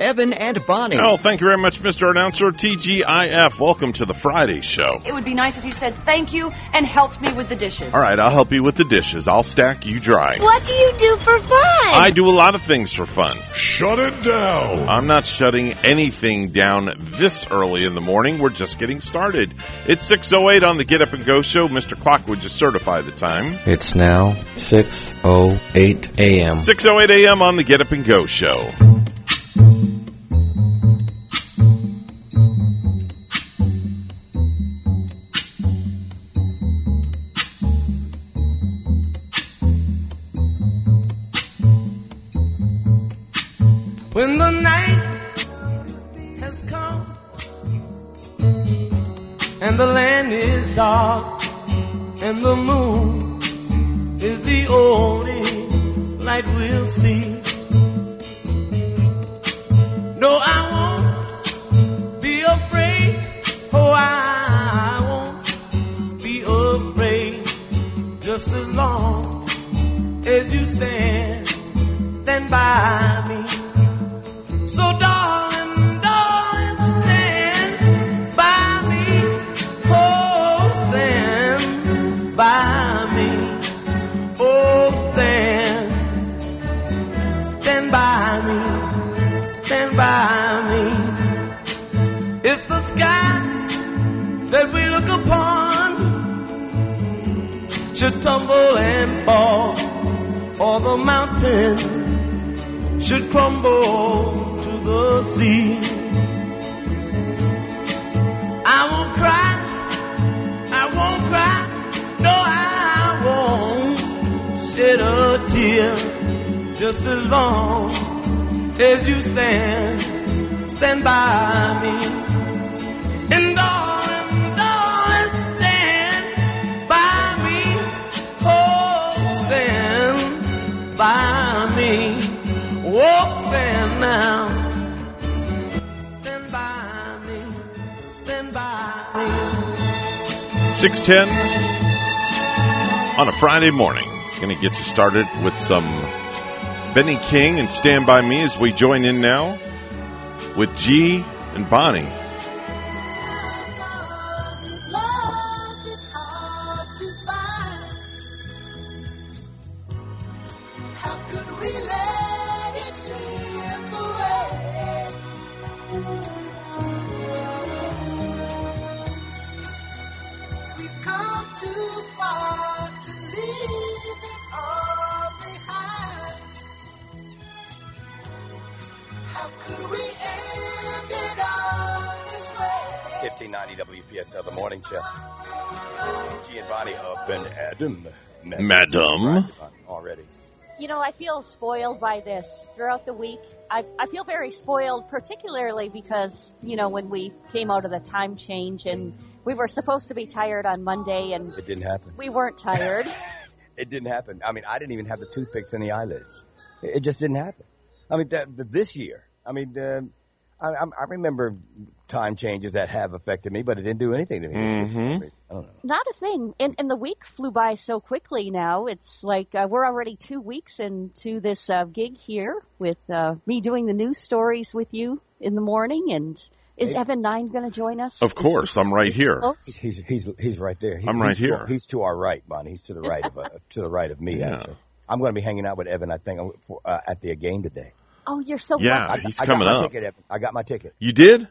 Evan and Bonnie. Oh, thank you very much, Mr. Announcer. TGIF. Welcome to the Friday show. It would be nice if you said thank you and helped me with the dishes. All right, I'll help you with the dishes. I'll stack, you dry. What do you do for fun? I do a lot of things for fun. Shut it down. I'm not shutting anything down this early in the morning. We're just getting started. It's 6.08 on the Get Up and Go show. Mr. Clock would just certify the time. It's now 6:08 a.m. 6.08 a.m. on the Get Up and Go show. Friday morning. Going to get you started with some Benny King and Stand By Me as we join in now with G and Bonnie. Feel spoiled by this throughout the week. I, I feel very spoiled, particularly because, you know, when we came out of the time change and we were supposed to be tired on Monday and It didn't happen. we weren't tired. It didn't happen. I mean, I didn't even have the toothpicks in the eyelids. It it just didn't happen. I mean, th- th- this year. I mean, uh, I, I I remember time changes that have affected me, but it didn't do anything to me. Mhm. I don't know. Not a thing. And, and the week flew by so quickly now. It's like uh, we're already two weeks into this uh, gig here with uh, me doing the news stories with you in the morning. And is Hey. Evan Nine going to join us? Of course, I'm right Is here. He's he's he's right there. He- I'm right he's to- here. he's to our right, Bonnie. He's to the right of uh, to the right of me. Yeah. Actually, I'm going to be hanging out with Evan. I think for, uh, at the game today. Oh, you're so Yeah. lucky. He's I coming got my up. Ticket, Evan. I got my ticket. You did?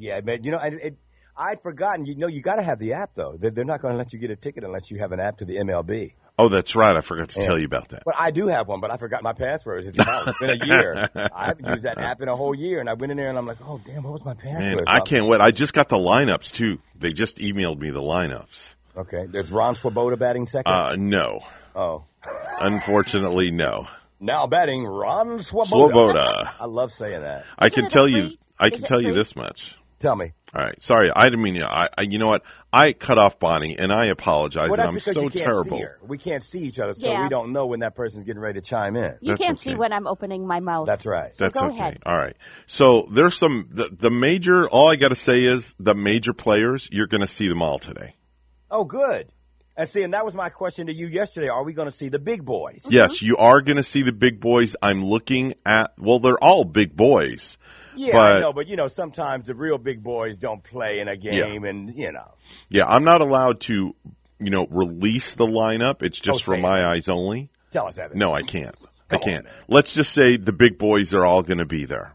Yeah, but you know, I, it, I'd forgotten. You know, you got to have the app though. They're, they're not going to let you get a ticket unless you have an app to the MLB. Oh, that's right. I forgot to Yeah. tell you about that. But I do have one, but I forgot my password. It's, it's been a year. I haven't used that app in a whole year, and I went in there and I'm like, oh damn, what was my password? Man, So I can't wait. I just got the lineups too. They just emailed me the lineups. Okay, there's Ron Swoboda batting second. Uh, no. oh, Unfortunately, no. now batting Ron Swoboda. Swoboda. I love saying that. I can it a tell you. I can it tell you this much. Tell me. All right. Sorry, I didn't mean to. I, I, you know what? I cut off Bonnie, and I apologize. Well, and that's I'm because so you can't terrible. see her. We can't see each other, so Yeah. we don't know when that person's getting ready to chime in. You That's can't okay. see when I'm opening my mouth. That's right. So That's go okay. ahead. All right. So there's some the, the major. All I got to say is the major players. You're going to see them all today. Oh, good. And see, and that was my question to you yesterday. Are we going to see the big boys? Yes, mm-hmm. you are going to see the big boys. I'm looking at. Well, they're all big boys. Yeah, But- I know, but you know, sometimes the real big boys don't play in a game, and you know. Yeah, I'm not allowed to, you know, release the lineup. It's just Oh, for my it. eyes only. Tell us, Evan. No, I can't. I Come on, can't. man. Let's just say the big boys are all going to be there.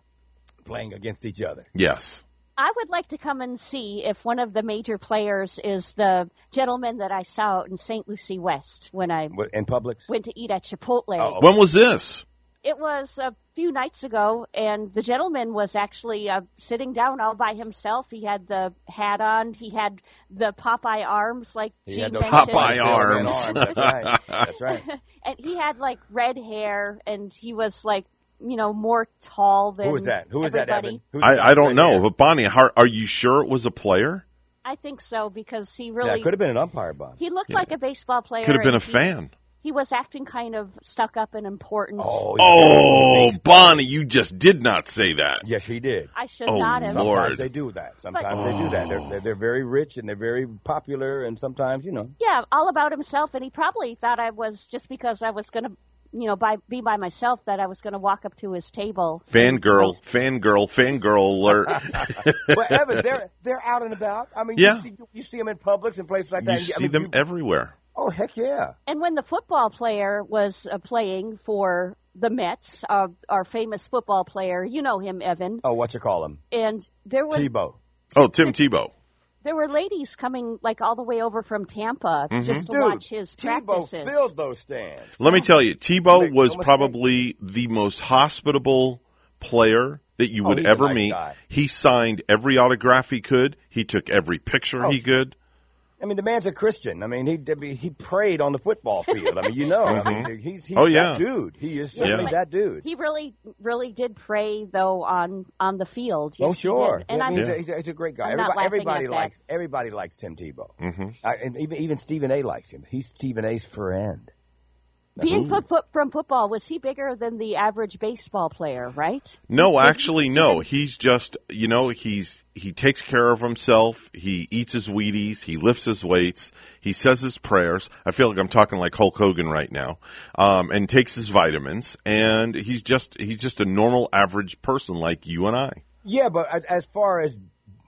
Playing against each other. Yes. I would like to come and see if one of the major players is the gentleman that I saw out in St. Lucie West when I In Publix? went to eat at Chipotle. Oh. When was this? It was a few nights ago, and the gentleman was actually uh, sitting down all by himself. He had the hat on. He had the Popeye arms, like He Gene had those mentioned. Popeye Sailor Man arms. That's right. That's right. and he had like red hair, and he was like, you know, more tall than Who was that? Who was that. Evan? Who's the guy I, I don't know, hair? but Bonnie, how, are you sure it was a player? I think so because he Yeah, really it could have been an umpire, Bonnie. he looked like a baseball player. Could have been a he- fan. He was acting kind of stuck up and important. Oh, Oh. Bonnie, you just did not say that. Yes, he did. I should Oh, not have. Lord. Sometimes they do that. Sometimes they do that. They're, they're, they're very rich and they're very popular, and sometimes, you know. Yeah, all about himself, and he probably thought I was just because I was going to, you know, by, be by myself that I was going to walk up to his table. Fangirl, fangirl, fangirl alert. But Evan, they're they're out and about. I mean, Yeah. you, see, you see them in Publix and places like you that. I see mean, them you- everywhere. Oh heck yeah! And when the football player was uh, playing for the Mets, uh, our famous football player, you know him, Evan, Oh, what you call him? and there was Tebow. Oh, Tim Tebow. there were ladies coming like all the way over from Tampa Mm-hmm. just to Dude, watch his Tebow practices. filled those stands. Let me tell you, Tebow Make was mistake. probably the most hospitable player that you Oh, would he's a ever nice meet. guy. He signed every autograph he could. He took every picture Oh, he could. I mean, the man's a Christian. I mean, he he prayed on the football field. I mean, you know, I mean, he's he's Oh, that yeah. dude. He is Yeah. that dude. He really, really did pray though on on the field. Yes, oh sure, and I I'm mean, he's, a, he's, a, he's a great guy. I'm Everybody, laughing everybody at that. likes everybody likes Tim Tebow, hmm I, and even even Stephen A. likes him. He's Stephen A.'s friend. Being foot, foot from football. Was he bigger than the average baseball player? Right? No, Did he actually, no. He's just, you know, he's he takes care of himself. He eats his Wheaties. He lifts his weights. He says his prayers. I feel like I'm talking like Hulk Hogan right now. Um, and takes his vitamins. And he's just he's just a normal, average person like you and I. Yeah, but as, as far as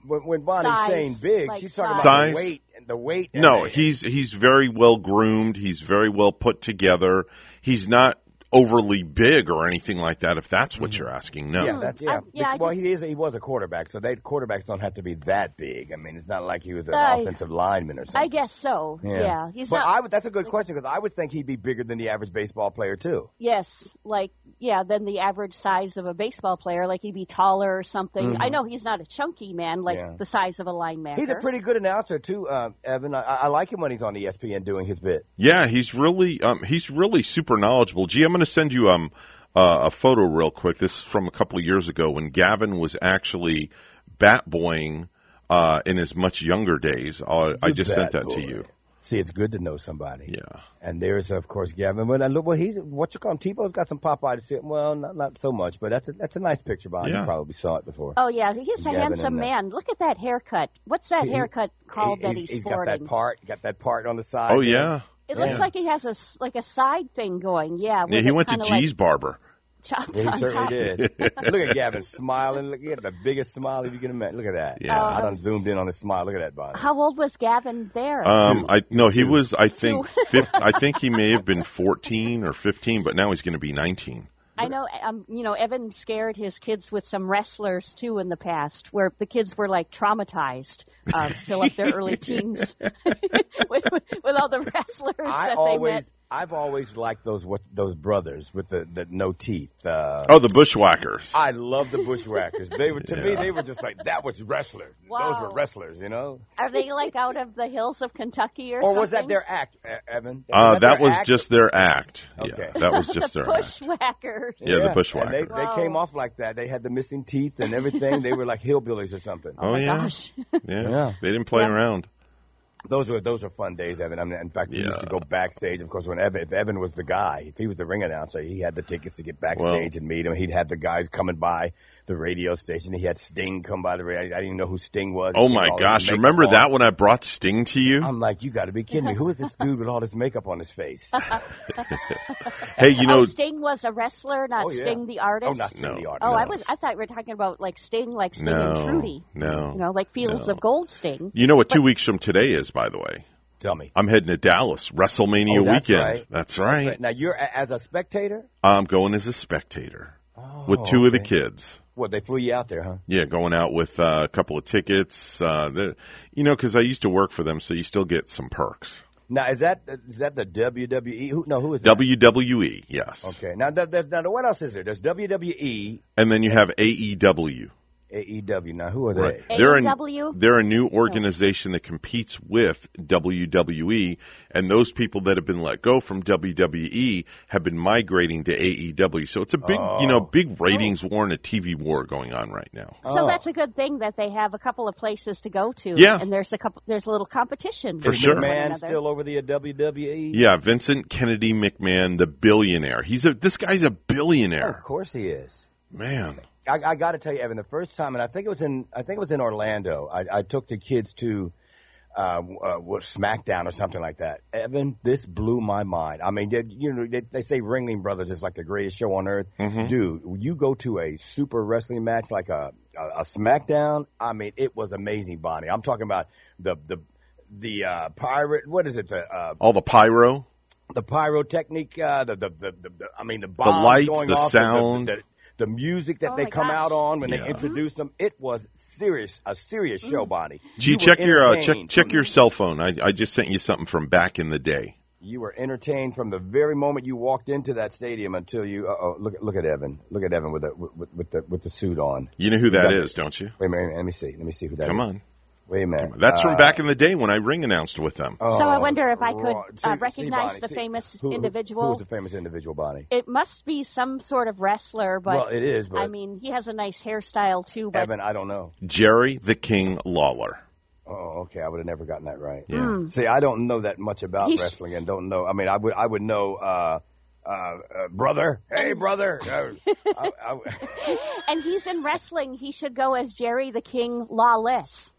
when, when Bonnie's Size, saying big, like she's talking size. about Size. weight and the weight. No, he's he's very well groomed. He's very well put together. He's not overly big or anything like that. If that's what you're asking, no. Mm-hmm. Yeah, that's yeah. I- yeah, well, just- he is. He was a quarterback, so they quarterbacks don't have to be that big. I mean, it's not like he was an I- offensive lineman or something. I guess so. Yeah, he's but not. I would, that's a good question because I would think he'd be bigger than the average baseball player too. yes, like yeah, than the average size of a baseball player. Like he'd be taller or something. I know he's not a chunky man like Mm-hmm. Yeah. the size of a lineman. He's a pretty good announcer too, uh, Evan. I, I like him when he's on E ESPN doing his bit. Yeah, he's really um, he's really super knowledgeable. Gee, I'm going to send you um uh, a photo real quick. This is from a couple of years ago when Gavin was actually bat boying uh, in his much younger days. Uh, I just sent bad that to you. See, it's good to know somebody. Yeah. And there's of course Gavin. But look, well, he's what you call him. Tebow's got some Popeye to see. Well, not not so much, but that's a that's a nice picture. Bob. Yeah. You probably saw it before. Oh yeah, he's a Gavin handsome and, man. Look at that haircut. What's that He- haircut called that he's, he's, he's got that part. Got that part on the side. Oh there. yeah. It looks like he has a like a side thing going. Yeah. Yeah, he went to kinda like barber. chopped Yeah, he on certainly top. did. Look at Gavin smiling. Look, he had the biggest smile you can imagine. Look at that. Yeah. I done zoomed in on his smile. Look at that, Bonnie. How old was Gavin there? Um, Two. I no, he Two. was I think fif- I think he may have been 14 or 15, but now he's going to be 19. I know, um, you know, Evan scared his kids with some wrestlers too in the past, where the kids were like traumatized uh, till up their early teens with, with all the wrestlers I that always, they met. I've always liked those what those brothers with the, the no teeth. Uh, Oh, the Bushwhackers. I love the bushwhackers. They were to me, they were just like that was wrestlers. Those were wrestlers, you know. Are they like out of the hills of Kentucky or something? Or something? was that their act, Evan? Uh, Was that was act? just their act. Okay. Yeah, that was just the their act. bushwhackers? Yeah, the And they, Bushwhackers. they came off like that. They had the missing teeth and everything. they were like hillbillies or something. Oh, my yeah. gosh. Yeah. Yeah. They didn't play Yeah. around. Those were those were fun days, Evan. I mean, in fact, we used to go backstage. Of course, when Evan, if Evan was the guy, if he was the ring announcer, he had the tickets to get backstage and meet him. He'd have the guys coming by the radio station. He had Sting come by the radio. I didn't even know who Sting was. Oh my had all this gosh! Remember on. that when I brought Sting to you? I'm like, you got to be kidding me. Who is this dude with all this makeup on his face? hey, you know, oh, Sting was a wrestler, not Oh, yeah. Sting the artist. oh, not Sting No. the artist. Oh, I was. I thought you were talking about like Sting, like Sting no, and Trudy. no. You know, like Fields No. of Gold Sting. You know what two weeks from today is, by the way? Tell me. I'm heading to Dallas, WrestleMania Oh, that's weekend. right. That's right. Now you're as a spectator. I'm going as a spectator Oh, with two of the kids. What they flew you out there, huh? Yeah, going out with uh, a couple of tickets. Uh, the, you know, because I used to work for them, so you still get some perks. Now is that is that the WWE? Who, no, who is that? WWE, yes. Okay. Now, th- th- now what else is there? There's WWE, And then you have AEW. AEW. Now who are they? Right. They're a, AEW? they're a new organization that competes with WWE, and those people that have been let go from WWE have been migrating to AEW. So it's a big, you know, oh. big ratings oh. war and a TV war going on right now. So Oh. that's a good thing that they have a couple of places to go to. Yeah. And there's a couple. There's a little competition For sure. with one McMahon still over the uh, WWE? Yeah, Vincent Kennedy McMahon, the billionaire. He's a this guy's a Oh, billionaire. of course he is. Man. I, I got to tell you, Evan, the first time, and I think it was in, I think it was in Orlando. I, I took the kids to uh, uh, SmackDown or something like that. Evan, this blew my mind. I mean, they, you know, they, they say Ringling Brothers is like the greatest show on earth. Dude, you go to a super wrestling match like a, a, a SmackDown. I mean, it was amazing, Bonnie. I'm talking about the the the uh, pirate. What is it? The uh, All the pyro. the pyrotechnic, uh, the, the, the, the, the, I mean, the bombs lights, going the off, sound. the, the, the music that Oh they come gosh. out on when Yeah. they introduce them. It was serious, a serious show, Bonnie. Gee, You check your uh, check check your cell phone. I I just sent you something from back in the day. You were entertained from the very moment you walked into that stadium until you. Uh oh, look at look at Evan. Look at Evan with the with, with the with the suit on. You know who that Yeah. don't you? Wait a minute, let me see. Let me see who that is. Come on. Wait a minute. That's from Uh, back in the day when I ring announced with them. oh, So I wonder if I could, right. uh, See- see, recognize the see, famous who- who- individual. Who was the famous individual, Bonnie? It must be some sort of wrestler, but well, it is, but I mean, he has a nice hairstyle too. But Evan, I don't know. Jerry the King Lawler. Oh, okay. I would have never gotten that right. Yeah. Hmm. See, I don't know that much about He's- wrestling and don't know. I mean, I would, I would know, uh, uh, uh brother. Hey, brother. Uh, I, I, and he's in wrestling. He should go as Jerry the King Lawless.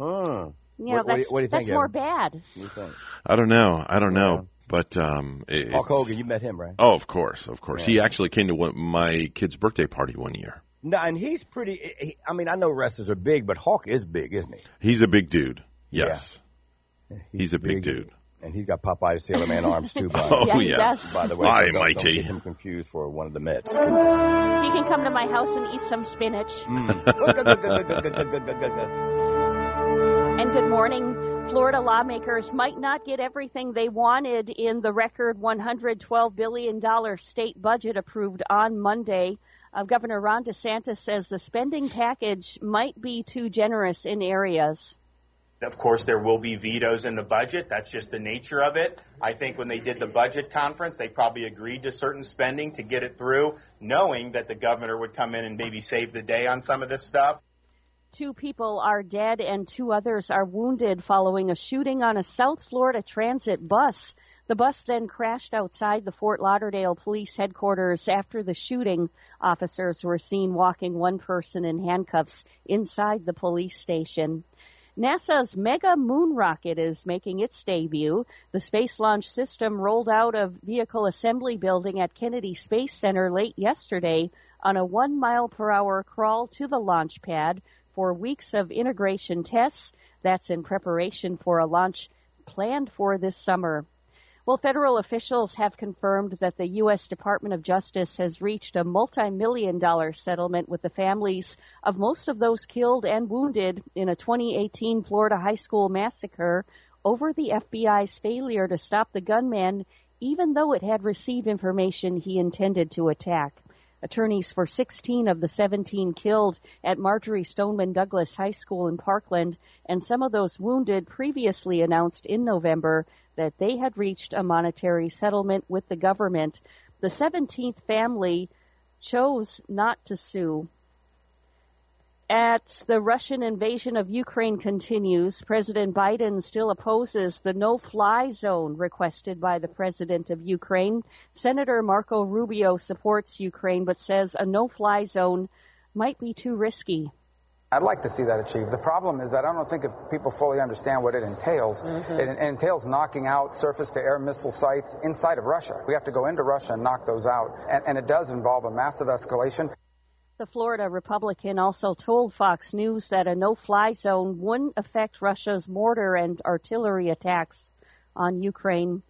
Huh. You know, What- what do you- that's what do you that's think, more bad. What do you think? I don't know. I don't know. But um, it- Hulk Hogan, you met him, right? Oh, of course, of course. He actually came to one, my kid's birthday party one year. No, and he's pretty. He, I mean, I know wrestlers are big, but Hulk is big, isn't he? He's a big dude. Yes, he's a big dude. And he's got Popeye Sailor Man arms too. By, Oh Yeah, yeah. does. by the way, Hi, so don't, mighty. don't get him confused for one of the Mets. 'cause- He can come to my house and eat some spinach. And good morning. Florida lawmakers might not get everything they wanted in the record $112 billion state budget approved on Monday. Uh, Governor Ron DeSantis says the spending package might be too generous in areas. Of course, there will be vetoes in the budget. That's just the nature of it. I think when they did the budget conference, they probably agreed to certain spending to get it through, knowing that the governor would come in and maybe save the day on some of this stuff. Two people are dead and two others are wounded following a shooting on a South Florida transit bus. The bus then crashed outside the Fort Lauderdale police headquarters after the shooting. Officers were seen walking one person in handcuffs inside the police station. NASA's Mega Moon rocket is making its debut. The Space Launch System rolled out of Vehicle Assembly Building at Kennedy Space Center late yesterday on a one mile per hour crawl to the launch pad for weeks of integration tests. That's in preparation for a launch planned for this summer. Well, federal officials have confirmed that the U.S. Department of Justice has reached a multi-million dollar settlement with the families of most of those killed and wounded in a 2018 Florida high school massacre over the FBI's failure to stop the gunman even though it had received information he intended to attack. Attorneys for 16 of the 17 killed at Marjory Stoneman Douglas High School in Parkland and some of those wounded previously announced in November that they had reached a monetary settlement with the government. The 17th family chose not to sue. As the Russian invasion of Ukraine continues, President Biden still opposes the no-fly zone requested by the President of Ukraine. Senator Marco Rubio supports Ukraine but says a no-fly zone might be too risky. I'd like to see that achieved. The problem is that I don't think if people fully understand what it entails. Mm-hmm. It, it entails knocking out surface-to-air missile sites inside of Russia. We have to go into Russia and knock those out, and, and it does involve a massive escalation. The Florida Republican also told Fox News that a no-fly zone wouldn't affect Russia's mortar and artillery attacks on Ukraine.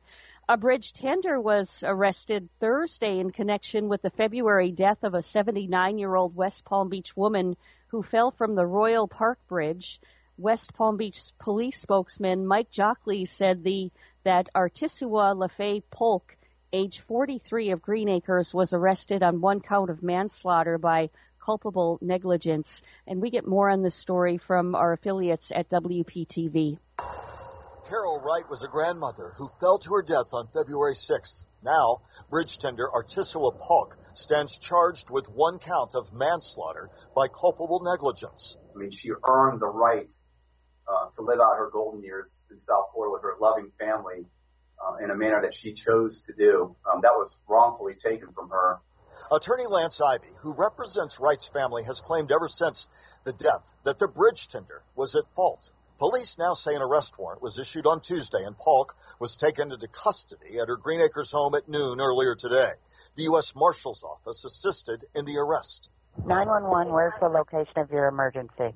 A bridge tender was arrested Thursday in connection with the February death of a 79-year-old West Palm Beach woman who fell from the Royal Park Bridge. West Palm Beach police spokesman Mike Jachles said the that Artisua Lafay Polk age 43 of Green Acres, was arrested on one count of manslaughter by culpable negligence. And we get more on this story from our affiliates at WPTV. Carol Wright was a grandmother who fell to her death on February 6th. Now, bridge tender Artisua Polk stands charged with one count of manslaughter by culpable negligence. I mean, she earned the right uh, to live out her golden years in South Florida with her loving family uh, in a manner that she chose to do. Um, that was wrongfully taken from her. Attorney Lance Ivy, who represents Wright's family, has claimed ever since the death that the bridge tender was at fault. Police now say an arrest warrant was issued on Tuesday and Polk was taken into custody at her Green Acres home at noon earlier today. The U.S. Marshal's Office assisted in the arrest. 911, where's the location of your emergency?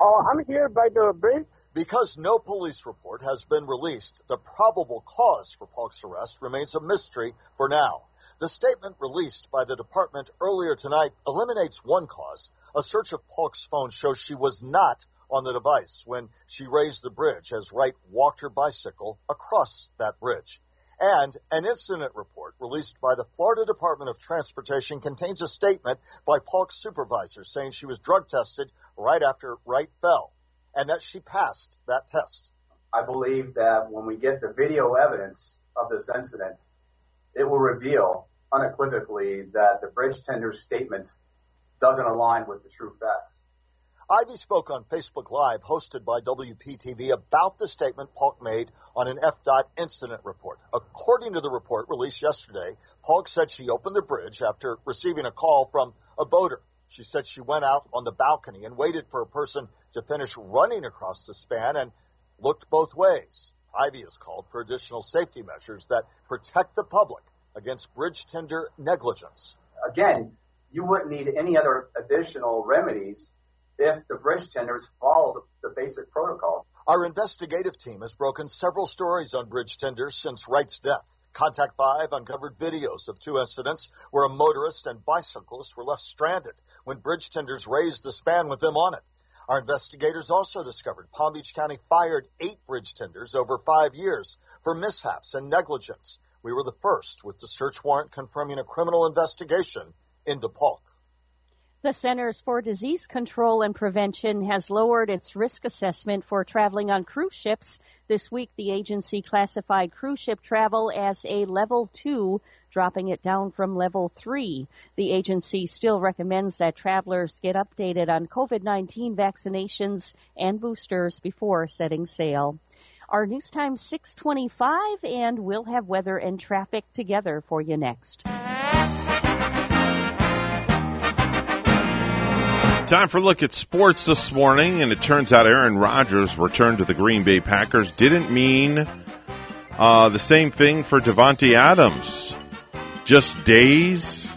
Oh, I'm here by the bridge. Because no police report has been released, the probable cause for Polk's arrest remains a mystery for now. The statement released by the department earlier tonight eliminates one cause. A search of Polk's phone shows she was not on the device when she raised the bridge as Wright walked her bicycle across that bridge. And an incident report released by the Florida Department of Transportation contains a statement by Polk's supervisor saying she was drug tested right after Wright fell and that she passed that test. I believe that when we get the video evidence of this incident, it will reveal unequivocally that the bridge tender's statement doesn't align with the true facts. Ivy spoke on Facebook Live, hosted by WPTV, about the statement Polk made on an FDOT incident report. According to the report released yesterday, Polk said she opened the bridge after receiving a call from a boater. She said she went out on the balcony and waited for a person to finish running across the span and looked both ways. Ivy has called for additional safety measures that protect the public against bridge tender negligence. Again, you wouldn't need any other additional remedies if the bridge tenders follow the, basic protocols. Our investigative team has broken several stories on bridge tenders since Wright's death. Contact 5 uncovered videos of two incidents where a motorist and bicyclist were left stranded when bridge tenders raised the span with them on it. Our investigators also discovered Palm Beach County fired eight bridge tenders over five years for mishaps and negligence. We were the first with the search warrant confirming a criminal investigation into Polk. The Centers for Disease Control and Prevention has lowered its risk assessment for traveling on cruise ships. This week, the agency classified cruise ship travel as a level two, dropping it down from level three. The agency still recommends that travelers get updated on COVID-19 vaccinations and boosters before setting sail. Our news time 625 and we'll have weather and traffic together for you next. Time for a look at sports this morning, and it turns out Aaron Rodgers' return to the Green Bay Packers didn't mean uh, the same thing for Davante Adams. Just days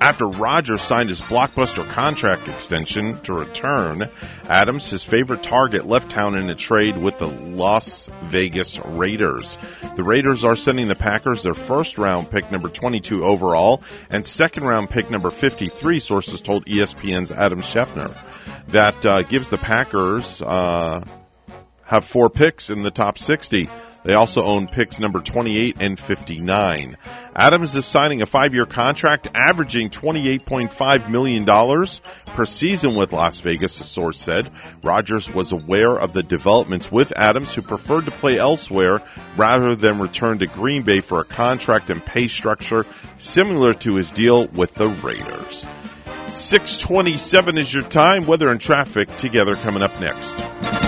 after Rodgers signed his blockbuster contract extension to return, Adams, his favorite target, left town in a trade with the Las Vegas Raiders. The Raiders are sending the Packers their first round pick number 22 overall and second round pick number 53, sources told ESPN's Adam Schefter. That uh, gives the Packers uh, have four picks in the top 60. They also own picks number 28 and 59. Adams is signing a five-year contract averaging $28.5 million per season with Las Vegas, a source said. Rodgers was aware of the developments with Adams, who preferred to play elsewhere rather than return to Green Bay for a contract and pay structure similar to his deal with the Raiders. 627 is your time. Weather and traffic together coming up next.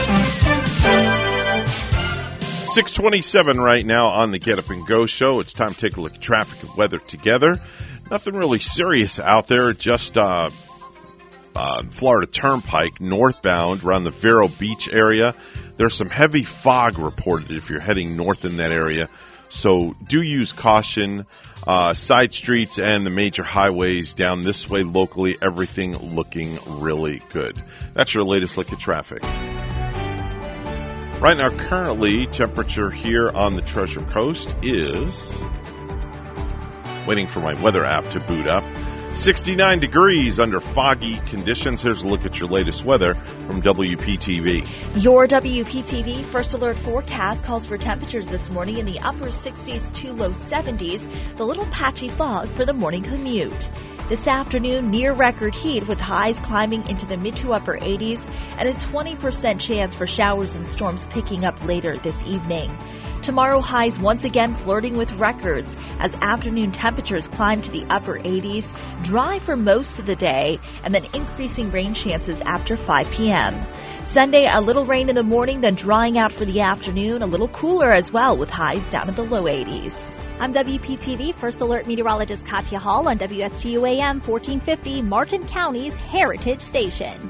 627 right now on the Get Up and Go show. It's time to take a look at traffic and weather together. Nothing really serious out there, just uh, uh, Florida Turnpike northbound around the Vero Beach area. There's some heavy fog reported if you're heading north in that area. So do use caution. Uh, side streets and the major highways down this way locally, everything looking really good. That's your latest look at traffic. Right now, currently, temperature here on the Treasure Coast is. Waiting for my weather app to boot up. 69 degrees under foggy conditions. Here's a look at your latest weather from WPTV. Your WPTV First Alert forecast calls for temperatures this morning in the upper 60s to low 70s, the little patchy fog for the morning commute. This afternoon, near record heat with highs climbing into the mid to upper 80s and a 20% chance for showers and storms picking up later this evening. Tomorrow highs once again flirting with records as afternoon temperatures climb to the upper 80s, dry for most of the day, and then increasing rain chances after 5 p.m. Sunday, a little rain in the morning, then drying out for the afternoon, a little cooler as well with highs down in the low 80s. I'm WPTV First Alert Meteorologist Katya Hall on WSTU AM 1450, Martin County's Heritage Station.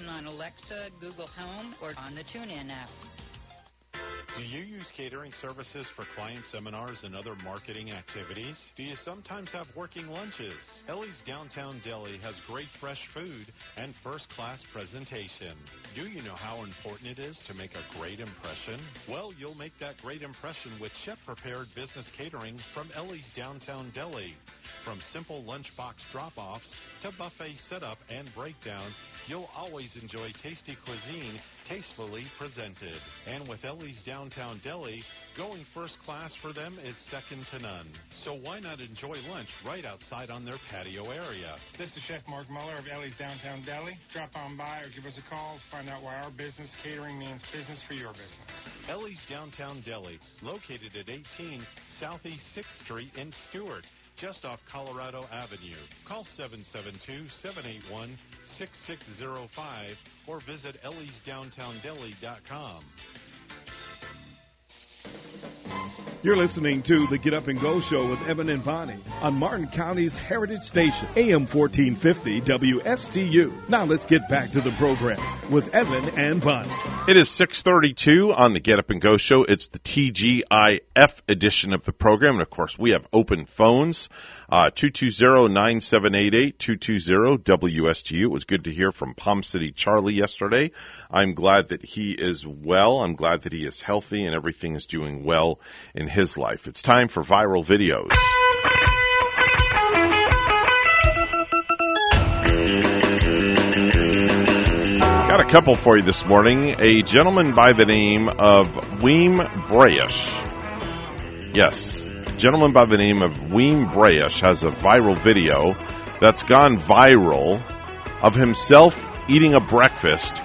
on Alexa, Google Home, or on the TuneIn app. Do you use catering services for client seminars and other marketing activities? Do you sometimes have working lunches? Ellie's Downtown Deli has great fresh food and first-class presentation. Do you know how important it is to make a great impression? Well, you'll make that great impression with chef-prepared business catering from Ellie's Downtown Deli. From simple lunchbox drop-offs to buffet setup and breakdown, you'll always enjoy tasty cuisine tastefully presented. And with Ellie's Downtown Deli, going first class for them is second to none. So why not enjoy lunch right outside on their patio area? This is Chef Mark Muller of Ellie's Downtown Deli. Drop on by or give us a call to find out why our business catering means business for your business. Ellie's Downtown Deli, located at 18 Southeast 6th Street in Stuart, just off Colorado Avenue. Call 772-781-6605 or visit elliesdowntowndeli.com. You're listening to the Get Up and Go Show with Evan and Bonnie on Martin County's Heritage Station, AM 1450 WSTU. Now let's get back to the program with Evan and Bonnie. It is 632 on the Get Up and Go Show. It's the TGIF edition of the program. And of course, we have open phones. Uh, 220-9788, 220-WSTU. It was good to hear from Palm City Charlie yesterday. I'm glad that he is well. I'm glad that he is healthy and everything is doing well in his life. It's time for viral videos. Got a couple for you this morning. A gentleman by the name of Weem Brayish. Yes, a gentleman by the name of Weem Brayish has a viral video that's gone viral of himself eating a breakfast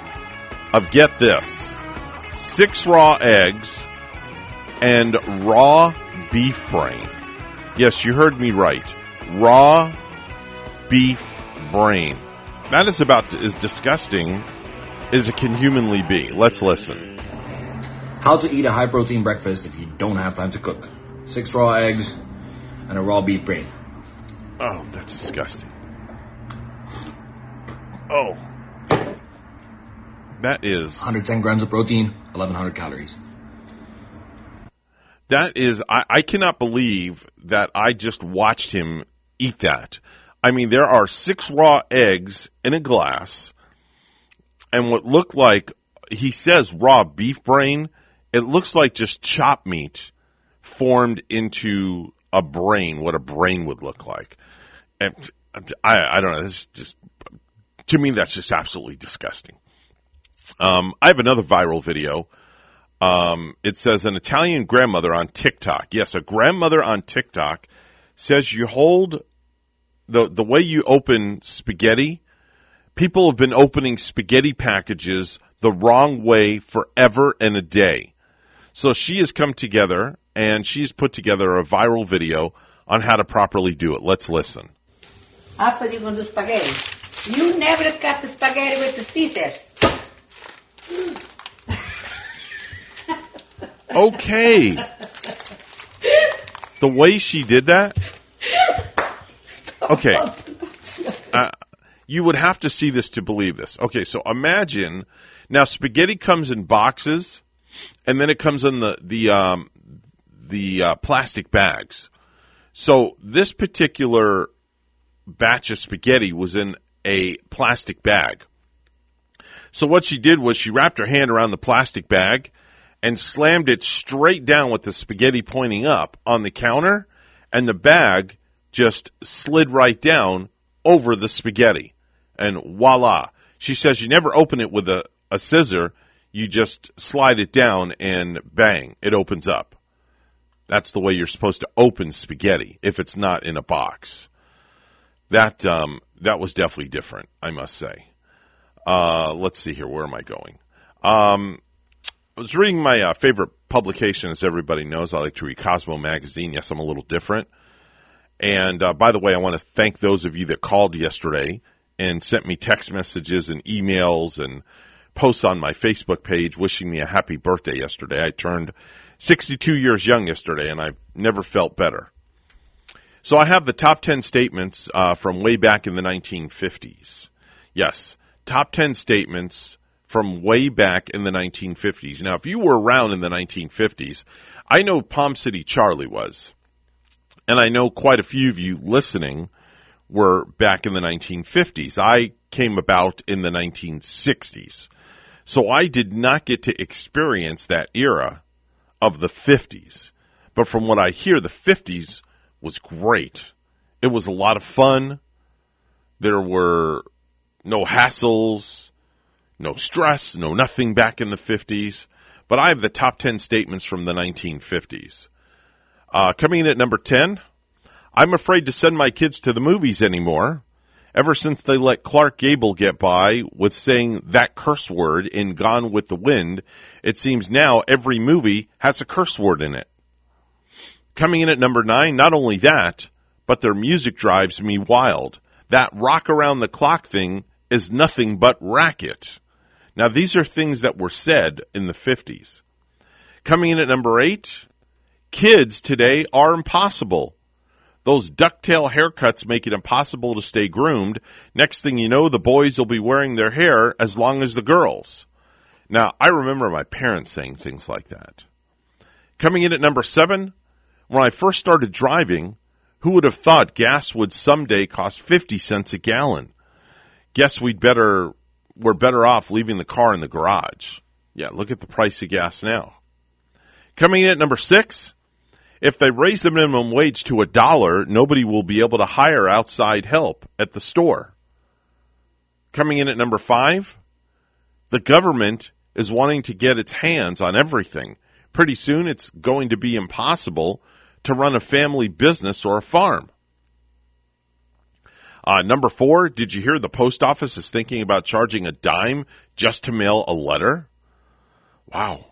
of get this six raw eggs and raw beef brain. Yes, you heard me right. Raw beef brain. That is about as disgusting as it can humanly be. Let's listen. How to eat a high protein breakfast if you don't have time to cook. Six raw eggs and a raw beef brain. Oh, that's disgusting. Oh. That is 110 grams of protein, 1100 calories. That is, I, I cannot believe that I just watched him eat that. I mean, there are six raw eggs in a glass and what looked like, he says raw beef brain. It looks like just chopped meat formed into a brain, what a brain would look like. And I, I don't know. This just, to me, that's just absolutely disgusting. Um, I have another viral video. Um, it says an Italian grandmother on TikTok. Yes, a grandmother on TikTok says you hold the the way you open spaghetti. People have been opening spaghetti packages the wrong way forever and a day. So she has come together and she's put together a viral video on how to properly do it. Let's listen. After you do spaghetti, you never cut the spaghetti with the scissors. Okay. the way she did that. Okay. Uh, you would have to see this to believe this. Okay, so imagine now spaghetti comes in boxes, and then it comes in the the um, the uh, plastic bags. So this particular batch of spaghetti was in a plastic bag. So what she did was she wrapped her hand around the plastic bag and slammed it straight down with the spaghetti pointing up on the counter, and the bag just slid right down over the spaghetti. And voila. She says you never open it with a, a scissor, you just slide it down and bang, it opens up. That's the way you're supposed to open spaghetti if it's not in a box. That um, that was definitely different, I must say. Uh, let's see here. Where am I going? Um, I was reading my uh, favorite publication, as everybody knows. I like to read Cosmo magazine. Yes, I'm a little different. And uh, by the way, I want to thank those of you that called yesterday and sent me text messages and emails and posts on my Facebook page wishing me a happy birthday yesterday. I turned 62 years young yesterday, and I've never felt better. So I have the top 10 statements uh, from way back in the 1950s. Yes, top 10 statements from way back in the 1950s. Now, if you were around in the 1950s, I know Palm City Charlie was. And I know quite a few of you listening were back in the 1950s. I came about in the 1960s. So I did not get to experience that era of the 50s. But from what I hear, the 50s was great. It was a lot of fun. There were no hassles. No stress, no nothing back in the 50s. But I have the top 10 statements from the 1950s. Uh, coming in at number 10, I'm afraid to send my kids to the movies anymore. Ever since they let Clark Gable get by with saying that curse word in Gone with the Wind, it seems now every movie has a curse word in it. Coming in at number nine, not only that, but their music drives me wild. That rock around the clock thing is nothing but racket. Now these are things that were said in the 50s. Coming in at number eight, kids today are impossible. Those ducktail haircuts make it impossible to stay groomed. Next thing you know, the boys will be wearing their hair as long as the girls. Now, I remember my parents saying things like that. Coming in at number seven, when I first started driving, who would have thought gas would someday cost 50 cents a gallon? Guess we'd better, we're better off leaving the car in the garage. Yeah, look at the price of gas now. Coming in at number six, if they raise the minimum wage to a dollar, nobody will be able to hire outside help at the store. Coming in at number five, the government is wanting to get its hands on everything. Pretty soon it's going to be impossible to run a family business or a farm. Uh, number four, did you hear the post office is thinking about charging a dime just to mail a letter? Wow.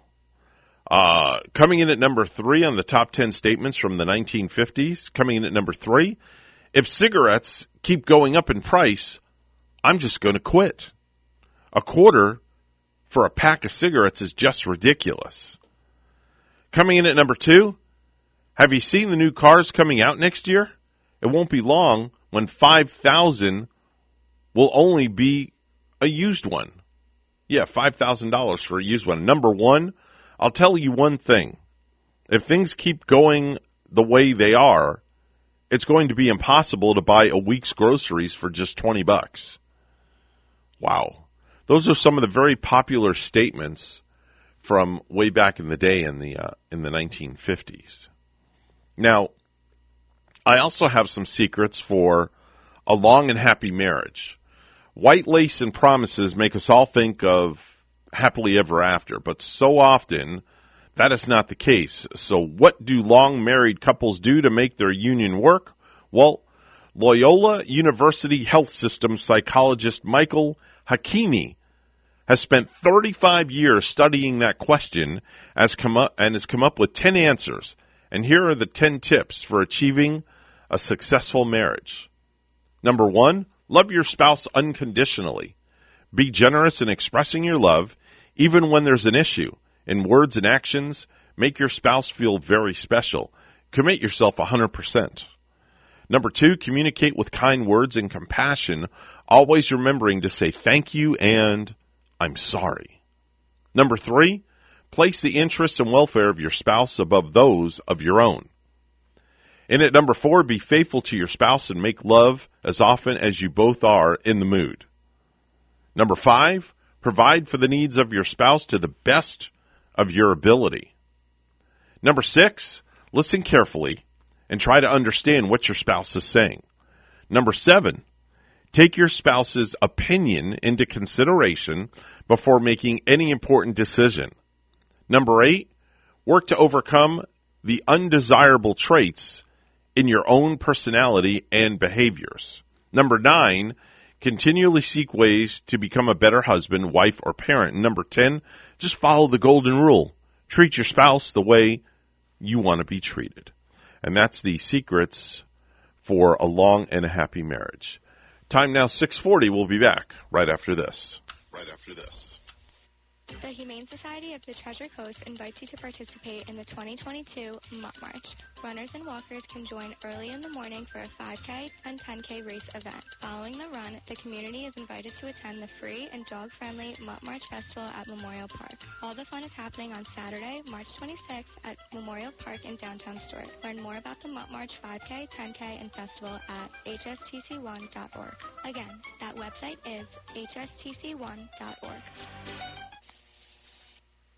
Uh, coming in at number three on the top 10 statements from the 1950s, coming in at number three, if cigarettes keep going up in price, I'm just going to quit. A quarter for a pack of cigarettes is just ridiculous. Coming in at number two, have you seen the new cars coming out next year? It won't be long when 5,000 will only be a used one. Yeah, $5,000 for a used one. Number one, I'll tell you one thing. If things keep going the way they are, it's going to be impossible to buy a week's groceries for just 20 bucks. Wow. Those are some of the very popular statements from way back in the day in the uh, in the 1950s. Now, I also have some secrets for a long and happy marriage. White lace and promises make us all think of happily ever after, but so often that is not the case. So what do long married couples do to make their union work? Well, Loyola University Health System psychologist Michael Hakimi has spent 35 years studying that question has come up, and has come up with 10 answers. And here are the 10 tips for achieving a successful marriage. Number one, love your spouse unconditionally. Be generous in expressing your love even when there's an issue, in words and actions, make your spouse feel very special. Commit yourself 100%. Number two, communicate with kind words and compassion, always remembering to say thank you and I'm sorry. Number three, place the interests and welfare of your spouse above those of your own. And at number four, be faithful to your spouse and make love as often as you both are in the mood. Number five, Provide for the needs of your spouse to the best of your ability. Number six, listen carefully and try to understand what your spouse is saying. Number seven, take your spouse's opinion into consideration before making any important decision. Number eight, work to overcome the undesirable traits in your own personality and behaviors. Number nine, Continually seek ways to become a better husband, wife, or parent. number 10, just follow the golden rule. Treat your spouse the way you want to be treated. And that's the secrets for a long and a happy marriage. Time now 640. We'll be back right after this. Right after this. The Humane Society of the Treasure Coast invites you to participate in the 2022 Mutt March. Runners and walkers can join early in the morning for a 5K and 10K race event. Following the run, the community is invited to attend the free and dog-friendly Mutt March Festival at Memorial Park. All the fun is happening on Saturday, March 26th at Memorial Park in downtown Stuart. Learn more about the Mutt March 5K, 10K, and festival at hstc1.org. Again, that website is hstc1.org.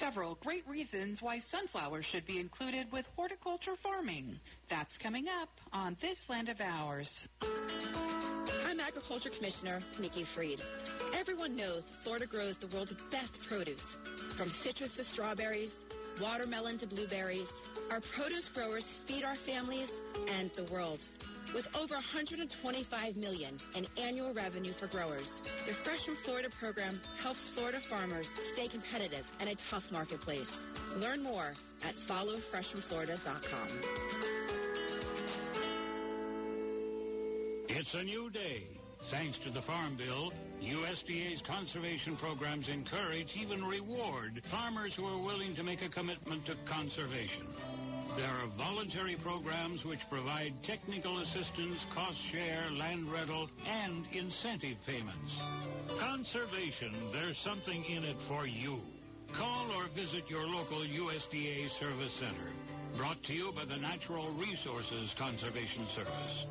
Several great reasons why sunflowers should be included with horticulture farming. That's coming up on This Land of Ours. I'm Agriculture Commissioner Nikki Fried. Everyone knows Florida grows the world's best produce. From citrus to strawberries, watermelon to blueberries, our produce growers feed our families and the world. With over 125 million in annual revenue for growers, the Fresh from Florida program helps Florida farmers stay competitive in a tough marketplace. Learn more at followfreshfromflorida.com. It's a new day. Thanks to the Farm Bill, USDA's conservation programs encourage, even reward, farmers who are willing to make a commitment to conservation. There are voluntary programs which provide technical assistance, cost share, land rental, and incentive payments. Conservation, there's something in it for you. Call or visit your local USDA Service Center. Brought to you by the Natural Resources Conservation Service.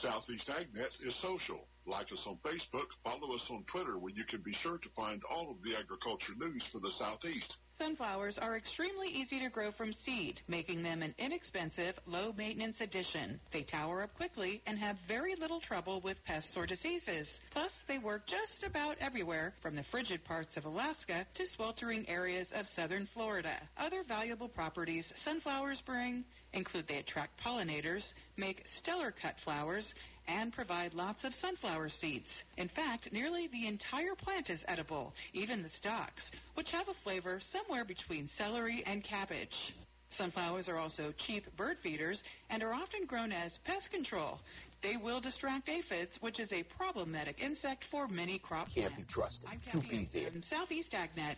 Southeast AgNet is social. Like us on Facebook, follow us on Twitter where you can be sure to find all of the agriculture news for the Southeast. Sunflowers are extremely easy to grow from seed, making them an inexpensive, low-maintenance addition. They tower up quickly and have very little trouble with pests or diseases. Plus, they work just about everywhere, from the frigid parts of Alaska to sweltering areas of southern Florida. Other valuable properties sunflowers bring include they attract pollinators, make stellar cut flowers, and provide lots of sunflower seeds. In fact, nearly the entire plant is edible, even the stalks, which have a flavor somewhere between celery and cabbage. Sunflowers are also cheap bird feeders and are often grown as pest control. They will distract aphids, which is a problematic insect for many crop Can't be trusted to be there. Southeast Agnet.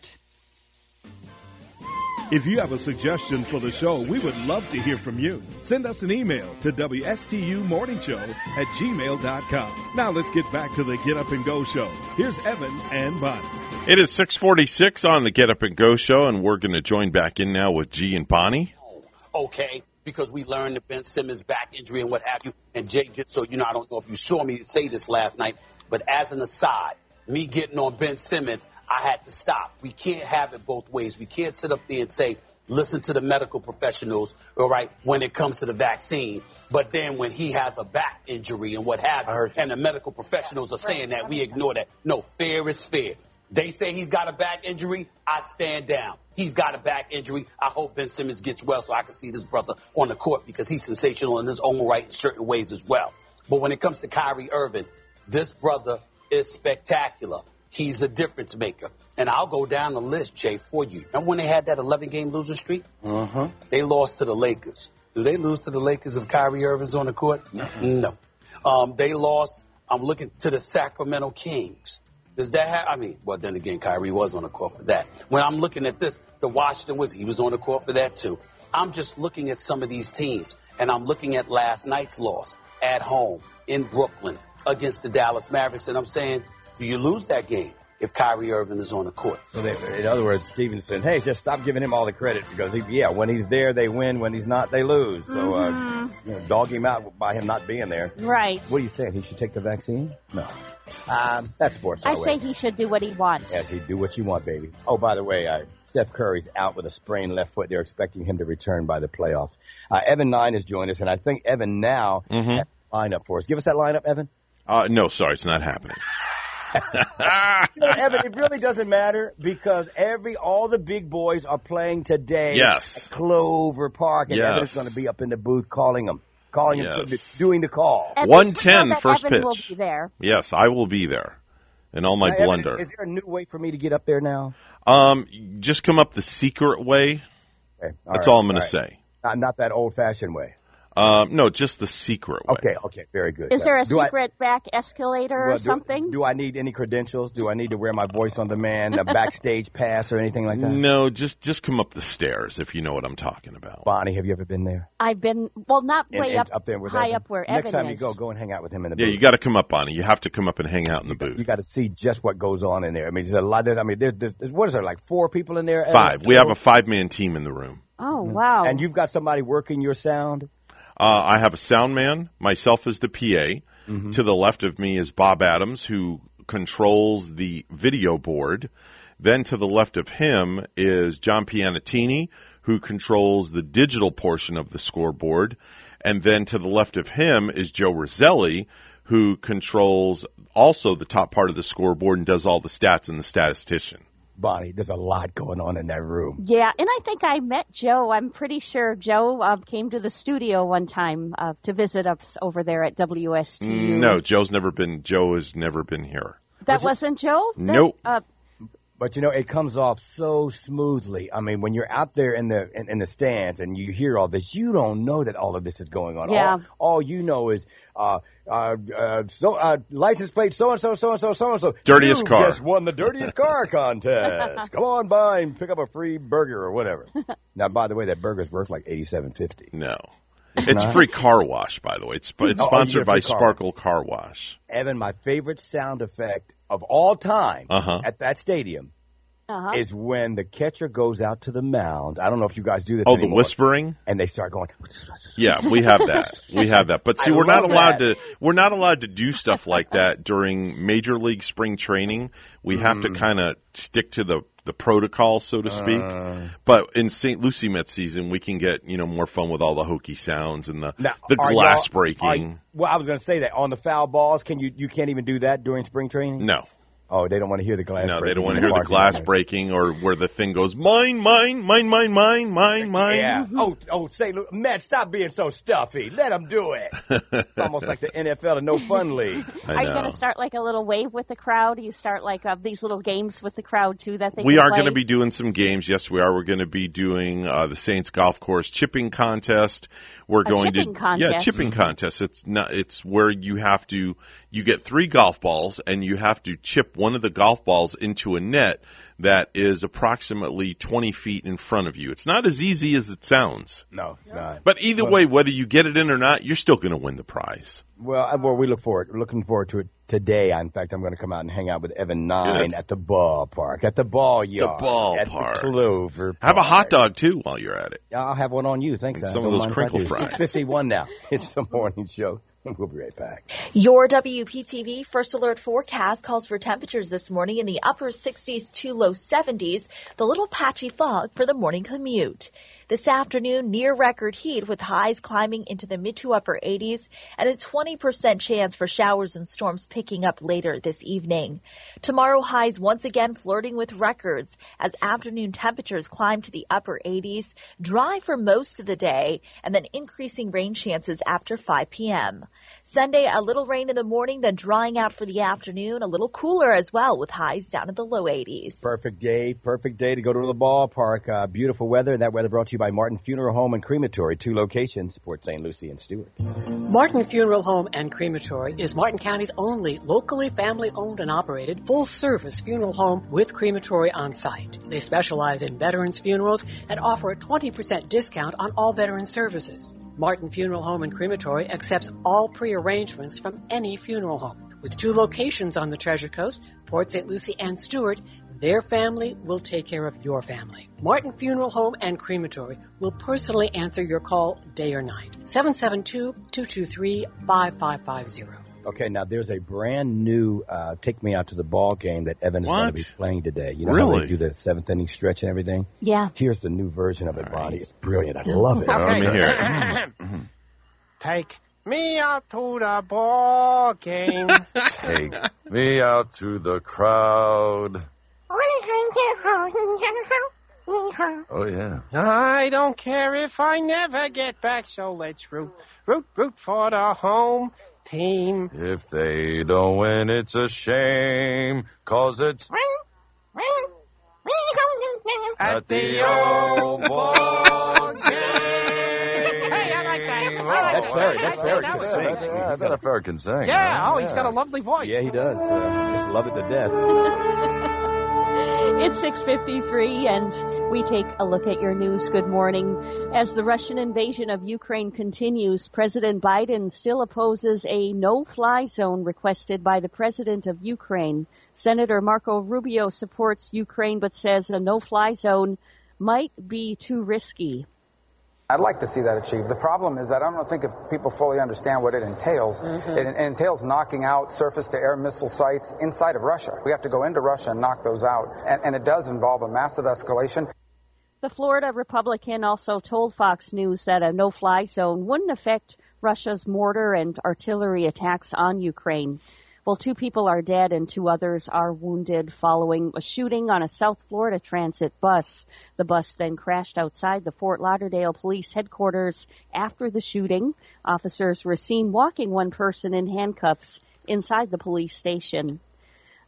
If you have a suggestion for the show, we would love to hear from you. Send us an email to WSTUmorningshow at gmail.com. Now let's get back to the Get Up and Go show. Here's Evan and Bonnie. It is 646 on the Get Up and Go show, and we're going to join back in now with G and Bonnie. Okay, because we learned the Ben Simmons back injury and what have you. And Jay, just so you know, I don't know if you saw me say this last night, but as an aside, me getting on Ben Simmons, I had to stop. We can't have it both ways. We can't sit up there and say, listen to the medical professionals, all right, when it comes to the vaccine. But then when he has a back injury and what have you, and the medical professionals are saying that, we ignore that. No, fair is fair. They say he's got a back injury. I stand down. He's got a back injury. I hope Ben Simmons gets well so I can see this brother on the court because he's sensational in his own right in certain ways as well. But when it comes to Kyrie Irving, this brother is spectacular. He's a difference maker. And I'll go down the list, Jay, for you. Remember when they had that 11 game losing streak? Uh-huh. They lost to the Lakers. Do they lose to the Lakers if Kyrie Irving's on the court? No. Um, they lost, I'm looking to the Sacramento Kings. Does that have, I mean, well, then again, Kyrie was on the court for that. When I'm looking at this, the Washington Wizards, he was on the court for that too. I'm just looking at some of these teams, and I'm looking at last night's loss at home in Brooklyn against the Dallas Mavericks, and I'm saying, do you lose that game if Kyrie Irving is on the court? So they, in other words, Stevenson, "Hey, just stop giving him all the credit because he, yeah, when he's there they win, when he's not they lose. So uh, Mhm. you know, dog him out by him not being there. Right. What are you saying? He should take the vaccine? No. Um, that's sports. I say way. he should do what he wants. Yes, he do what you want, baby. Oh, by the way, uh, Steph Curry's out with a sprained left foot. They're expecting him to return by the playoffs. Uh, Evan Nine has joined us, and I think Evan now Mm-hmm. has lineup for us. Give us that lineup, Evan. Uh, no, sorry, it's not happening. You know, Evan, it really doesn't matter because every all the big boys are playing today. Yes. at Clover Park, and Yes. Evan is going to be up in the booth calling them, calling them, doing the call. At One least we know ten that first will pitch. be there. Yes, I will be there in all my Now, Evan, blunder. Is there a new way for me to get up there now? Um, just come up the secret way. Okay, That's right, all I'm going to say. Not, not that old fashioned way. Um, no, just the secret way. Okay, okay, very good. Is there a Do I- secret back escalator well, or something? Do, I need any credentials? Do I need to wear my voice on demand, a backstage pass, or anything like that? No, just just come up the stairs if you know what I'm talking about. Bonnie, have you ever been there? I've been well, not In- way in- up, there with high Evan? up where Next Evan time is. you go, go and hang out with him in the Yeah, booth. you got to come up, Bonnie. You have to come up and hang out in the booth. You got to see just what goes on in there. I mean, there's a lot. Of, I mean, there's, there's, there's what is there like four people in there? Evan? Five. We have a five man team in the room. Oh wow! And you've got somebody working your sound. Uh, I have a sound man, myself as the PA. Mm-hmm. To the left of me is Bob Adams, who controls the video board. Then to the left of him is John Pianatini, who controls the digital portion of the scoreboard. And then to the left of him is Joe Roselli, who controls also the top part of the scoreboard and does all the stats and the statistician. Bonnie, there's a lot going on in that room. Yeah, and I think I met Joe. I'm pretty sure Joe uh, came to the studio one time uh, to visit us over there at WSTU. No, Joe's never been. Joe has never been here. that wasn't Joe. That- Nope. Uh, But you know, it comes off so smoothly. I mean, when you're out there in the in, in the stands and you hear all this, you don't know that all of this is going on. Yeah. All, all you know is uh, uh, uh, so uh, license plate so and so so and so so and so. Dirtiest you car. Just won the dirtiest car contest. Come on by and pick up a free burger or whatever. now, by the way, that burger's worth like eighty seven fifty. No. It's It's, free car wash, by the way. It's, it's Oh, oh, you get sponsored a by car Sparkle Car Wash. Evan, my favorite sound effect of all time Uh-huh. at that stadium uh-huh. is when the catcher goes out to the mound. I don't know if you guys do this Oh, the whispering? And they start going, Yeah, we have that. We have that. But see, I we're not allowed that. to we're not allowed to do stuff like that during major league spring training. We have Mm. to kind of stick to the the protocol, so to speak. Uh. but in St. Lucie Mets season, we can get you know more fun with all the hokey sounds and the Now, the glass are- breaking. well, I was going to say that on the foul balls, can you you can't even do that during spring training? No. Oh, they don't want to hear the glass. No, they breaking don't want to hear the glass lot. breaking or where the thing goes, mine, mine, mine, mine, mine, mine, mine. Yeah. Oh, oh, St. Louis, Matt, stop being so stuffy. Let them do it. it's almost like the NFL, the no fun league. Are you going to start like a little wave with the crowd? You start like uh, these little games with the crowd too that they we can are going to be doing some games. Yes, we are. We're going to be doing uh, the Saints Golf Course chipping contest. We're A going chipping to contest? yeah chipping contest. It's not. It's where you have to you get three golf balls and you have to chip one of the golf balls into a net that is approximately 20 feet in front of you. It's not as easy as it sounds. No, it's not. But either Well- way, whether you get it in or not, you're still going to win the prize. Well, well, we look forward, looking forward to it today. In fact, I'm going to come out and hang out with Evan Nine Good. at the ballpark, at the ball yard, ballpark. at the Clover. Have a hot dog too while you're at it. I'll have one on you. Thanks. Some of those mind if I crinkle fries. 651 now. It's the morning show. We'll be right back. Your WPTV First Alert forecast calls for temperatures this morning in the upper 60s to low 70s, the little patchy fog for the morning commute. This afternoon, near record heat with highs climbing into the mid to upper 80s and a 20% chance for showers and storms picking up later this evening. Tomorrow, highs once again flirting with records as afternoon temperatures climb to the upper 80s, dry for most of the day, and then increasing rain chances after 5 p.m. Sunday, a little rain in the morning, then drying out for the afternoon, a little cooler as well with highs down in the low 80s. Perfect day, perfect day to go to the ballpark. Uh, beautiful weather, and that weather brought to you by Martin Funeral Home and Crematory, two locations, Port St. Lucie and Stuart. Martin Funeral Home and Crematory is Martin County's only locally family owned and operated full service funeral home with crematory on site. They specialize in veterans funerals and offer a 20% discount on all veteran services. Martin Funeral Home and Crematory accepts all pre-arrangements from any funeral home. With two locations on the Treasure Coast, Port St. Lucie and Stuart, their family will take care of your family. Martin Funeral Home and Crematory will personally answer your call day or night. 772-223-5550. Okay, now there's a brand new uh, "Take Me Out to the Ball" game that Evan is going to be playing today. You know how they do the seventh inning stretch and everything. Yeah. Here's the new version of it, Bonnie. It's brilliant. I love it. Let me hear it. Take me out to the ball game. Take me out to the crowd. Oh yeah. I don't care if I never get back, so let's root, root, root for the home team. If they don't win, it's a shame, cause it's at the old ball game. Hey, I like that. I like That's that. Ferret. That's I Ferret like can that. sing. I bet a ferret can sing. Yeah, huh? oh, he's got a lovely voice. Yeah, he does. Uh, just love it to death. It's 6:53 and we take a look at your news. Good morning. As the Russian invasion of Ukraine continues, President Biden still opposes a no-fly zone requested by the president of Ukraine. Senator Marco Rubio supports Ukraine but says a no-fly zone might be too risky. I'd like to see that achieved. The problem is that I don't think if people fully understand what it entails. Mm-hmm. It, it entails knocking out surface-to-air missile sites inside of Russia. We have to go into Russia and knock those out, and, and it does involve a massive escalation. The Florida Republican also told Fox News that a no-fly zone wouldn't affect Russia's mortar and artillery attacks on Ukraine. Well, two people are dead and two others are wounded following a shooting on a South Florida transit bus. The bus then crashed outside the Fort Lauderdale police headquarters after the shooting. Officers were seen walking one person in handcuffs inside the police station.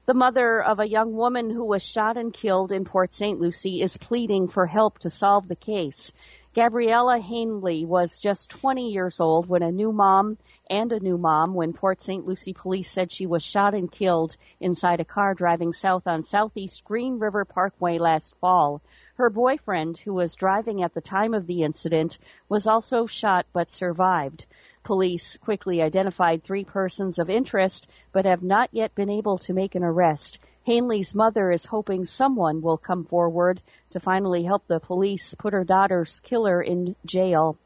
The mother of a young woman who was shot and killed in Port St. Lucie is pleading for help to solve the case. Gabriella Hanley was just 20 years old when a new mom and a new mom when Port St. Lucie police said she was shot and killed inside a car driving south on Southeast Green River Parkway last fall. Her boyfriend, who was driving at the time of the incident, was also shot but survived. Police quickly identified three persons of interest but have not yet been able to make an arrest. Hanley's mother is hoping someone will come forward to finally help the police put her daughter's killer in jail.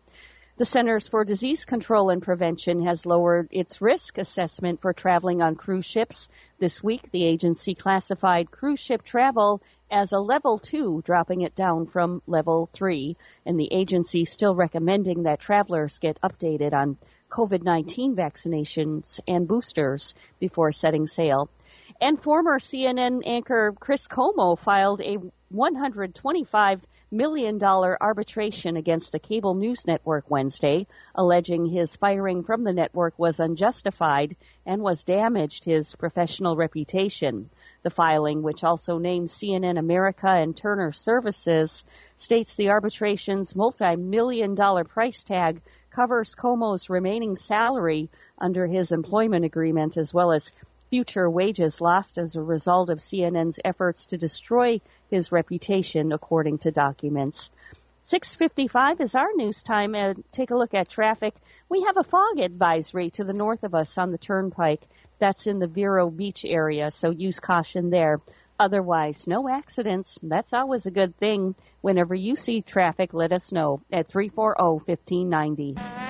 The Centers for Disease Control and Prevention has lowered its risk assessment for traveling on cruise ships. This week, the agency classified cruise ship travel as a level two, dropping it down from level three. And the agency still recommending that travelers get updated on COVID-19 vaccinations and boosters before setting sail. And former CNN anchor Chris Cuomo filed a $125 million arbitration against the cable news network Wednesday, alleging his firing from the network was unjustified and was damaged his professional reputation. The filing, which also names CNN America and Turner Services, states the arbitration's multi-million dollar price tag covers Cuomo's remaining salary under his employment agreement as well as future wages lost as a result of CNN's efforts to destroy his reputation, according to documents. 6:55 is our news time. Uh, take a look at traffic. We have a fog advisory to the north of us on the turnpike. That's in the Vero Beach area, so use caution there. Otherwise, no accidents. That's always a good thing. Whenever you see traffic, let us know at oh, 340-1590.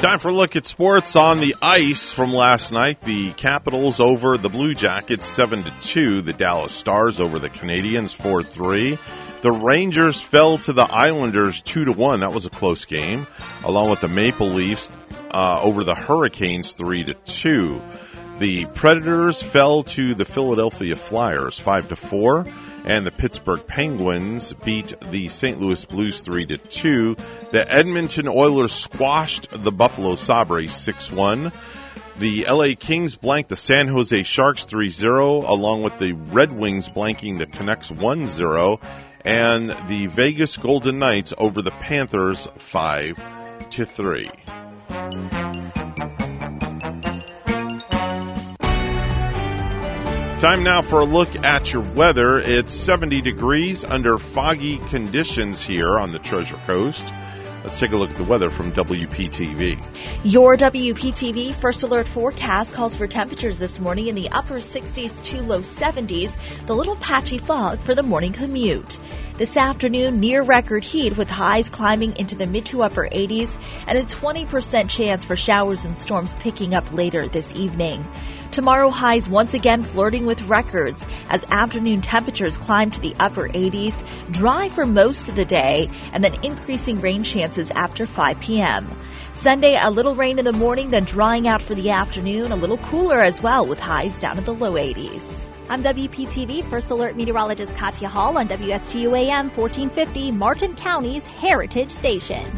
Time for a look at sports on the ice from last night. The Capitals over the Blue Jackets 7 to 2. The Dallas Stars over the Canadiens 4 3. The Rangers fell to the Islanders 2 to 1. That was a close game. Along with the Maple Leafs uh, over the Hurricanes 3 to 2. The Predators fell to the Philadelphia Flyers 5 to 4 and the Pittsburgh Penguins beat the St. Louis Blues 3 to 2. The Edmonton Oilers squashed the Buffalo Sabres 6-1. The LA Kings blanked the San Jose Sharks 3-0 along with the Red Wings blanking the Canucks 1-0 and the Vegas Golden Knights over the Panthers 5 to 3. Time now for a look at your weather. It's 70 degrees under foggy conditions here on the Treasure Coast. Let's take a look at the weather from WPTV. Your WPTV first alert forecast calls for temperatures this morning in the upper 60s to low 70s, the little patchy fog for the morning commute. This afternoon, near record heat with highs climbing into the mid to upper 80s and a 20% chance for showers and storms picking up later this evening. Tomorrow highs once again flirting with records as afternoon temperatures climb to the upper 80s, dry for most of the day, and then increasing rain chances after 5 p.m. Sunday, a little rain in the morning, then drying out for the afternoon, a little cooler as well with highs down in the low 80s. I'm WPTV First Alert Meteorologist Katya Hall on WSTU AM 1450, Martin County's Heritage Station.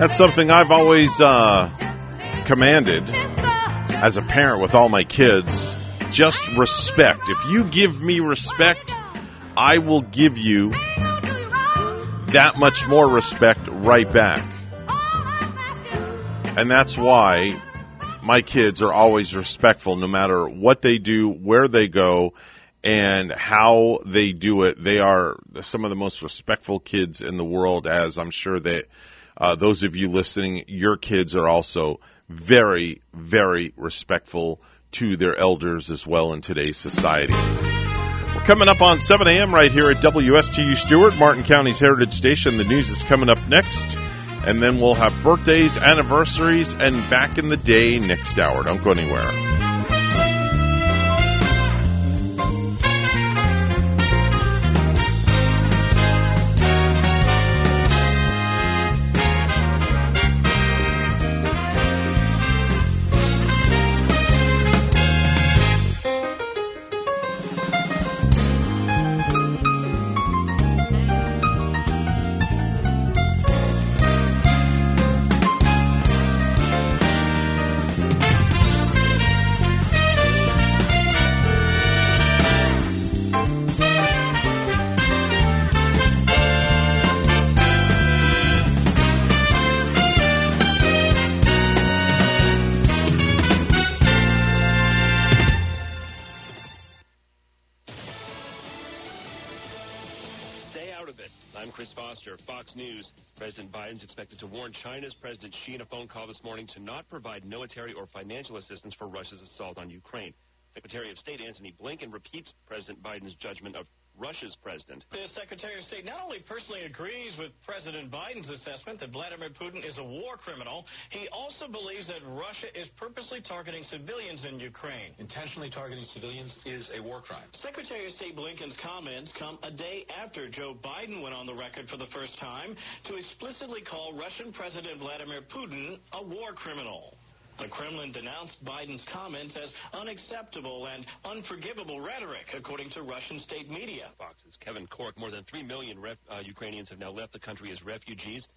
That's something I've always uh, commanded as a parent with all my kids. Just respect. If you give me respect, I will give you that much more respect right back. And that's why my kids are always respectful no matter what they do, where they go, and how they do it. They are some of the most respectful kids in the world, as I'm sure that uh, those of you listening, your kids are also very, very respectful to their elders as well in today's society. We're coming up on 7 a.m. right here at WSTU Stuart, Martin County's Heritage Station. The news is coming up next. And then we'll have birthdays, anniversaries, and back in the day next hour. Don't go anywhere. China's President Xi in a phone call this morning to not provide military or financial assistance for Russia's assault on Ukraine. Secretary of State Antony Blinken repeats President Biden's judgment of Russia's president. The Secretary of State not only personally agrees with President Biden's assessment that Vladimir Putin is a war criminal, he also believes that Russia is purposely targeting civilians in Ukraine. Intentionally targeting civilians is a war crime. Secretary of State Blinken's comments come a day after Joe Biden went on the record for the first time to explicitly call Russian President Vladimir Putin a war criminal. The Kremlin denounced Biden's comments as unacceptable and unforgivable rhetoric, according to Russian state media. Fox's Kevin Corke, more than 3 million ref, uh, Ukrainians have now left the country as refugees.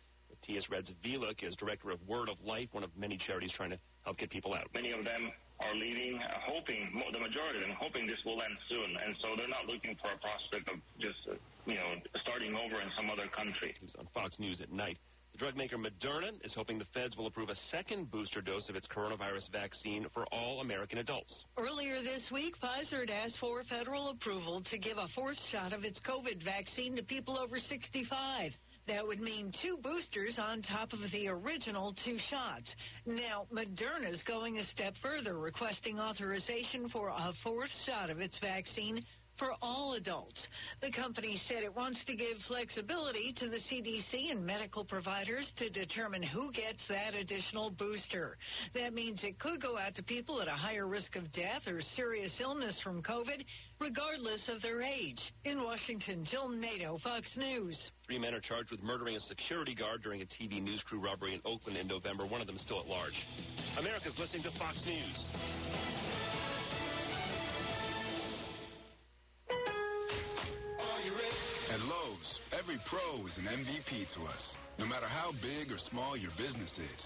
T.S. Radziviluk is director of Word of Life, one of many charities trying to help get people out. Many of them are leaving, uh, hoping, the majority of them, hoping this will end soon. And so they're not looking for a prospect of just, uh, you know, starting over in some other country. He was on Fox News at night. The drug maker Moderna is hoping the feds will approve a second booster dose of its coronavirus vaccine for all American adults. Earlier this week, Pfizer had asked for federal approval to give a fourth shot of its COVID vaccine to people over 65. That would mean two boosters on top of the original two shots. Now, Moderna's going a step further, requesting authorization for a fourth shot of its vaccine for all adults. The company said it wants to give flexibility to the CDC and medical providers to determine who gets that additional booster. That means it could go out to people at a higher risk of death or serious illness from COVID, regardless of their age. In Washington, Jill Nato, Fox News. Three men are charged with murdering a security guard during a TV news crew robbery in Oakland in November. One of them still at large. America's listening to Fox News. Lowe's, every pro is an MVP to us, no matter how big or small your business is.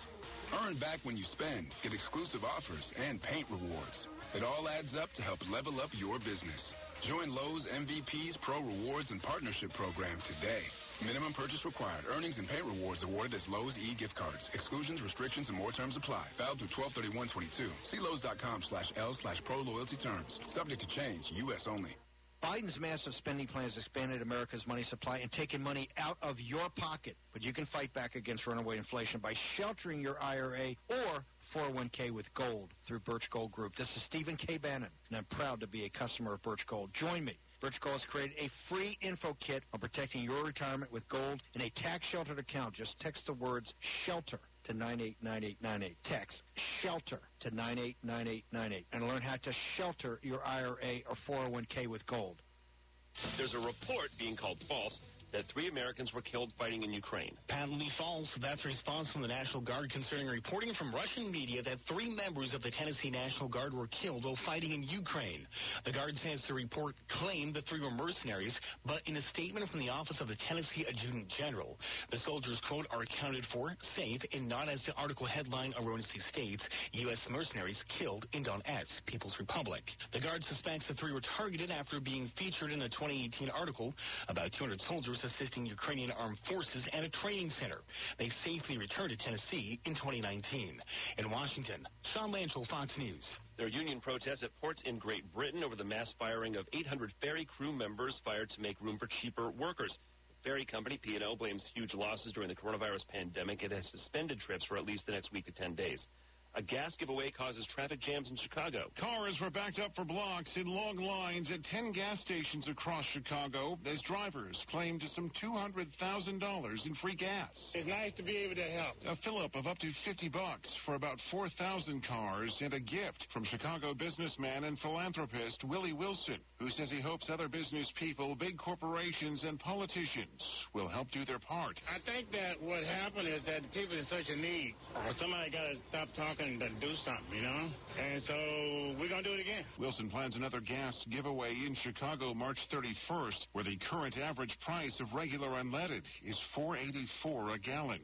Earn back when you spend, get exclusive offers, and paint rewards. It all adds up to help level up your business. Join Lowe's MVP's Pro Rewards and Partnership Program today. Minimum purchase required. Earnings and paint rewards awarded as Lowe's e-gift cards. Exclusions, restrictions, and more terms apply. Valid through 123122. See Lowe's.com slash L slash pro loyalty terms. Subject to change. U.S. only. Biden's massive spending plans expanded America's money supply and taken money out of your pocket. But you can fight back against runaway inflation by sheltering your IRA or 401k with gold through Birch Gold Group. This is Stephen K. Bannon, and I'm proud to be a customer of Birch Gold. Join me. Birch Gold has created a free info kit on protecting your retirement with gold in a tax-sheltered account. Just text the words SHELTER to 989898. Text SHELTER to 989898 and learn how to shelter your IRA or 401k with gold. There's a report being called false that three Americans were killed fighting in Ukraine. Patently false. That's a response from the National Guard concerning reporting from Russian media that three members of the Tennessee National Guard were killed while fighting in Ukraine. The Guard says the report claimed the three were mercenaries, but in a statement from the Office of the Tennessee Adjutant General, the soldiers, quote, are accounted for, safe, and not as the article headline erroneously states, U.S. mercenaries killed in Donetsk, People's Republic. The Guard suspects the three were targeted after being featured in a 2018 article about 200 soldiers assisting Ukrainian armed forces at a training center. They safely returned to Tennessee in 2019. In Washington, Sean Langille, Fox News. There are union protests at ports in Great Britain over the mass firing of 800 ferry crew members fired to make room for cheaper workers. Ferry company, P&O, blames huge losses during the coronavirus pandemic and has suspended trips for at least the next week to 10 days. A gas giveaway causes traffic jams in Chicago. Cars were backed up for blocks in long lines at 10 gas stations across Chicago as drivers claimed to some $200,000 in free gas. It's nice to be able to help. A fill-up of up to 50 bucks for about 4,000 cars and a gift from Chicago businessman and philanthropist Willie Wilson, who says he hopes other business people, big corporations, and politicians will help do their part. I think that what happened is that people in such a need. Somebody got to stop talking to do something, you know? And so we're going to do it again. Wilson plans another gas giveaway in Chicago March 31st, where the current average price of regular unleaded is 4.84 a gallon.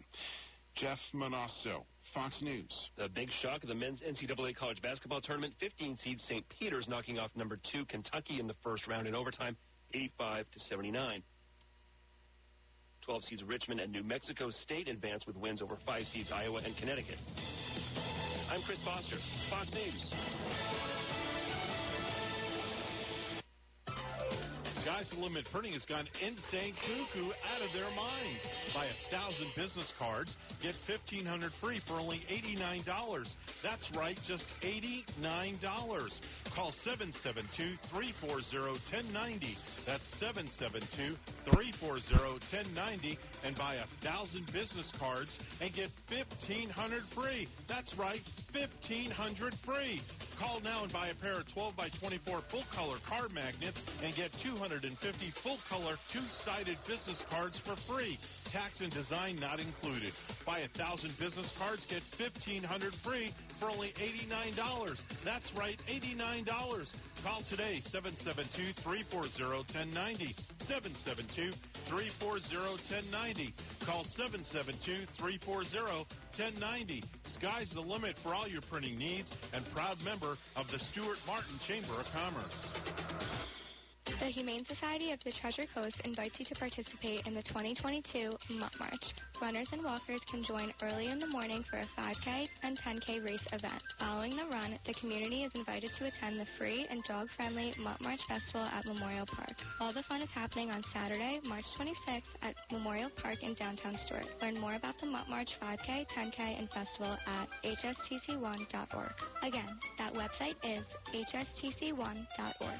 Jeff Monosso, Fox News. The big shock of the men's NCAA college basketball tournament: 15 seed St. Peter's knocking off number two Kentucky in the first round in overtime, 85 to 79. 12 seeds Richmond and New Mexico State advance with wins over five seeds Iowa and Connecticut. I'm Chris Foster, Fox News. Sky's the Limit Printing has gone insane cuckoo out of their minds. Buy a thousand business cards, get fifteen hundred free for only eighty-nine dollars. That's right, just eighty-nine dollars. Call 772-340-1090. That's 772-340-1090 and buy a thousand business cards and get fifteen hundred free. That's right, fifteen hundred free. Call now and buy a pair of 12 by 24 full color card magnets and get 250 full color two-sided business cards for free. Tax and design not included. Buy a thousand business cards, get 1500 free for only $89. That's right, $89. Call today, 772-340-1090. 772-340-1090. Call 772-340-1090. Sky's the limit for all your printing needs and proud member of the Stuart Martin Chamber of Commerce. The Humane Society of the Treasure Coast invites you to participate in the 2022 Mutt March. Runners and walkers can join early in the morning for a 5K and 10K race event. Following the run, the community is invited to attend the free and dog-friendly Mutt March Festival at Memorial Park. All the fun is happening on Saturday, March 26th at Memorial Park in downtown Stuart. Learn more about the Mutt March 5K, 10K, and festival at hstc1.org. Again, that website is hstc1.org.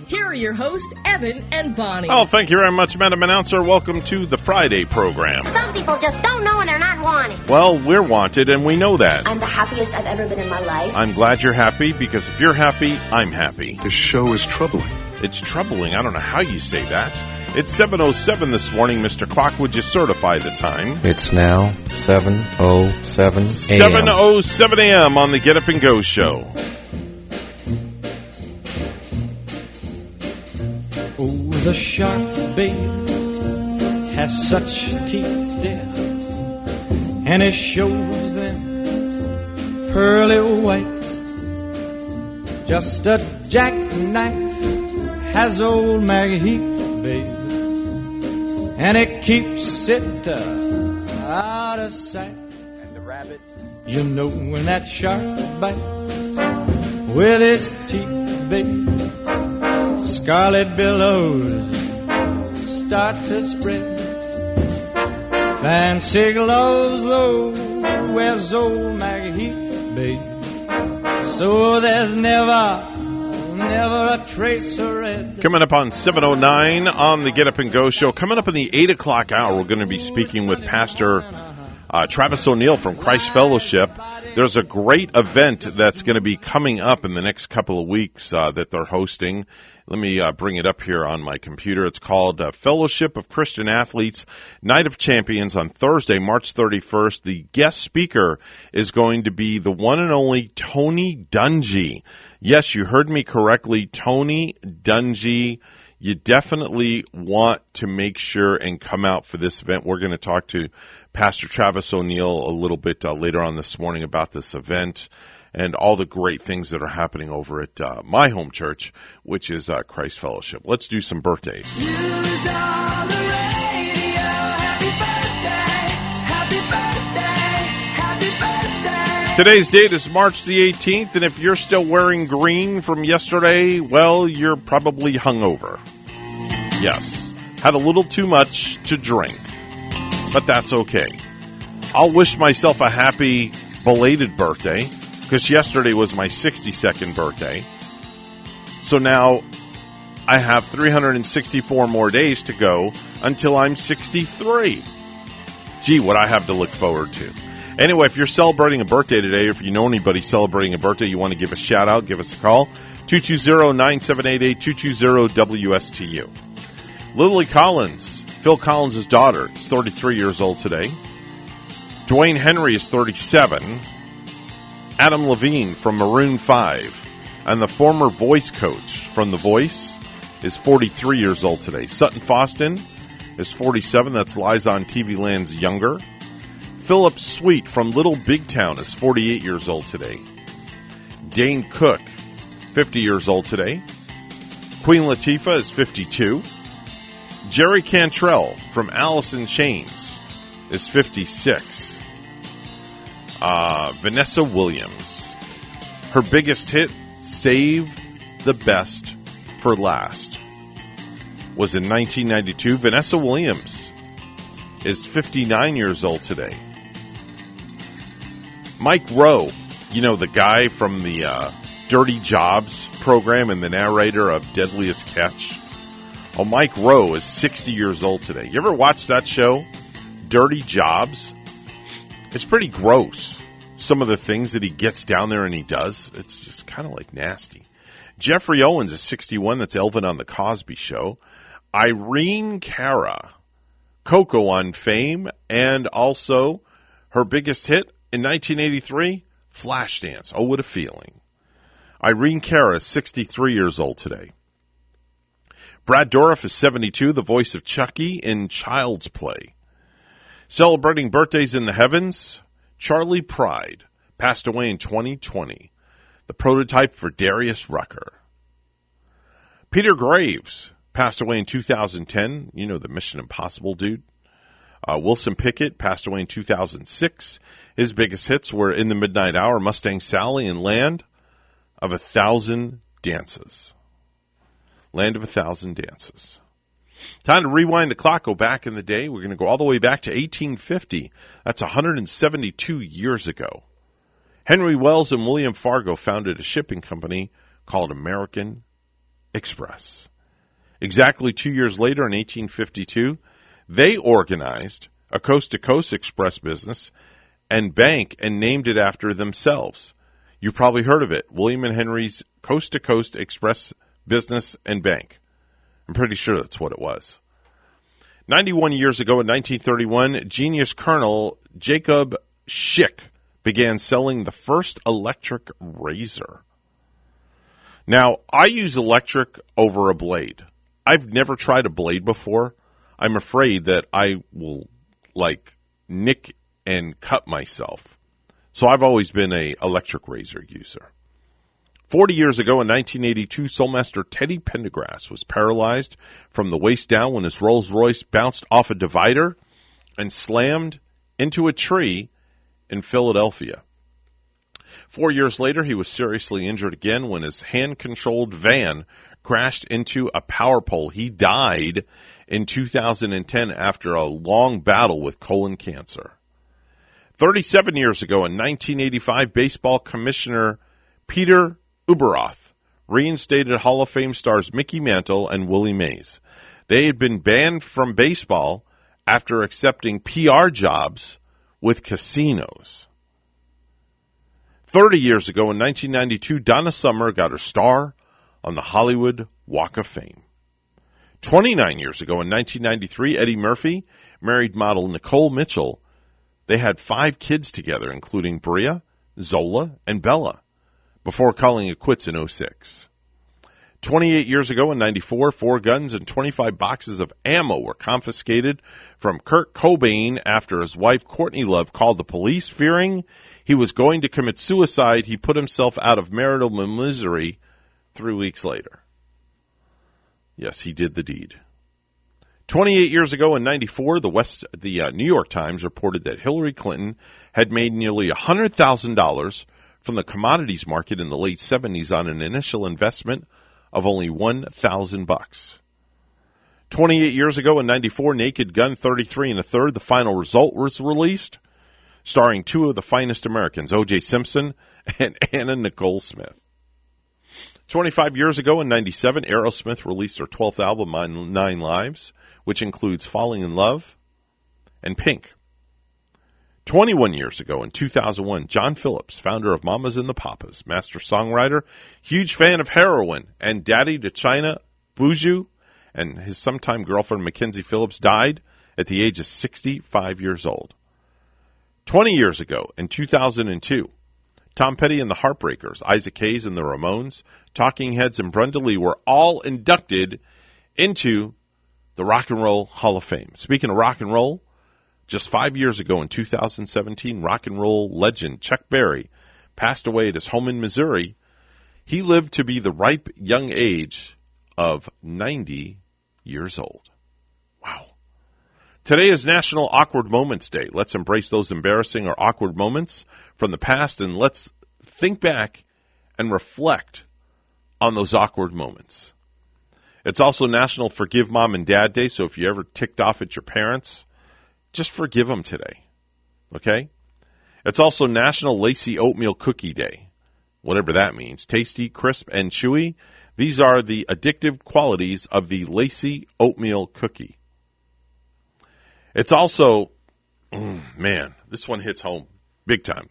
here are your hosts, Evan and Bonnie. Oh, thank you very much, Madam Announcer. Welcome to the Friday program. Some people just don't know when they're not wanted. Well, we're wanted, and we know that. I'm the happiest I've ever been in my life. I'm glad you're happy because if you're happy, I'm happy. This show is troubling. It's troubling. I don't know how you say that. It's 7.07 this morning, Mr. Clock. Would you certify the time? It's now 7.07 a.m. 7.07 a.m. on the Get Up and Go show. The shark, babe, has such teeth, dear, and it shows them pearly white. Just a jackknife has old Macheath, babe, and it keeps it uh, out of sight. And the rabbit. You know when that shark bites with his teeth, babe, scarlet billows start to spread. Fancy gloves, though, wears old Macheath. So there's never, never a trace of red. Coming up on 709 on the Get Up and Go show. Coming up in the 8 o'clock hour, we're going to be speaking with Pastor uh, Travis O'Neal from Christ Fellowship. There's a great event that's going to be coming up in the next couple of weeks uh, that they're hosting. Let me uh, bring it up here on my computer. It's called uh, Fellowship of Christian Athletes Night of Champions on Thursday, March 31st. The guest speaker is going to be the one and only Tony Dungy. Yes, you heard me correctly. Tony Dungy. You definitely want to make sure and come out for this event. We're going to talk to Pastor Travis O'Neal a little bit uh, later on this morning about this event and all the great things that are happening over at uh, my home church, which is uh, Christ Fellowship. Let's do some birthdays. Today's date is March the 18th, and if you're still wearing green from yesterday, well, you're probably hungover. Yes. Had a little too much to drink, but that's okay. I'll wish myself a happy belated birthday because yesterday was my 62nd birthday. So now I have 364 more days to go until I'm 63. Gee, what I have to look forward to. Anyway, if you're celebrating a birthday today, or if you know anybody celebrating a birthday, you want to give a shout out, give us a call. 220-9788-220-WSTU. Lily Collins, Phil Collins' daughter, is 33 years old today. Dwayne Henry is 37. Adam Levine from Maroon 5 and the former voice coach from The Voice is 43 years old today. Sutton Foster is 47. That's Liza on TV Land's younger. Philip Sweet from Little Big Town is 48 years old today. Dane Cook, 50 years old today. Queen Latifah is 52. Jerry Cantrell from Alice in Chains is 56. Uh, Vanessa Williams Her biggest hit, Save the Best for Last, was in 1992. Vanessa Williams is 59 years old today. Mike Rowe, you know, the guy from the uh, Dirty Jobs program and the narrator of Deadliest Catch. Oh, Mike Rowe is 60 years old today. You ever watch that show, Dirty Jobs? It's pretty gross. Some of the things that he gets down there and he does, it's just kind of like nasty. Geoffrey Owens is 61. That's Elvin on the Cosby Show. Irene Cara, Coco on Fame, and also her biggest hit in 1983, Flashdance. Oh, what a feeling. Irene Cara is 63 years old today. Brad Dourif is 72, the voice of Chucky in Child's Play. Celebrating birthdays in the heavens, Charley Pride passed away in 2020, the prototype for Darius Rucker. Peter Graves passed away in 2010, you know, the Mission Impossible dude. Uh, Wilson Pickett passed away in 2006. His biggest hits were In the Midnight Hour, Mustang Sally, and Land of a Thousand Dances. Land of a Thousand Dances. Time to rewind the clock, go back in the day. We're going to go all the way back to 1850. That's 172 years ago. Henry Wells and William Fargo founded a shipping company called American Express. Exactly two years later, in 1852, they organized a coast to coast express business and bank and named it after themselves. You probably heard of it. William and Henry's Coast to Coast Express Business and Bank. I'm pretty sure that's what it was. 91 years ago in 1931, genius colonel Jacob Schick began selling the first electric razor. Now, I use electric over a blade. I've never tried a blade before. I'm afraid that I will like nick and cut myself. So I've always been a electric razor user. 40 years ago in 1982, Soulmaster Teddy Pendergrass was paralyzed from the waist down when his Rolls Royce bounced off a divider and slammed into a tree in Philadelphia. Four years later, he was seriously injured again when his hand controlled van crashed into a power pole. He died in 2010 after a long battle with colon cancer. 37 years ago in 1985, baseball commissioner Peter Ueberroth reinstated Hall of Fame stars Mickey Mantle and Willie Mays. They had been banned from baseball after accepting PR jobs with casinos. 30 years ago in 1992, Donna Summer got her star on the Hollywood Walk of Fame. 29 years ago in 1993, Eddie Murphy married model Nicole Mitchell. They had five kids together, including Bria, Zola, and Bella, before calling it quits in 06. 28 years ago in 94, four guns and 25 boxes of ammo were confiscated from Kurt Cobain after his wife Courtney Love called the police fearing he was going to commit suicide. He put himself out of marital misery three weeks later. Yes, he did the deed. 28 years ago in 94, the West, the uh, New York Times reported that Hillary Clinton had made nearly $100,000 from the commodities market in the late 70s on an initial investment of only 1,000 bucks. 28 years ago in 94, Naked Gun 33 and a third, the final result was released, starring two of the finest Americans, O.J. Simpson and Anna Nicole Smith. 25 years ago in 97, Aerosmith released their 12th album Nine Lives, which includes Falling in Love and Pink. 21 years ago in 2001, John Phillips, founder of Mamas and the Papas, master songwriter, huge fan of heroin, and daddy to Chynna Bijou and his sometime girlfriend Mackenzie Phillips died at the age of 65 years old. 20 years ago in 2002, Tom Petty and the Heartbreakers, Isaac Hayes and the Ramones, Talking Heads, and Brenda Lee were all inducted into the Rock and Roll Hall of Fame. Speaking of rock and roll, just five years ago in 2017, rock and roll legend Chuck Berry passed away at his home in Missouri. He lived to be the ripe young age of 90 years old. Wow. Today is National Awkward Moments Day. Let's embrace those embarrassing or awkward moments from the past and let's think back and reflect on those awkward moments. It's also National Forgive Mom and Dad Day, so if you ever ticked off at your parents, just forgive them today. Okay? It's also National Lacy Oatmeal Cookie Day, whatever that means. Tasty, crisp, and chewy. These are the addictive qualities of the Lacy Oatmeal Cookie. It's also, man, this one hits home big time.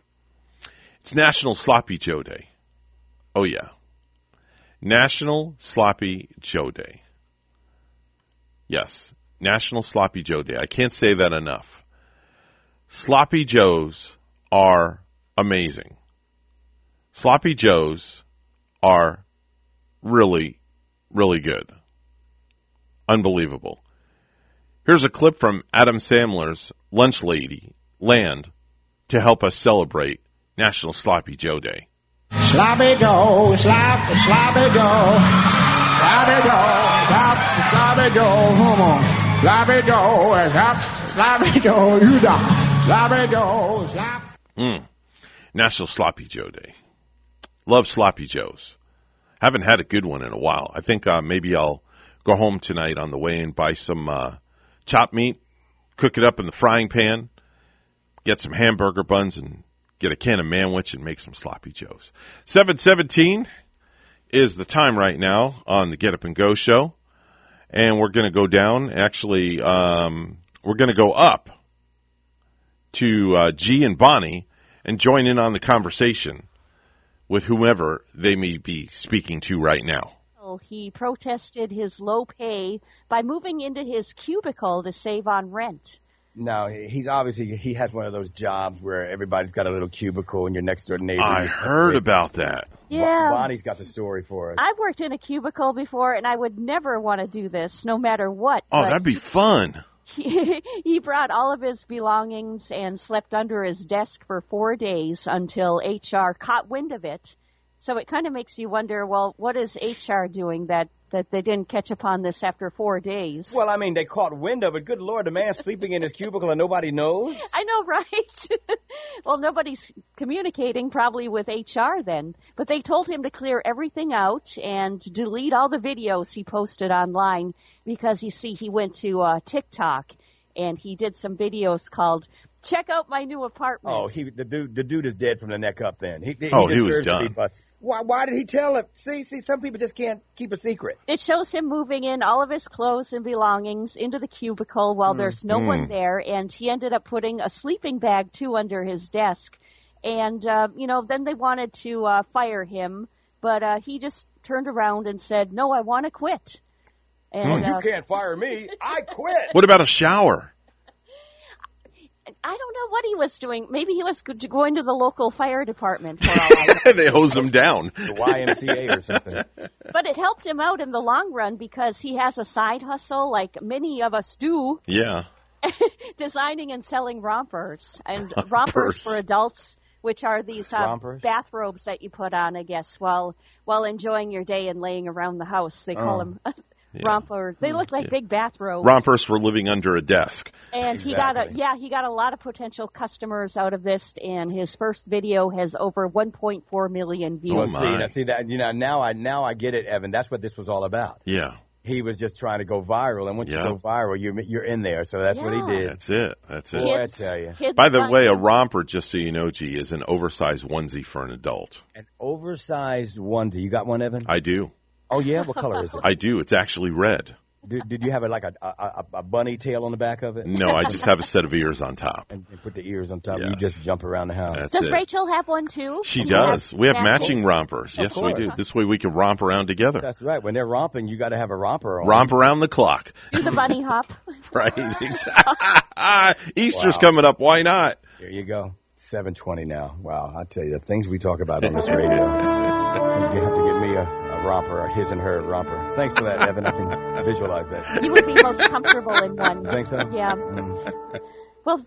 It's National Sloppy Joe Day. Oh, yeah. National Sloppy Joe Day. Yes, National Sloppy Joe Day. I can't say that enough. Sloppy Joes are amazing. Sloppy Joes are really, really good. Unbelievable. Here's a clip from Adam Sandler's Lunch Lady Land to help us celebrate National Sloppy Joe Day. Sloppy Joe, slop, sloppy Joe, sloppy Joe, slop, sloppy Joe, come on, slop, sloppy Joe, you sloppy Joe, slop. Mm. National Sloppy Joe Day. Love Sloppy Joes. Haven't had a good one in a while. I think uh, maybe I'll go home tonight on the way and buy some uh, chopped meat, cook it up in the frying pan, get some hamburger buns, and get a can of manwich and make some sloppy joes. 717 is the time right now on the Get Up and Go show. And we're going to go down. Actually, um, we're going to go up to uh, G and Bonnie and join in on the conversation with whomever they may be speaking to right now. He protested his low pay by moving into his cubicle to save on rent. No, he's obviously he has one of those jobs where everybody's got a little cubicle and your next door neighbor. I heard about that. Yeah. Bonnie's got the story for us. I've worked in a cubicle before, and I would never want to do this, no matter what. Oh, that'd be fun. he, he brought all of his belongings and slept under his desk for four days until HR caught wind of it. So it kind of makes you wonder, well, what is HR doing that, that they didn't catch upon this after four days? Well, I mean, they caught wind of it. Good Lord, the man's sleeping in his cubicle and nobody knows. I know, right? well, nobody's communicating probably with HR then. But they told him to clear everything out and delete all the videos he posted online because you see, he went to uh, TikTok and he did some videos called "Check Out My New Apartment." Oh, he the dude the dude is dead from the neck up. Then he, he Oh, he was deserves done. busted. Why? Why did he tell him? See, see, some people just can't keep a secret. It shows him moving in all of his clothes and belongings into the cubicle while there's no Mm. one there, and he ended up putting a sleeping bag too under his desk. And uh, you know, then they wanted to uh, fire him, but uh, he just turned around and said, "No, I want to quit." And you uh, can't fire me. I quit. What about a shower? I don't know what he was doing. Maybe he was go- going to the local fire department for all I know. they hose him down. The YMCA or something. But it helped him out in the long run because he has a side hustle like many of us do. Yeah. designing and selling rompers and Rompers. rompers for adults, which are these uh, bathrobes that you put on, I guess, while while enjoying your day and laying around the house. They call Oh. Them rompers. They hmm. look like big bathrobes. Rompers were living under a desk. And he got a yeah, he got a lot of potential customers out of this, and his first video has over 1.4 million views. Oh, well, see, now, see that you know now I now I get it, Evan. That's what this was all about. Yeah. He was just trying to go viral, and once Yeah. you go viral, you're you're in there. So that's what he did. That's it. That's it. Boy, I tell you, By the way, a romper, just so you know, G, is an oversized onesie for an adult. an oversized onesie. You got one, Evan? I do. Oh yeah, what color is it? I do. It's actually red. Did, did you have it like a, a a a bunny tail on the back of it? No, I just have a set of ears on top. And, and put the ears on top. You just jump around the house. That's Does it. Rachel have one too? She Do you have does. We have matching matching? rompers. Of Yes, we do. This way we can romp around together. That's right. When they're romping, you got to have a romper on. Romp around the clock. Do the bunny hop. Right. Exactly. Easter's Wow. coming up. Why not? There you go. 720 now. Wow. I tell you, the things we talk about on this radio. You have to get me a, a romper, a his and her romper. Thanks for that, Evan. I can visualize that. You would be most comfortable in one. You think so? Yeah. Mm. Well,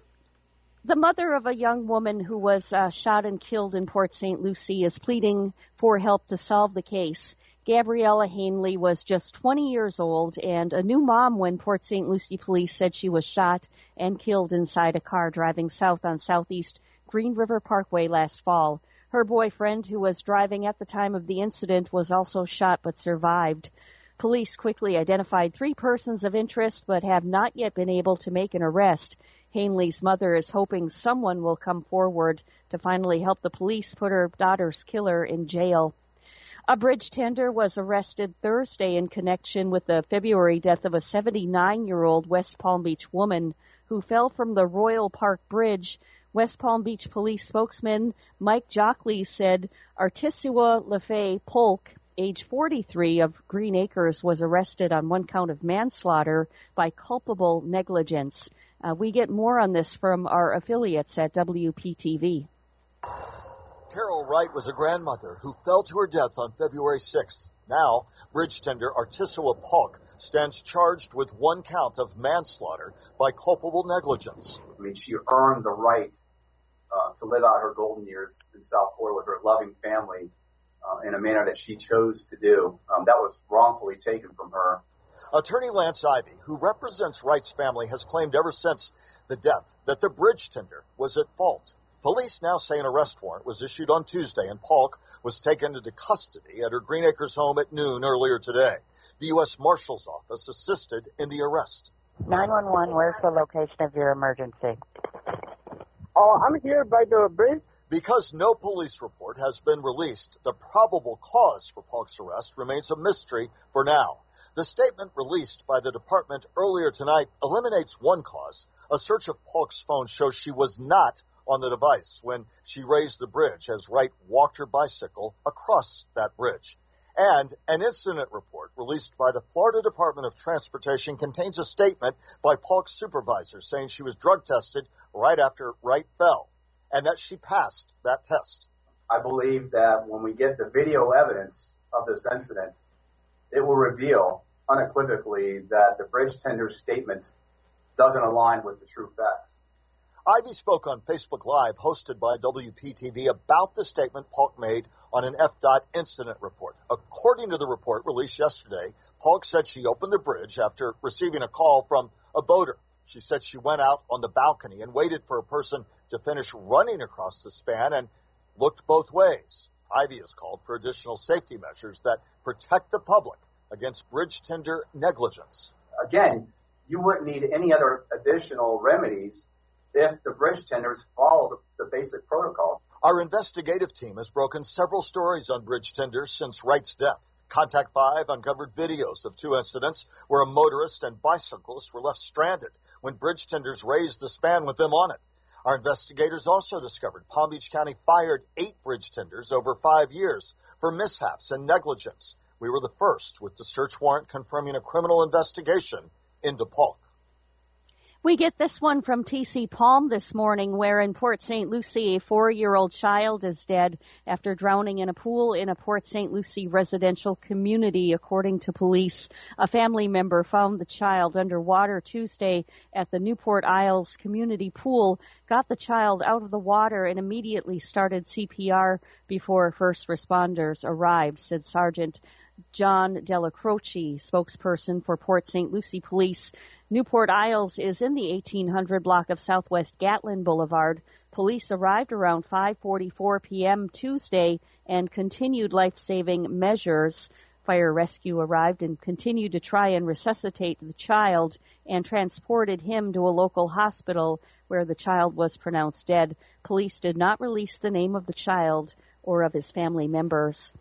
the mother of a young woman who was uh, shot and killed in Port St. Lucie is pleading for help to solve the case. Gabriella Hanley was just 20 years old and a new mom when Port St. Lucie police said she was shot and killed inside a car driving south on Southeast Green River Parkway last fall. Her boyfriend, who was driving at the time of the incident, was also shot but survived. Police quickly identified three persons of interest but have not yet been able to make an arrest. Hanley's mother is hoping someone will come forward to finally help the police put her daughter's killer in jail. A bridge tender was arrested Thursday in connection with the February death of a 79 year old West Palm Beach woman who fell from the Royal Park Bridge. West Palm Beach police spokesman Mike Jachles said Artisua Lefay Polk, age 43 of Green Acres, was arrested on one count of manslaughter by culpable negligence. Uh, we get more on this from our affiliates at WPTV. Carol Wright was a grandmother who fell to her death on February 6th. Now, bridge tender Artisua Polk stands charged with one count of manslaughter by culpable negligence. I mean, she earned the right uh, to live out her golden years in South Florida with her loving family uh, in a manner that she chose to do. Um, that was wrongfully taken from her. Attorney Lance Ivey, who represents Wright's family, has claimed ever since the death that the bridge tender was at fault. Police now say an arrest warrant was issued on Tuesday and Polk was taken into custody at her Green Acres home at noon earlier today. The U.S. Marshal's Office assisted in the arrest. 911, where's the location of your emergency? Oh, I'm here by the bridge. Because no police report has been released, the probable cause for Polk's arrest remains a mystery for now. The statement released by the department earlier tonight eliminates one cause. A search of Polk's phone shows she was not on the device when she raised the bridge as Wright walked her bicycle across that bridge. And an incident report released by the Florida Department of Transportation contains a statement by Polk's supervisor saying she was drug tested right after Wright fell and that she passed that test. I believe that when we get the video evidence of this incident, it will reveal unequivocally that the bridge tender's statement doesn't align with the true facts. Ivey spoke on Facebook Live, hosted by WPTV, about the statement Polk made on an FDOT incident report. According to the report released yesterday, Polk said she opened the bridge after receiving a call from a boater. She said she went out on the balcony and waited for a person to finish running across the span and looked both ways. Ivey has called for additional safety measures that protect the public against bridge tender negligence. Again, you wouldn't need any other additional remedies if the bridge tenders follow the basic protocol. Our investigative team has broken several stories on bridge tenders since Wright's death. Contact 5 uncovered videos of two incidents where a motorist and bicyclist were left stranded when bridge tenders raised the span with them on it. Our investigators also discovered Palm Beach County fired eight bridge tenders over five years for mishaps and negligence. We were the first with the search warrant confirming a criminal investigation into Polk. We get this one from TC Palm this morning, where in Port St. Lucie, a four-year-old child is dead after drowning in a pool in a Port St. Lucie residential community, according to police. A family member found the child underwater Tuesday at the Newport Isles community pool, got the child out of the water, and immediately started CPR before first responders arrived, said Sergeant John Delacroce, spokesperson for Port St. Lucie Police. Newport Isles is in the 1800 block of Southwest Gatlin Boulevard. Police arrived around 5:44 p.m. Tuesday and continued life-saving measures. Fire rescue arrived and continued to try and resuscitate the child and transported him to a local hospital where the child was pronounced dead. Police did not release the name of the child or of his family members.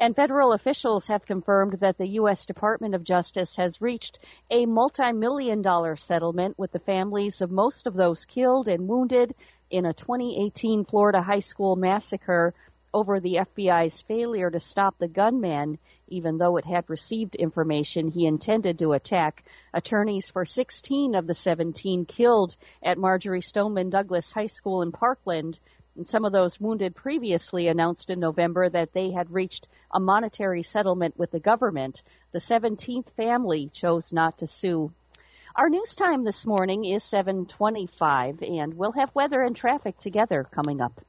And federal officials have confirmed that the U.S. Department of Justice has reached a multi-million dollar settlement with the families of most of those killed and wounded in a 2018 Florida high school massacre over the FBI's failure to stop the gunman, even though it had received information he intended to attack. Attorneys for 16 of the 17 killed at Marjory Stoneman Douglas High School in Parkland and some of those wounded previously announced in November that they had reached a monetary settlement with the government. The 17th family chose not to sue. Our news time this morning is 7:25 and we'll have weather and traffic together coming up.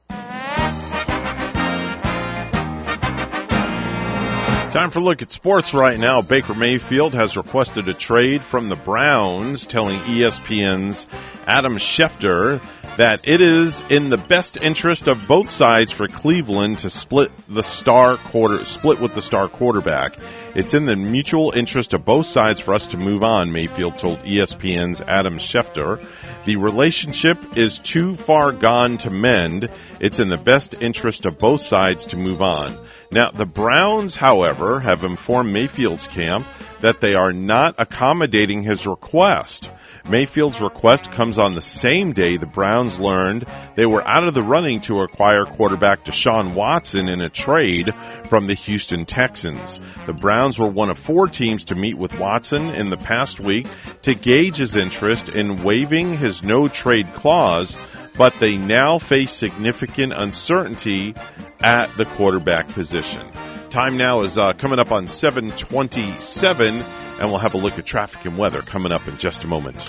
Time for a look at sports right now. Baker Mayfield has requested a trade from the Browns, telling ESPN's Adam Schefter that it is in the best interest of both sides for Cleveland to split the star quarter split with the star quarterback. It's in the mutual interest of both sides for us to move on, Mayfield told ESPN's Adam Schefter. The relationship is too far gone to mend. It's in the best interest of both sides to move on. Now, the Browns, however, have informed Mayfield's camp that they are not accommodating his request. Mayfield's request comes on the same day the Browns learned they were out of the running to acquire quarterback Deshaun Watson in a trade from the Houston Texans. The Browns were one of four teams to meet with Watson in the past week to gauge his interest in waiving his no trade clause, but they now face significant uncertainty at the quarterback position. Time now is uh, coming up on 727, and we'll have a look at traffic and weather coming up in just a moment.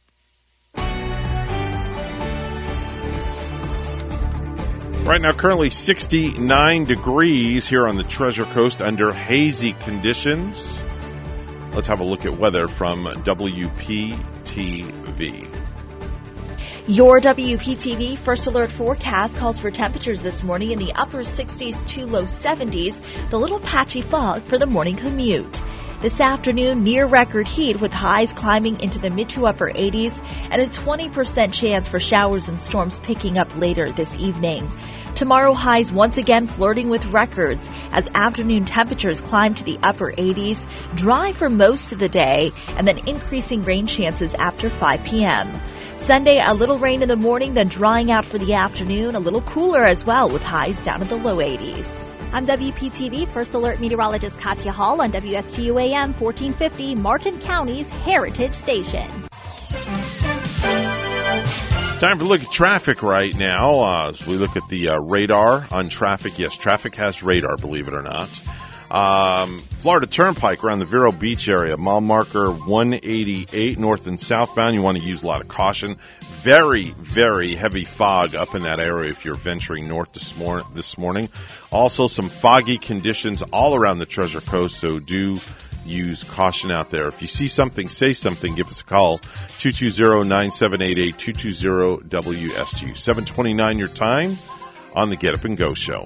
Right now, currently 69 degrees here on the Treasure Coast under hazy conditions. Let's have a look at weather from WPTV. Your WPTV First Alert forecast calls for temperatures this morning in the upper 60s to low 70s, the little patchy fog for the morning commute. This afternoon, near record heat with highs climbing into the mid to upper 80s and a 20% chance for showers and storms picking up later this evening. Tomorrow highs once again flirting with records as afternoon temperatures climb to the upper 80s, dry for most of the day, and then increasing rain chances after 5 p.m. Sunday, a little rain in the morning, then drying out for the afternoon, a little cooler as well with highs down in the low 80s. I'm WPTV First Alert Meteorologist Katya Hall on WSTU AM 1450, Martin County's Heritage Station. Time to look at traffic right now. Uh, as we look at the uh, radar on traffic, yes, traffic has radar, believe it or not. Um, Florida Turnpike around the Vero Beach area, mile marker 188 north and southbound. You want to use a lot of caution. Very, very heavy fog up in that area if you're venturing north this, mor- this morning. Also, some foggy conditions all around the Treasure Coast, so do use caution out there. If you see something, say something, give us a call. 220-9788, 220-WSTU. 729 your time on the Get Up and Go show.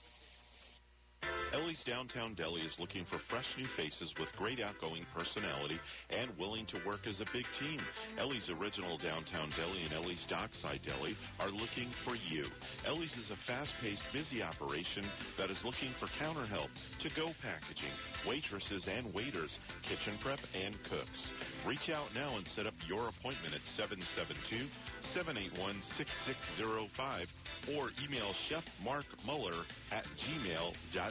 Ellie's Downtown Deli is looking for fresh new faces with great outgoing personality and willing to work as a big team. Ellie's Original Downtown Deli and Ellie's Dockside Deli are looking for you. Ellie's is a fast-paced, busy operation that is looking for counter help, to-go packaging, waitresses and waiters, kitchen prep, and cooks. Reach out now and set up your appointment at 772-781-6605 or email Chef Mark Muller at gmail.com.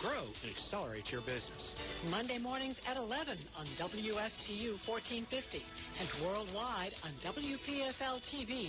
grow, and accelerate your business. Monday mornings at 11 on WSTU 1450 and worldwide on WPSLTV.com.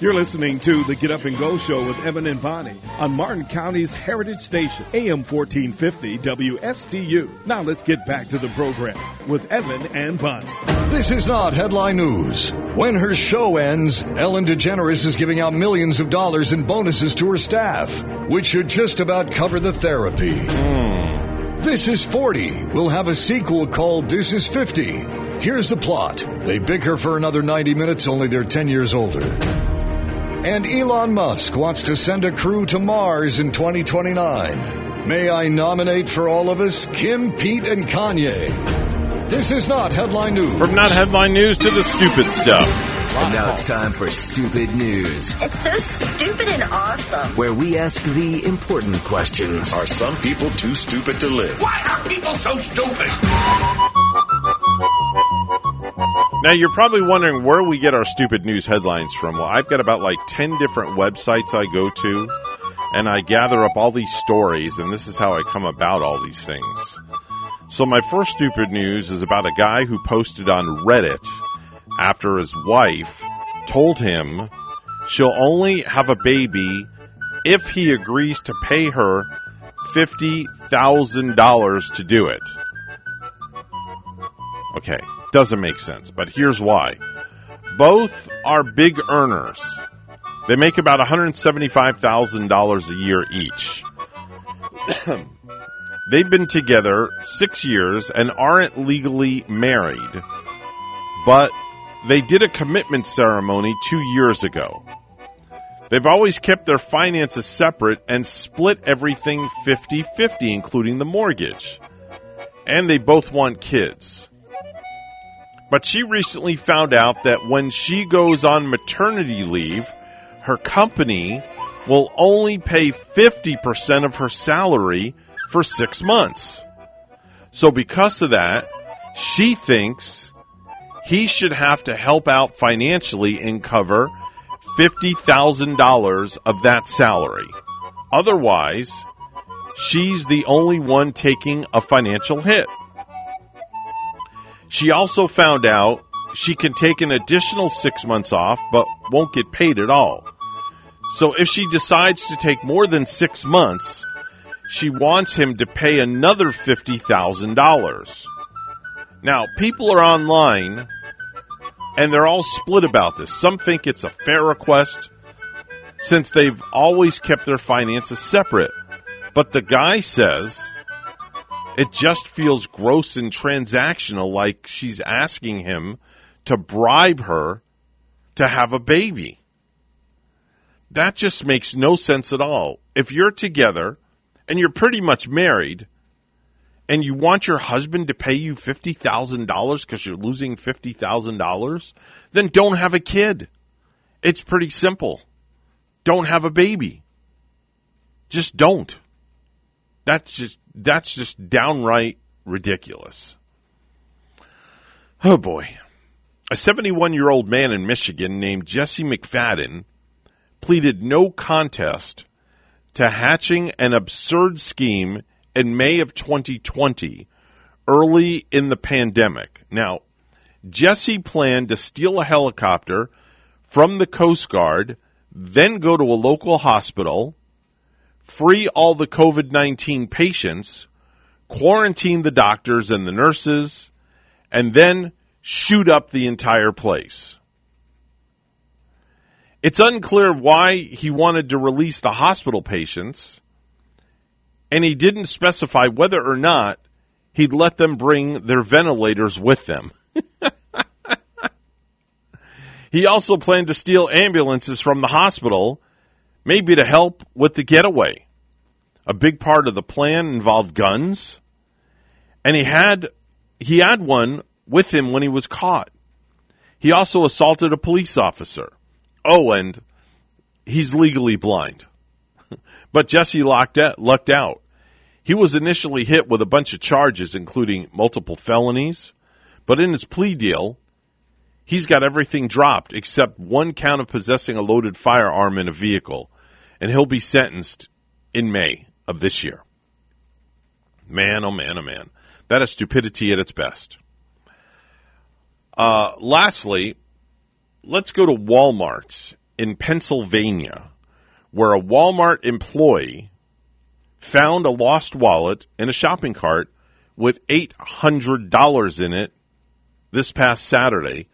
You're listening to the Get Up and Go Show with Evan and Bonnie on Martin County's Heritage Station, AM 1450 WSTU. Now let's get back to the program with Evan and Bonnie. This is not headline news. When her show ends, Ellen DeGeneres is giving out millions of dollars in bonuses to her staff, which should just about cover the therapy. Hmm. This is 40 We'll have a sequel called This is 50. Here's the plot. They bicker for another 90 minutes, only they're 10 years older. And Elon Musk wants to send a crew to Mars in 2029. May I nominate for all of us Kim, Pete, and Kanye? This is not headline news. From not headline news to the stupid stuff. And now it's time for Stupid News, It's so stupid and awesome. where we ask the important questions. Are some people too stupid to live? Why are people so stupid? Now you're probably wondering where we get our stupid news headlines from. Well, I've got about like 10 different websites I go to and I gather up all these stories and this is how I come about all these things. So my first stupid news is about a guy who posted on Reddit after his wife told him she'll only have a baby if he agrees to pay her $50,000 to do it. Okay, doesn't make sense, but here's why. Both are big earners. They make about $175,000 a year each. They've been together six years and aren't legally married, but they did a commitment ceremony two years ago. They've always kept their finances separate and split everything 50 50, including the mortgage. And they both want kids. But she recently found out that when she goes on maternity leave, her company will only pay 50% of her salary for six months. So because of that, she thinks he should have to help out financially and cover $50,000 of that salary. Otherwise, she's the only one taking a financial hit. She also found out she can take an additional six months off, but won't get paid at all. So if she decides to take more than six months, she wants him to pay another $50,000. Now, people are online and they're all split about this. Some think it's a fair request since they've always kept their finances separate. But the guy says it just feels gross and transactional like she's asking him to bribe her to have a baby. That just makes no sense at all. If you're together and you're pretty much married and you want your husband to pay you $50,000 because you're losing $50,000, then don't have a kid. It's pretty simple. Don't have a baby. Just don't. That's just, that's just downright ridiculous. Oh boy. A 71 year old man in Michigan named Jesse McFadden pleaded no contest to hatching an absurd scheme in May of 2020, early in the pandemic. Now, Jesse planned to steal a helicopter from the Coast Guard, then go to a local hospital, free all the COVID 19 patients, quarantine the doctors and the nurses, and then shoot up the entire place. It's unclear why he wanted to release the hospital patients, and he didn't specify whether or not he'd let them bring their ventilators with them. he also planned to steal ambulances from the hospital, maybe to help with the getaway. A big part of the plan involved guns, and he had he had one with him when he was caught. He also assaulted a police officer. Oh, and he's legally blind. but Jesse locked out, lucked out. He was initially hit with a bunch of charges, including multiple felonies, but in his plea deal, he's got everything dropped except one count of possessing a loaded firearm in a vehicle, and he'll be sentenced in May of this year. Man, oh man, oh man. That is stupidity at its best. Uh, lastly, let's go to Walmart in Pennsylvania, where a Walmart employee found a lost wallet in a shopping cart with $800 in it this past Saturday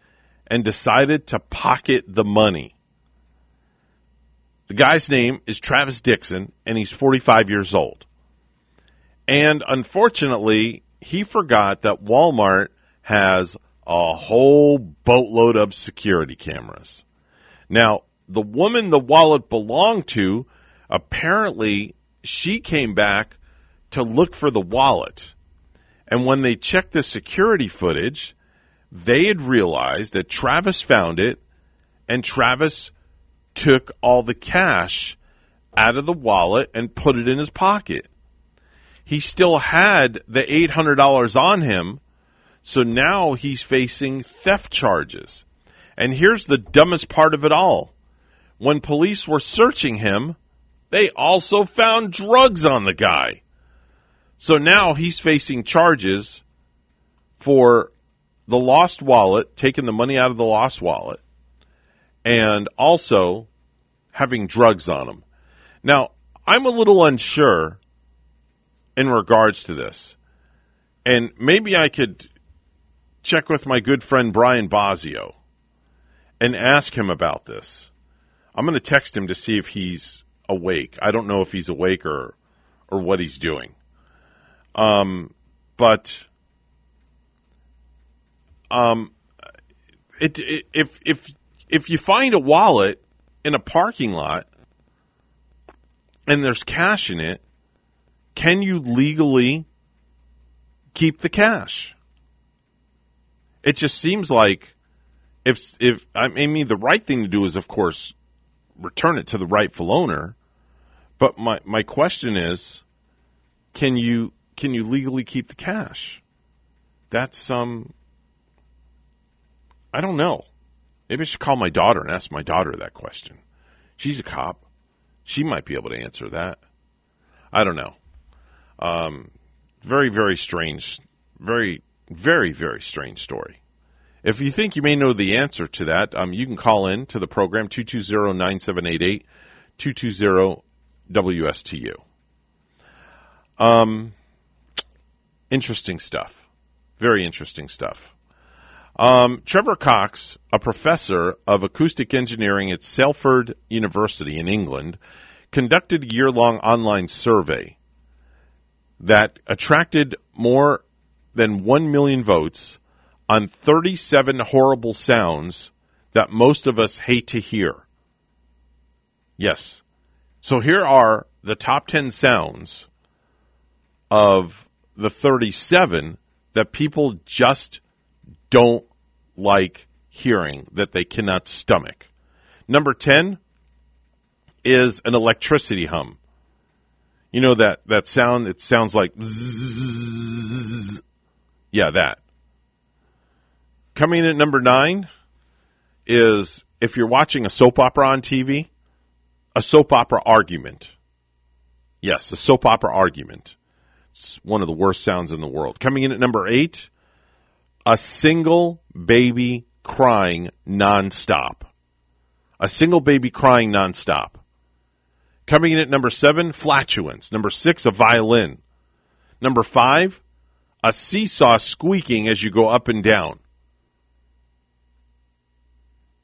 and decided to pocket the money. The guy's name is Travis Dixon, and he's 45 years old. And unfortunately, he forgot that Walmart has a whole boatload of security cameras. Now, the woman the wallet belonged to, apparently, she came back to look for the wallet. And when they checked the security footage, they had realized that Travis found it and Travis took all the cash out of the wallet and put it in his pocket. He still had the $800 on him, so now he's facing theft charges. And here's the dumbest part of it all. When police were searching him, they also found drugs on the guy. So now he's facing charges for the lost wallet, taking the money out of the lost wallet, and also having drugs on them. Now, I'm a little unsure in regards to this. And maybe I could check with my good friend Brian Bosio and ask him about this. I'm going to text him to see if he's awake. I don't know if he's awake or or what he's doing. Um, but um, it, it, if if if you find a wallet in a parking lot and there's cash in it, can you legally keep the cash? It just seems like if if I mean the right thing to do is of course return it to the rightful owner. But my my question is, can you can you legally keep the cash? That's um I don't know. Maybe I should call my daughter and ask my daughter that question. She's a cop. She might be able to answer that. I don't know. Um, very, very strange, very, very, very strange story. If you think you may know the answer to that, um, you can call in to the program 220-9788, 220-WSTU. Um, interesting stuff. Very interesting stuff. Um, Trevor Cox, a professor of acoustic engineering at Salford University in England, conducted a year-long online survey that attracted more than 1 million votes on 37 horrible sounds that most of us hate to hear. Yes. So here are the top 10 sounds of the 37 that people just don't like hearing, that they cannot stomach. Number 10 is an electricity hum. You know that, that sound, it sounds like zzz. Yeah, that. Coming in at number nine is if you're watching a soap opera on TV, a soap opera argument. Yes, a soap opera argument. It's one of the worst sounds in the world. Coming in at number eight, a single baby crying nonstop. A single baby crying nonstop. Coming in at number seven, flatulence. Number six, a violin. Number five, a seesaw squeaking as you go up and down.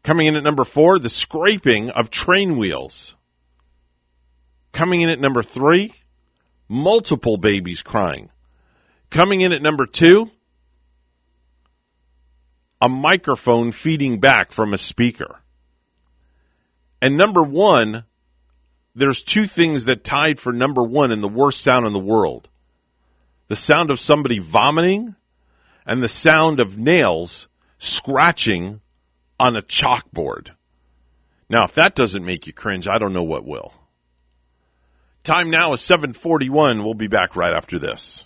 Coming in at number four, the scraping of train wheels. Coming in at number three, multiple babies crying. Coming in at number two, a microphone feeding back from a speaker. And number one, there's two things that tied for number one in the worst sound in the world. The sound of somebody vomiting and the sound of nails scratching on a chalkboard. Now, if that doesn't make you cringe, I don't know what will. Time now is 741. We'll be back right after this.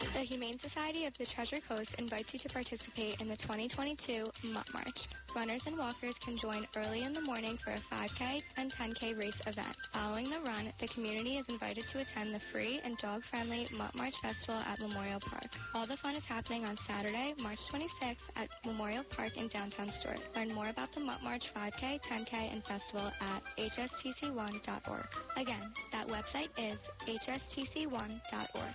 The Humane Society of the Treasure Coast invites you to participate in the 2022 Mutt March. Runners and walkers can join early in the morning for a 5K and 10K race event. Following the run, the community is invited to attend the free and dog-friendly Mutt March Festival at Memorial Park. All the fun is happening on Saturday, March 26th at Memorial Park in downtown Stuart. Learn more about the Mutt March 5K, 10K, and festival at hstc1.org. Again, that website is hstc1.org.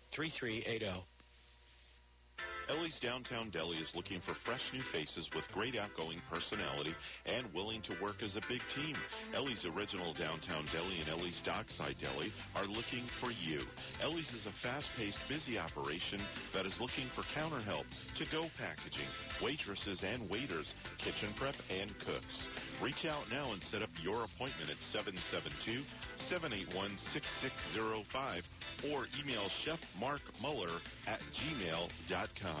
3380. Ellie's Downtown Deli is looking for fresh new faces with great outgoing personality and willing to work as a big team. Ellie's Original Downtown Deli and Ellie's Dockside Deli are looking for you. Ellie's is a fast-paced, busy operation that is looking for counter help, to-go packaging, waitresses and waiters, kitchen prep, and cooks. Reach out now and set up your appointment at 772-781-6605 or email Chef Mark Muller at gmail.com.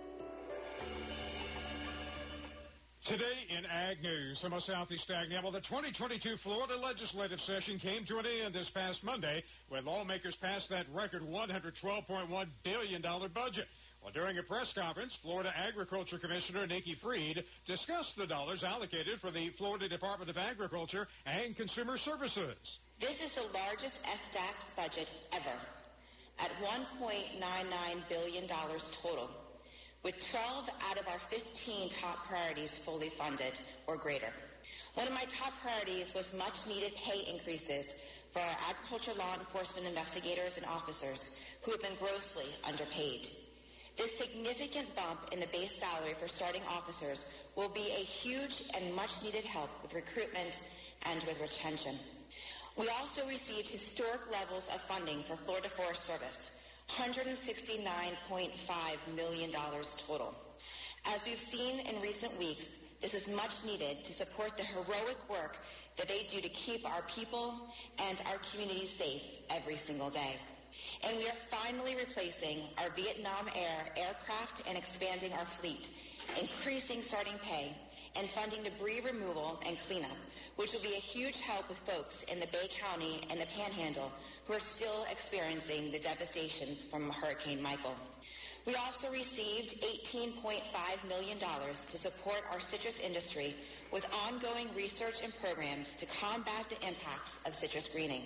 Today in Ag News from a Southeast Ag Well, the 2022 Florida legislative session came to an end this past Monday when lawmakers passed that record $112.1 billion budget. Well, during a press conference, Florida Agriculture Commissioner Nikki Fried discussed the dollars allocated for the Florida Department of Agriculture and Consumer Services. This is the largest FDACS budget ever, at $1.99 billion total, with 12 out of our 15 top priorities fully funded or greater. One of my top priorities was much needed pay increases for our agriculture law enforcement investigators and officers who have been grossly underpaid. This significant bump in the base salary for starting officers will be a huge and much needed help with recruitment and with retention. We also received historic levels of funding for Florida Forest Service, $169.5 million total. As we've seen in recent weeks, this is much needed to support the heroic work that they do to keep our people and our communities safe every single day. And we are finally replacing our Vietnam Air aircraft and expanding our fleet, increasing starting pay, and funding debris removal and cleanup, which will be a huge help with folks in the Bay County and the Panhandle who are still experiencing the devastations from Hurricane Michael. We also received $18.5 million to support our citrus industry with ongoing research and programs to combat the impacts of citrus greening.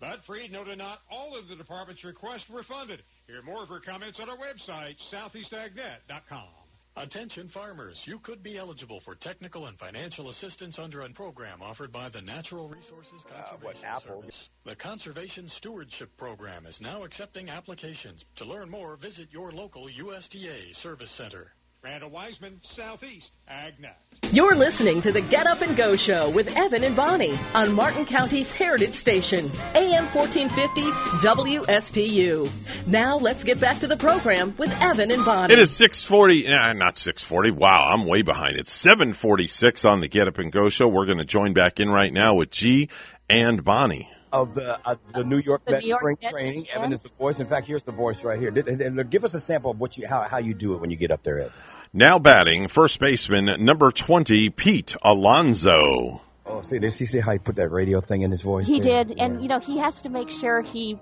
But Fried noted not all of the department's requests were funded. Hear more of her comments on our website, southeastagnet.com. Attention farmers, you could be eligible for technical and financial assistance under a program offered by the Natural Resources Conservation Service. The Conservation Stewardship Program is now accepting applications. To learn more, visit your local USDA Service Center. Randall Wiseman, Southeast AgNet. You're listening to the Get Up and Go Show with Evan and Bonnie on Martin County's Heritage Station, AM 1450 WSTU. Now let's get back to the program with Evan and Bonnie. It is 640, nah, uh, not 640. Wow, I'm way behind. It's 746 on the Get Up and Go show. We're going to join back in right now with G and Bonnie. Of the uh, the New York The Mets New York spring Mets, training, yes. Evan is the voice. In fact, here's the voice right here. And- and Give us a sample of what you how how you do it when you get up there, Evan. Now batting, first baseman, number 20, Pete Alonso. Oh, see, did you see how he put that radio thing in his voice? He there? did, and you know he has to make sure he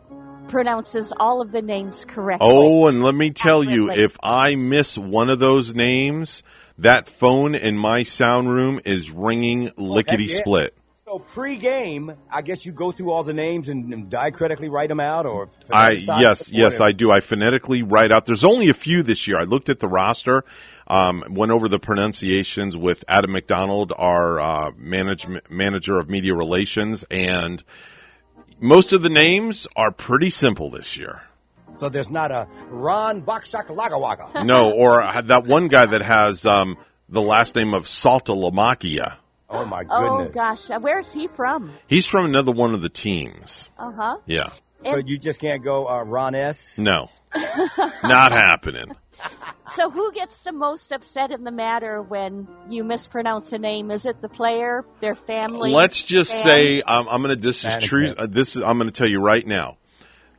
pronounces all of the names correctly. Oh, and let me tell you, if I miss one of those names, that phone in my sound room is ringing lickety yeah. split. So pre-game, I guess you go through all the names and, and diacritically write them out, or I yes, yes. I do. I phonetically write out. There's only a few this year. I looked at the roster, um, went over the pronunciations with Adam McDonald, our uh, management manager of media relations, and most of the names are pretty simple this year. So there's not a Ron Bakshakalagawaga. No, or that one guy that has um, the last name of Salta Saltalamacchia. Oh my goodness! Oh gosh, uh, where's he from? He's from another one of the teams. Uh huh. Yeah. So you just can't go uh, Ron S. No, not happening. So who gets the most upset in the matter when you mispronounce a name? Is it the player, their family? Let's just fans? say um, I'm going to. This is true. Uh, this is I'm going to tell you right now.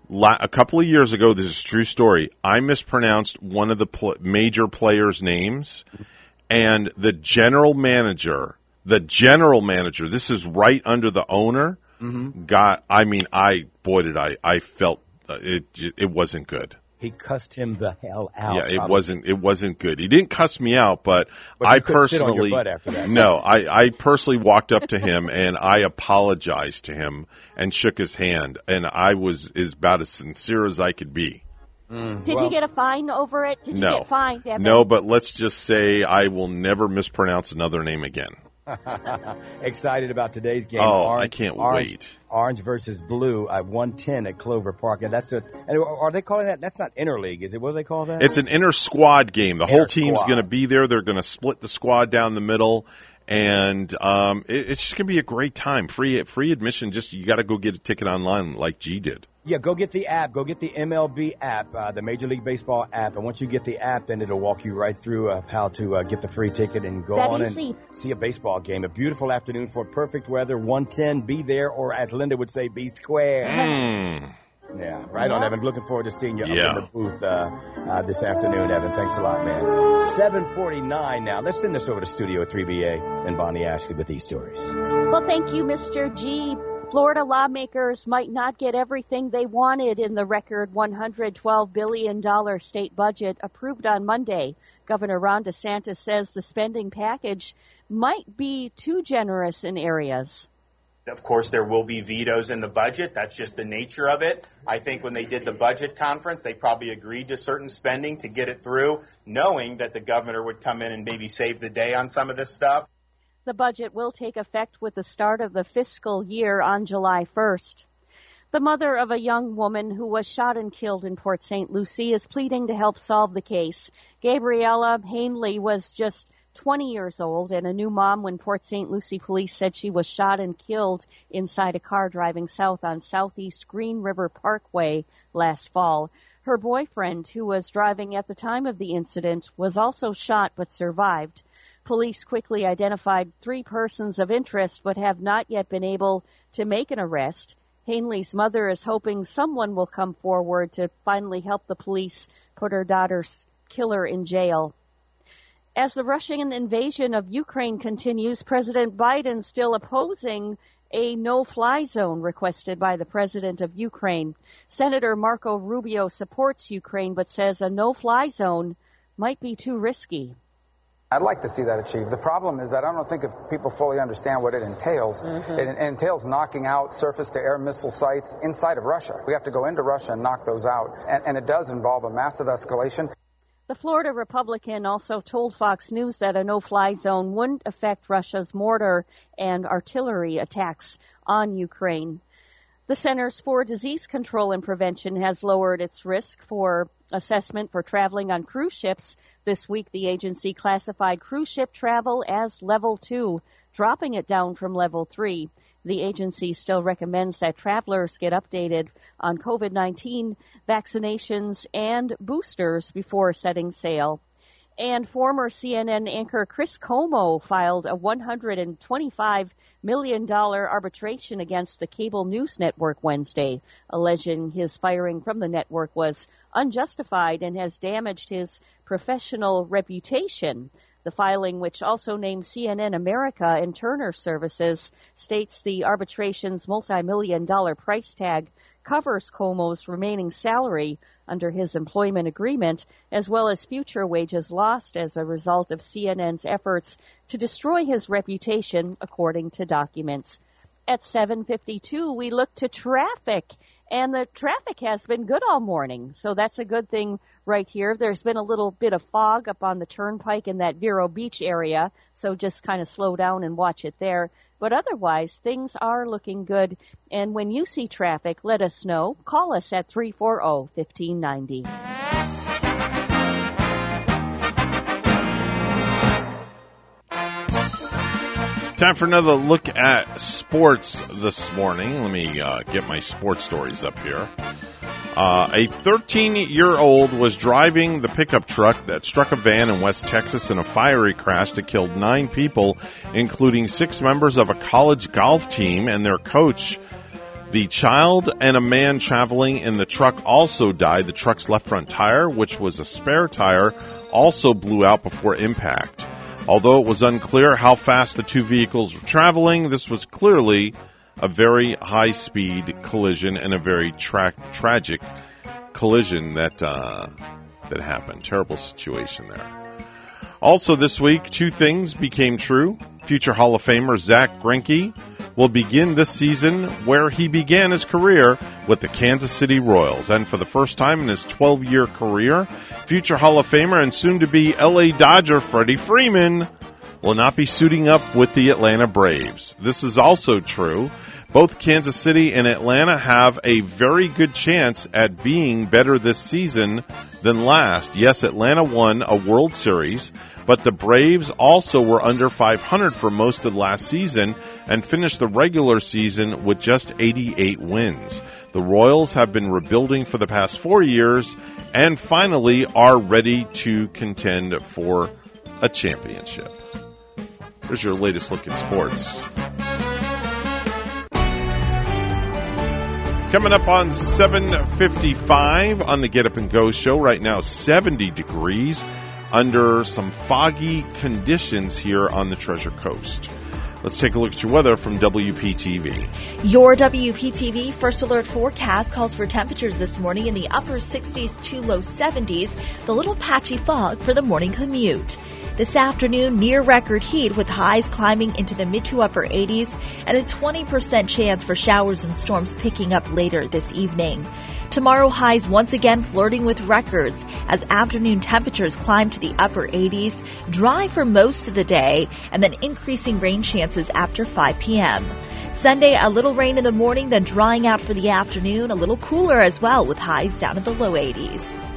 La- a couple of years ago, this is a true story. I mispronounced one of the pl- major players' names, and the general manager, the general manager, this is right under the owner, Mhm. got. I mean, I boy did I. I felt uh, it. It wasn't good. He cussed him the hell out. yeah, it probably. wasn't. It wasn't good. He didn't cuss me out, but, But I couldn't sit on your personally butt after that. no, I, I personally walked up to him and I apologized to him and shook his hand, and I was is about as sincere as I could be. Did you get a fine over it? Did you get fined? Evan? no, but let's just say I will never mispronounce another name again. Excited about today's game. Oh, I can't orange, wait. Orange versus blue at 110 at Clover Park, and that's a. And are they calling that? That's not interleague, is it? What do they call that? It's an inter squad game. The whole team's going to be there. They're going to split the squad down the middle, and um, it, it's just going to be a great time. Free free admission. Just you got to go get a ticket online, like G did. Yeah, go get the app. Go get the MLB app, uh, the Major League Baseball app. And once you get the app, then it'll walk you right through uh, how to uh, get the free ticket and go That on and easy. see a baseball game. A beautiful afternoon for perfect weather. 110, be there, or as Linda would say, be square. Mm. Yeah, right on, Evan. Looking forward to seeing you Yeah. up in the booth uh, uh, this afternoon, Evan. Thanks a lot, man. 749 now. Let's send this over to Studio 3BA and Bonnie Ashley with these stories. Well, thank you, Mr. G. Florida lawmakers might not get everything they wanted in the record $112 billion state budget approved on Monday. Governor Ron DeSantis says the spending package might be too generous in areas. Of course, there will be vetoes in the budget. That's just the nature of it. I think when they did the budget conference, they probably agreed to certain spending to get it through, knowing that the governor would come in and maybe save the day on some of this stuff. The budget will take effect with the start of the fiscal year on July 1st. The mother of a young woman who was shot and killed in Port St. Lucie is pleading to help solve the case. Gabriella Hanley was just 20 years old and a new mom when Port St. Lucie police said she was shot and killed inside a car driving south on Southeast Green River Parkway last fall. Her boyfriend, who was driving at the time of the incident, was also shot but survived. Police quickly identified three persons of interest but have not yet been able to make an arrest. Hanley's mother is hoping someone will come forward to finally help the police put her daughter's killer in jail. As the Russian invasion of Ukraine continues, President Biden still opposing a no-fly zone requested by the president of Ukraine. Senator Marco Rubio supports Ukraine but says a no-fly zone might be too risky. I'd like to see that achieved. The problem is that I don't think if people fully understand what it entails. Mm-hmm. It, it entails knocking out surface-to-air missile sites inside of Russia. We have to go into Russia and knock those out, and, and it does involve a massive escalation. The Florida Republican also told Fox News that a no-fly zone wouldn't affect Russia's mortar and artillery attacks on Ukraine. The Centers for Disease Control and Prevention has lowered its risk for assessment for traveling on cruise ships. This week, the agency classified cruise ship travel as level two, dropping it down from level three. The agency still recommends that travelers get updated on COVID-19 vaccinations and boosters before setting sail. And former CNN anchor Chris Cuomo filed a $125 million arbitration against the cable news network Wednesday, alleging his firing from the network was unjustified and has damaged his professional reputation. The filing, which also names CNN America and Turner Services, states the arbitration's multi-million dollar price tag covers Cuomo's remaining salary under his employment agreement, as well as future wages lost as a result of CNN's efforts to destroy his reputation, according to documents. At 7:52, we look to traffic, and the traffic has been good all morning, so that's a good thing right here. There's been a little bit of fog up on the turnpike in that Vero Beach area, so just kind of slow down and watch it there. But otherwise, things are looking good. And when you see traffic, let us know. Call us at 340 1590. Time for another look at sports this morning. Let me uh, get my sports stories up here. Uh, a 13 year old was driving the pickup truck that struck a van in West Texas in a fiery crash that killed nine people, including six members of a college golf team and their coach. The child and a man traveling in the truck also died. The truck's left front tire, which was a spare tire, also blew out before impact. Although it was unclear how fast the two vehicles were traveling, this was clearly a very high speed collision and a very tra- tragic collision that uh, that happened. Terrible situation there. Also this week, two things became true. Future Hall of Famer Zack Greinke will begin this season where he began his career with the Kansas City Royals. And for the first time in his 12 year career, future Hall of Famer and soon to be LA Dodger Freddie Freeman will not be suiting up with the Atlanta Braves. This is also true both Kansas City and Atlanta have a very good chance at being better this season than last. Yes, Atlanta won a World Series, but the Braves also were under 500 for most of last season and finished the regular season with just 88 wins. The Royals have been rebuilding for the past four years and finally are ready to contend for a championship. Here's your latest look at sports. Coming up on 7:55 on the Get Up and Go show right now 70 degrees under some foggy conditions here on the Treasure Coast. Let's take a look at your weather from WPTV. Your WPTV first alert forecast calls for temperatures this morning in the upper 60s to low 70s, the little patchy fog for the morning commute. This afternoon, near record heat with highs climbing into the mid to upper 80s and a 20% chance for showers and storms picking up later this evening. Tomorrow highs once again flirting with records as afternoon temperatures climb to the upper 80s, dry for most of the day, and then increasing rain chances after 5 p.m. Sunday, a little rain in the morning, then drying out for the afternoon, a little cooler as well with highs down in the low 80s.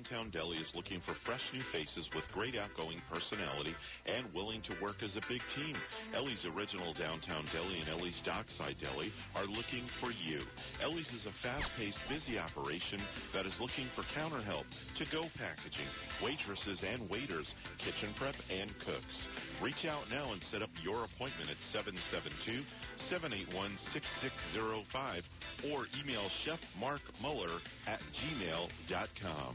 Downtown Deli is looking for fresh new faces with great outgoing personality and willing to work as a big team. Ellie's Original Downtown Deli and Ellie's Dockside Deli are looking for you. Ellie's is a fast-paced, busy operation that is looking for counter help, to-go packaging, waitresses and waiters, kitchen prep, and cooks. Reach out now and set up your appointment at 772-781-6605 or email Chef Mark Muller at gmail.com.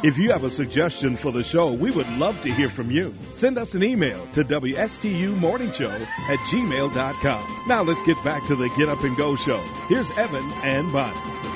If you have a suggestion for the show, we would love to hear from you. Send us an email to WSTUmorningshow at gmail.com. Now let's get back to the Get Up and Go show. Here's Evan and Bonnie.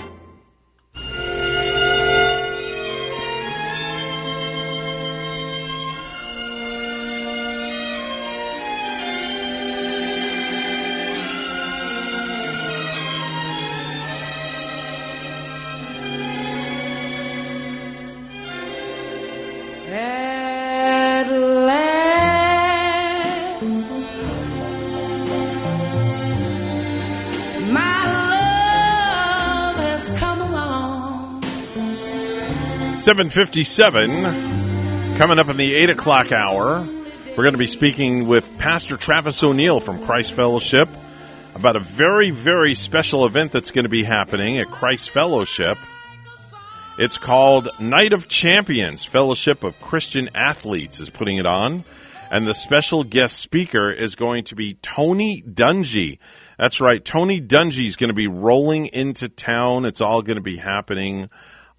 757 coming up in the 8 o'clock hour. We're going to be speaking with Pastor Travis O'Neal from Christ Fellowship about a very, very special event that's going to be happening at Christ Fellowship. It's called Night of Champions. Fellowship of Christian Athletes is putting it on. And the special guest speaker is going to be Tony Dungy. That's right. Tony Dungy is going to be rolling into town. It's all going to be happening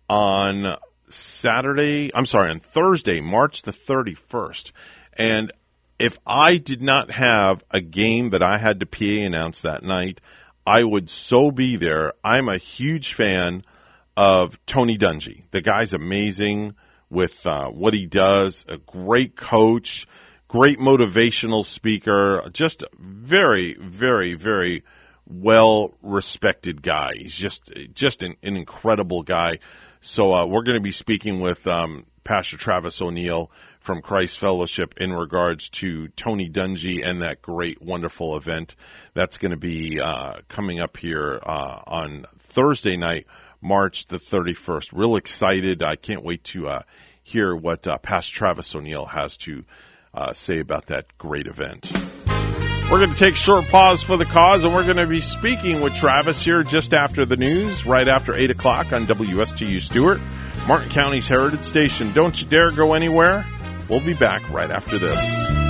on Saturday. I'm sorry, on Thursday, March the 31st. And if I did not have a game that I had to PA announce that night, I would so be there. I'm a huge fan of Tony Dungy. The guy's amazing with uh, what he does. A great coach, great motivational speaker. Just very, very, very well respected guy. He's just just an, an incredible guy. So uh, we're going to be speaking with um, Pastor Travis O'Neal from Christ Fellowship in regards to Tony Dungy and that great, wonderful event that's going to be uh, coming up here uh, on Thursday night March the 31st. Real excited. I can't wait to uh, hear what uh, Pastor Travis O'Neal has to uh, say about that great event. We're going to take a short pause for the cause, and we're going to be speaking with Travis here just after the news, right after 8 o'clock on WSTU Stuart, Martin County's Heritage Station. Don't you dare go anywhere. We'll be back right after this.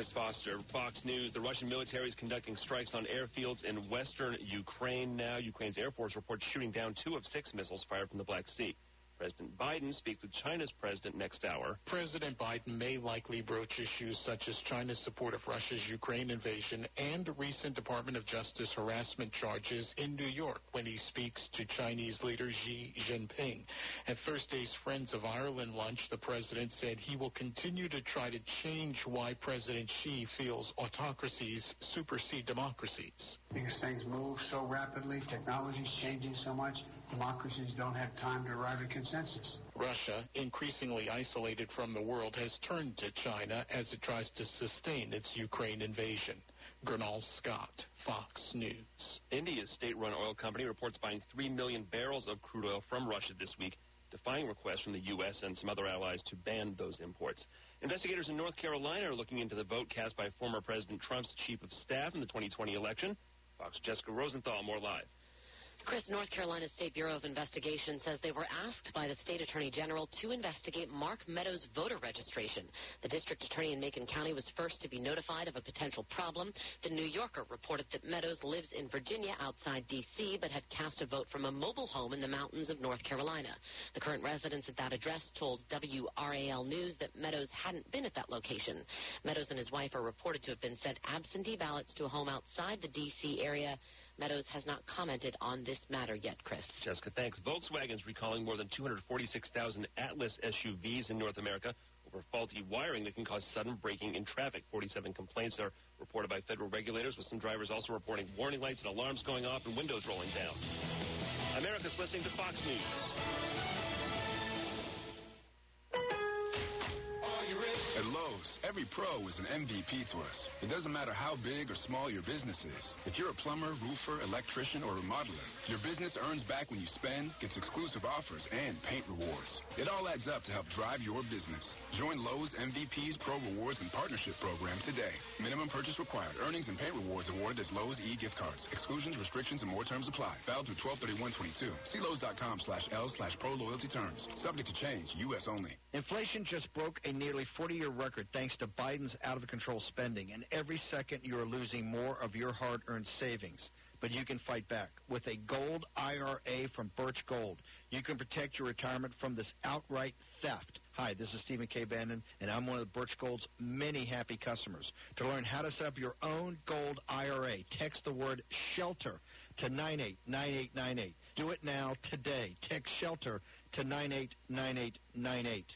Chris Foster, Fox News. The Russian military is conducting strikes on airfields in western Ukraine now. Ukraine's Air Force reports shooting down two of six missiles fired from the Black Sea. President Biden speaks with China's president next hour. President Biden may likely broach issues such as China's support of Russia's Ukraine invasion and recent Department of Justice harassment charges in New York when he speaks to Chinese leader Xi Jinping. At Thursday's Friends of Ireland lunch, the president said he will continue to try to change why President Xi feels autocracies supersede democracies. Because things move so rapidly, technology's changing so much, democracies don't have time to arrive at consensus. Russia, increasingly isolated from the world, has turned to China as it tries to sustain its Ukraine invasion. Gurnal Scott, Fox News. India's state-run oil company reports buying 3 million barrels of crude oil from Russia this week, defying requests from the U.S. and some other allies to ban those imports. Investigators in North Carolina are looking into the vote cast by former President Trump's chief of staff in the 2020 election. Fox Jessica Rosenthal, more live. Chris, North Carolina State Bureau of Investigation says they were asked by the state attorney general to investigate Mark Meadows' voter registration. The district attorney in Macon County was first to be notified of a potential problem. The New Yorker reported that Meadows lives in Virginia outside D.C., but had cast a vote from a mobile home in the mountains of North Carolina. The current residents at that address told WRAL News that Meadows hadn't been at that location. Meadows and his wife are reported to have been sent absentee ballots to a home outside the D.C. area. Meadows has not commented on this matter yet, Chris. Jessica, thanks. Volkswagen's recalling more than 246,000 Atlas SUVs in North America over faulty wiring that can cause sudden braking in traffic. 47 complaints are reported by federal regulators, with some drivers also reporting warning lights and alarms going off and windows rolling down. America's listening to Fox News. Lowe's, every pro is an MVP to us. It doesn't matter how big or small your business is. If you're a plumber, roofer, electrician, or remodeler, your business earns back when you spend, gets exclusive offers, and paint rewards. It all adds up to help drive your business. Join Lowe's MVP's Pro Rewards and Partnership Program today. Minimum purchase required. Earnings and paint rewards awarded as Lowe's e-gift cards. Exclusions, restrictions, and more terms apply. Valid through 123122. See Lowe's.com slash L slash pro loyalty terms. Subject to change. U.S. only. Inflation just broke a nearly 40-year record thanks to Biden's out-of-control spending, and every second you are losing more of your hard-earned savings. But you can fight back. With a gold IRA from Birch Gold, you can protect your retirement from this outright theft. Hi, this is Stephen K. Bannon, and I'm one of Birch Gold's many happy customers. To learn how to set up your own gold IRA, text the word SHELTER to 989898. Do it now, today. Text SHELTER to 989898.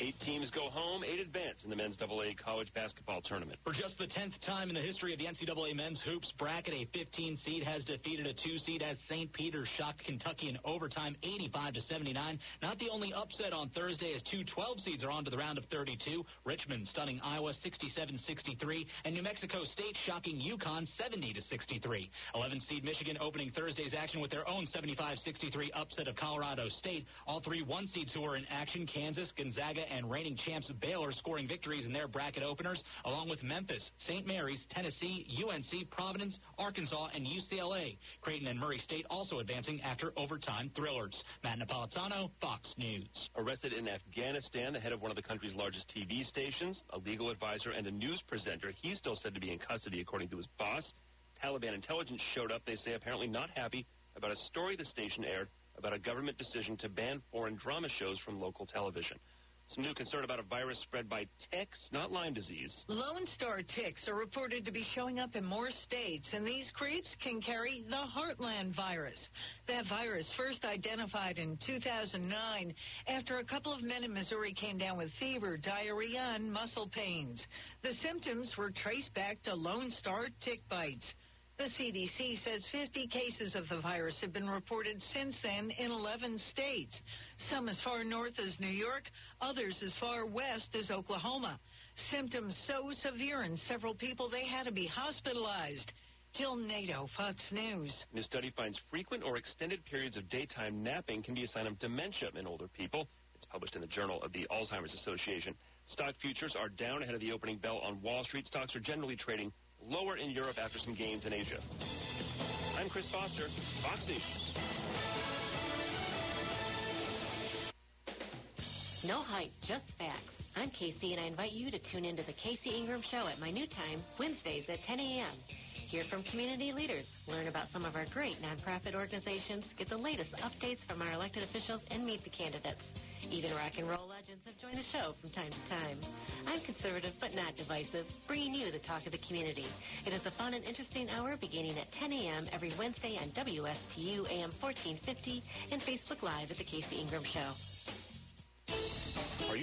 Eight teams go home, eight advance in the men's AA college basketball tournament. For just the 10th time in the history of the NCAA men's hoops bracket, a 15 seed has defeated a 2 seed as St. Peter's shocked Kentucky in overtime 85 to 79. Not the only upset on Thursday as two 12 seeds are on to the round of 32. Richmond stunning Iowa 67-63 and New Mexico State shocking UConn 70 to 63. 11 seed Michigan opening Thursday's action with their own 75-63 upset of Colorado State. All three one seeds who are in action, Kansas, Gonzaga, and reigning champs Baylor scoring victories in their bracket openers, along with Memphis, St. Mary's, Tennessee, UNC, Providence, Arkansas, and UCLA. Creighton and Murray State also advancing after overtime thrillers. Matt Napolitano, Fox News. Arrested in Afghanistan, the head of one of the country's largest TV stations, a legal advisor, and a news presenter. He's still said to be in custody, according to his boss. Taliban intelligence showed up, they say, apparently not happy about a story the station aired about a government decision to ban foreign drama shows from local television. Some new concern about a virus spread by ticks, not Lyme disease. Lone Star ticks are reported to be showing up in more states, and these creeps can carry the Heartland virus. That virus first identified in 2009 after a couple of men in Missouri came down with fever, diarrhea, and muscle pains. The symptoms were traced back to Lone Star tick bites. The CDC says 50 cases of the virus have been reported since then in 11 states. Some as far north as New York, others as far west as Oklahoma. Symptoms so severe in several people they had to be hospitalized. Jill Nato, Fox News. New study finds frequent or extended periods of daytime napping can be a sign of dementia in older people. It's published in the Journal of the Alzheimer's Association. Stock futures are down ahead of the opening bell on Wall Street. Stocks are generally trading lower in Europe after some gains in Asia. I'm Chris Foster, Fox News. No hype, just facts. I'm Casey, and I invite you to tune into the Casey Ingram Show at my new time, Wednesdays at 10 a.m. hear from community leaders, learn about some of our great nonprofit organizations, get the latest updates from our elected officials, and meet the candidates. Even rock and roll legends have joined the show from time to time. I'm conservative but not divisive, bringing you the talk of the community. It is a fun and interesting hour beginning at 10 a.m. every Wednesday on WSTU AM 1450 and Facebook Live at The Casey Ingram Show.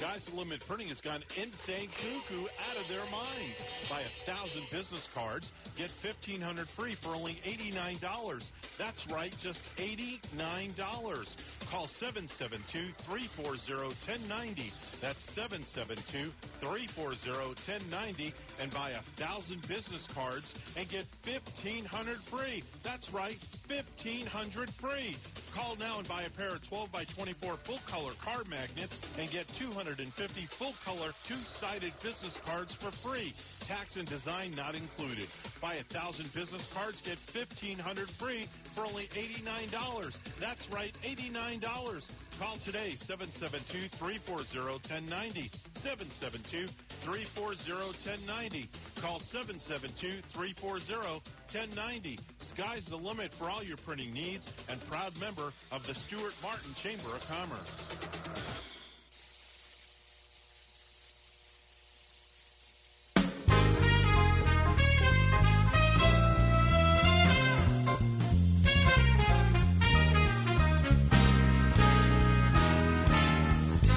Guys at Limit Printing has gone insane cuckoo out of their minds. Buy a thousand business cards, get fifteen hundred free for only eighty-nine dollars. That's right, just eighty-nine dollars. Call 772-340-1090. That's 772-340-1090 and buy a thousand business cards and get fifteen hundred free. That's right, fifteen hundred free. Call now and buy a pair of twelve by twenty-four full color card magnets and get two hundred 150 full-color two-sided business cards for free. Tax and design not included. Buy a thousand business cards, get 1,500 free for only $89. That's right, $89. Call today, 772-340-1090. 772-340-1090. Call 772-340-1090. Sky's the limit for all your printing needs and proud member of the Stuart Martin Chamber of Commerce.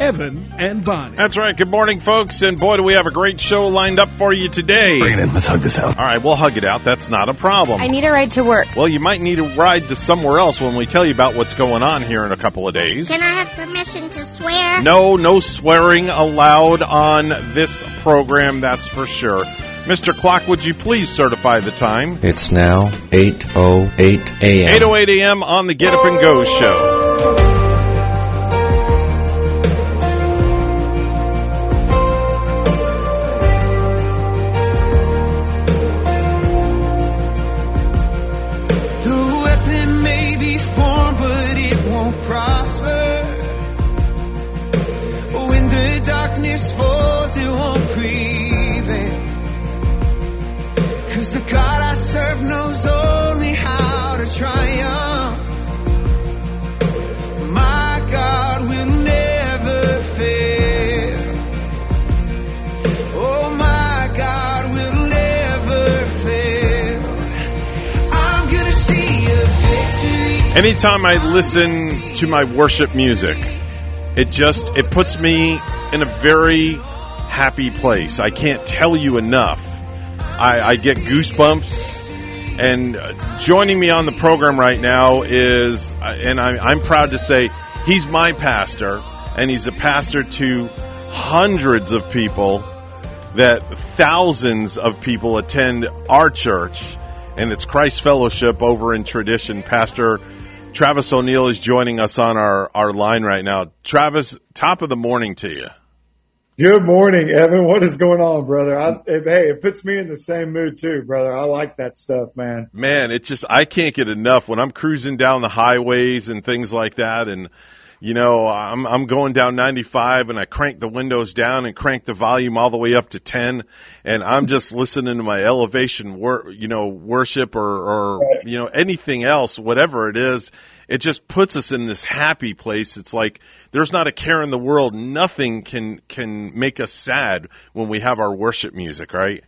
Evan and Bonnie. That's right. Good morning, folks. And boy, do we have a great show lined up for you today. Bring it in. Let's hug this out. All right, we'll hug it out. That's not a problem. I need a ride to work. Well, you might need a ride to somewhere else when we tell you about what's going on here in a couple of days. Can I have permission to swear? No, no swearing allowed on this program, that's for sure. Mr. Clock, would you please certify the time? It's now 8.08 a.m. 8.08 a.m. on the Get Up and Go show. Anytime I listen to my worship music, it just it puts me in a very happy place. I can't tell you enough. I, I get goosebumps. And uh, joining me on the program right now is, uh, and I'm, I'm proud to say, he's my pastor, and he's a pastor to hundreds of people that thousands of people attend our church, and it's Christ Fellowship over in Tradition. Pastor Travis O'Neal is joining us on our, our line right now. Travis, top of the morning to you. Good morning, Evan. What is going on, brother? I, it, hey, it puts me in the same mood too, brother. I like that stuff, man. Man, it's just, I can't get enough when I'm cruising down the highways and things like that. And, you know, I'm, I'm going down 95 and I crank the windows down and crank the volume all the way up to 10. And I'm just listening to my elevation, wor- you know, worship or, or, you know, anything else, whatever it is. It just puts us in this happy place. It's like there's not a care in the world. Nothing can can make us sad when we have our worship music, right?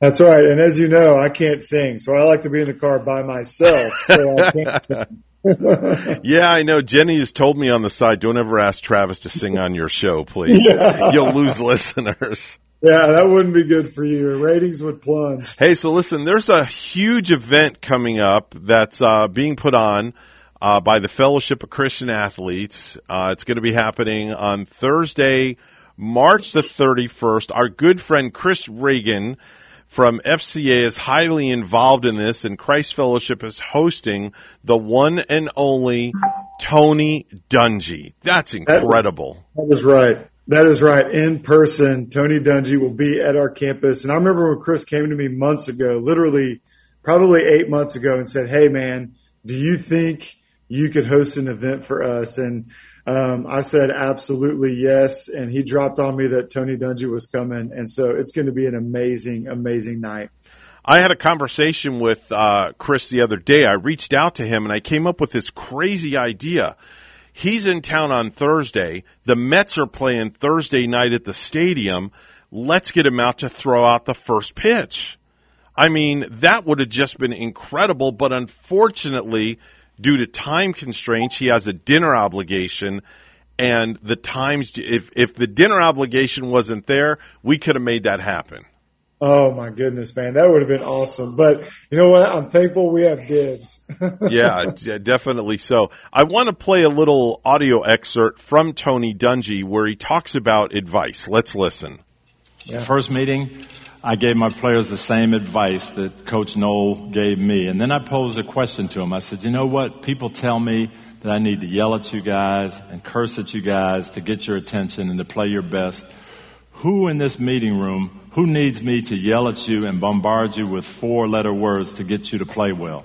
That's right. And as you know, I can't sing, so I like to be in the car by myself. So I can't sing. Yeah, I know. Jenny has told me on the side, don't ever ask Travis to sing on your show, please. Yeah. You'll lose listeners. Yeah, that wouldn't be good for you. Ratings would plunge. Hey, so listen, there's a huge event coming up that's uh, being put on uh, by the Fellowship of Christian Athletes. Uh, it's going to be happening on Thursday, March the 31st. Our good friend Chris Reagan from FCA is highly involved in this, and Christ Fellowship is hosting the one and only Tony Dungy. That's incredible. That was right. That is right. In person, Tony Dungy will be at our campus. And I remember when Chris came to me months ago, literally probably eight months ago and said, Hey man, do you think you could host an event for us? And, um, I said, absolutely yes. And he dropped on me that Tony Dungy was coming. And so it's going to be an amazing, amazing night. I had a conversation with uh, Chris the other day. I reached out to him and I came up with this crazy idea. He's in town on Thursday. The Mets are playing Thursday night at the stadium. Let's get him out to throw out the first pitch. I mean, that would have just been incredible, but unfortunately, due to time constraints, he has a dinner obligation and the times if if the dinner obligation wasn't there, we could have made that happen. Oh my goodness, man, that would have been awesome. But you know what? I'm thankful we have dibs. yeah, definitely so. I want to play a little audio excerpt from Tony Dungy where he talks about advice. Let's listen. Yeah. First meeting, I gave my players the same advice that Coach Noll gave me. And then I posed a question to him. I said, you know what? People tell me that I need to yell at you guys and curse at you guys to get your attention and to play your best. Who in this meeting room who needs me to yell at you and bombard you with four letter words to get you to play well?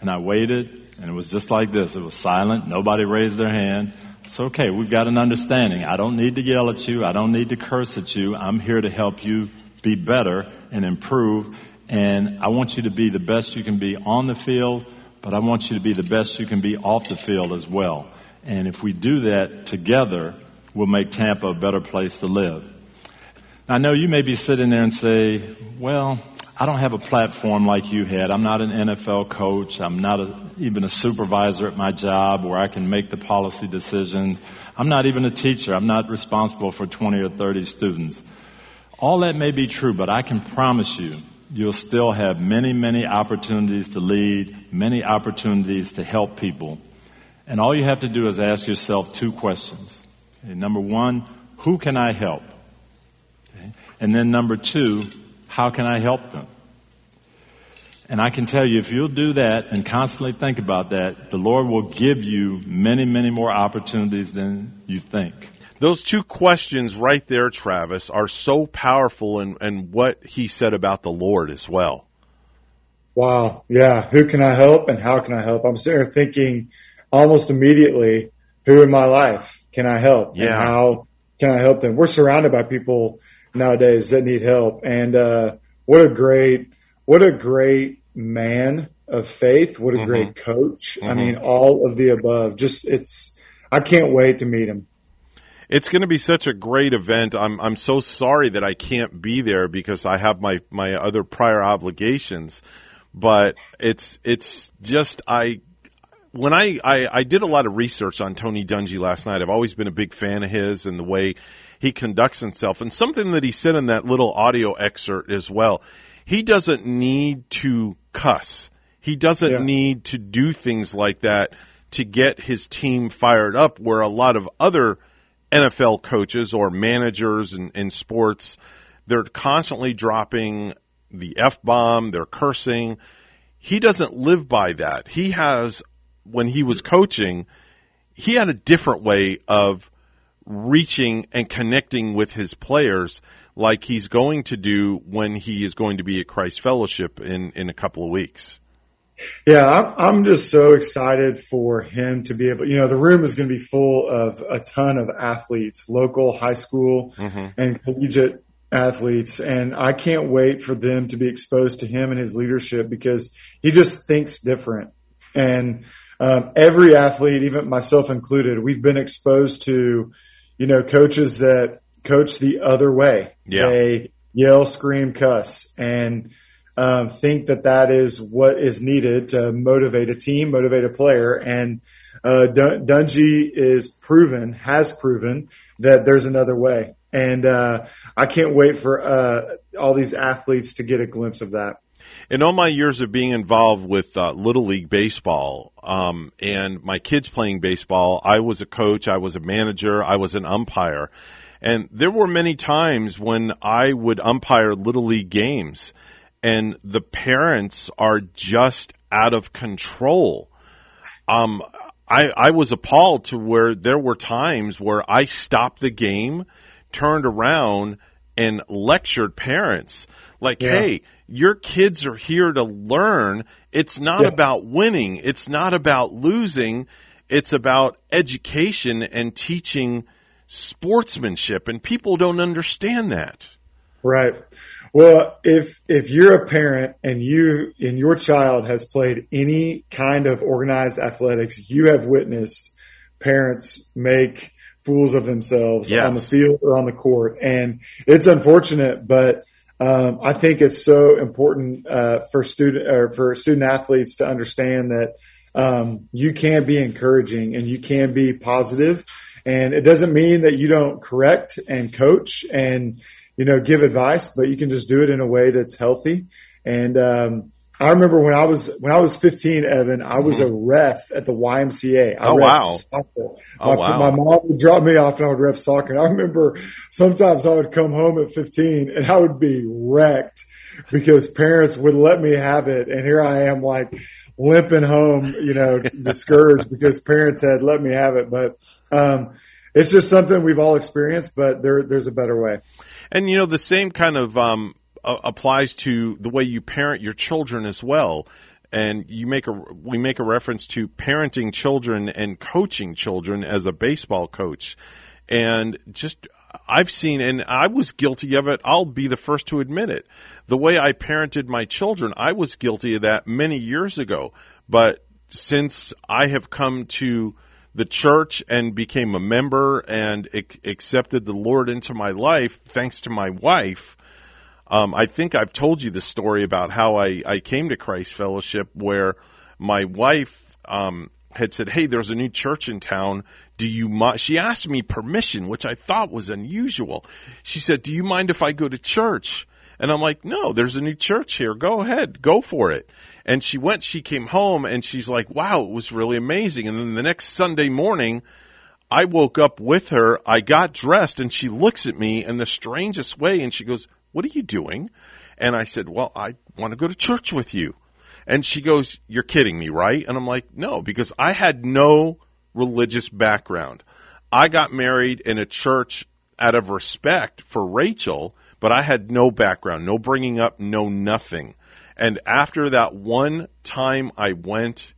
And I waited and it was just like this. It was silent. Nobody raised their hand. It's okay. We've got an understanding. I don't need to yell at you. I don't need to curse at you. I'm here to help you be better and improve. And I want you to be the best you can be on the field, but I want you to be the best you can be off the field as well. And if we do that together, we'll make Tampa a better place to live. I know you may be sitting there and say, well, I don't have a platform like you had. I'm not an NFL coach. I'm not a, even a supervisor at my job where I can make the policy decisions. I'm not even a teacher. I'm not responsible for 20 or 30 students. All that may be true, but I can promise you, you'll still have many, many opportunities to lead, many opportunities to help people. And all you have to do is ask yourself two questions. Okay, number one, who can I help? And then number two, how can I help them? And I can tell you, if you'll do that and constantly think about that, the Lord will give you many, many more opportunities than you think. Those two questions right there, Travis, are so powerful and in, in what he said about the Lord as well. Wow. Yeah. Who can I help and how can I help? I'm sitting here thinking almost immediately, who in my life can I help? Yeah. And how can I help them? We're surrounded by people nowadays that need help. And, uh, what a great, what a great man of faith. What a mm-hmm. great coach. Mm-hmm. I mean, all of the above. Just, it's, I can't wait to meet him. It's going to be such a great event. I'm I'm so sorry that I can't be there because I have my my other prior obligations. But it's it's just I when I, I I did a lot of research on Tony Dungy last night. I've always been a big fan of his and the way he conducts himself. And something that he said in that little audio excerpt as well. He doesn't need to cuss. He doesn't yeah. need to do things like that to get his team fired up where a lot of other NFL coaches or managers in, in sports, they're constantly dropping the F bomb, they're cursing. He doesn't live by that. He has, when he was coaching, he had a different way of reaching and connecting with his players like he's going to do when he is going to be at Christ Fellowship in, in a couple of weeks. Yeah, I'm, I'm just so excited for him to be able, you know, the room is going to be full of a ton of athletes, local, high school, mm-hmm. and collegiate athletes. And I can't wait for them to be exposed to him and his leadership because he just thinks different. And, um, every athlete, even myself included, we've been exposed to, you know, coaches that coach the other way. Yeah. They yell, scream, cuss, and um, think that that is what is needed to motivate a team, motivate a player. And uh, Dun- Dungy is proven, has proven that there's another way. And uh, I can't wait for uh, all these athletes to get a glimpse of that. In all my years of being involved with uh, Little League Baseball um, and my kids playing baseball, I was a coach, I was a manager, I was an umpire. And there were many times when I would umpire Little League games and the parents are just out of control. Um, I, I was appalled to where there were times where I stopped the game, turned around, and lectured parents. Like, Yeah. hey, your kids are here to learn. It's not Yeah. about winning. It's not about losing. It's about education and teaching sportsmanship. And people don't understand that. Right. Well, if if you're a parent and you and your child has played any kind of organized athletics, you have witnessed parents make fools of themselves Yes. on the field or on the court, and it's unfortunate, but um, I think it's so important uh, for student or for student athletes to understand that um, you can be encouraging and you can be positive, and it doesn't mean that you don't correct and coach and you know give advice, but you can just do it in a way that's healthy. And um, I remember when I was when I was 15, Evan, I was a ref at the YMCA. I Oh, wow. Soccer. Oh, my, wow. my mom would drop me off and I would ref soccer. And I remember sometimes I would come home at 15 and I would be wrecked because parents would let me have it. And here I am like limping home, you know, discouraged because parents had let me have it. But, um, it's just something we've all experienced, but there, there's a better way. And you know, the same kind of um, uh, applies to the way you parent your children as well. And you make a we make a reference to parenting children and coaching children as a baseball coach. And just I've seen and I was guilty of it. I'll be the first to admit it. The way I parented my children, I was guilty of that many years ago. But since I have come to the church and became a member and ac- accepted the Lord into my life, thanks to my wife. Um, I think I've told you the story about how I, I came to Christ Fellowship, where my wife um, had said, "Hey, there's a new church in town. Do you mind?" She asked me permission, which I thought was unusual. She said, "Do you mind if I go to church?" And I'm like, "No, there's a new church here. Go ahead, go for it." And she went. She came home, and she's like, "Wow, it was really amazing." And then the next Sunday morning. I woke up with her. I got dressed and she looks at me in the strangest way and she goes, What are you doing? And I said, Well, I want to go to church with you. And she goes, You're kidding me, right? And I'm like, No, because I had no religious background. I got married in a church out of respect for Rachel, but I had no background, no bringing up, no nothing. And after that one time I went,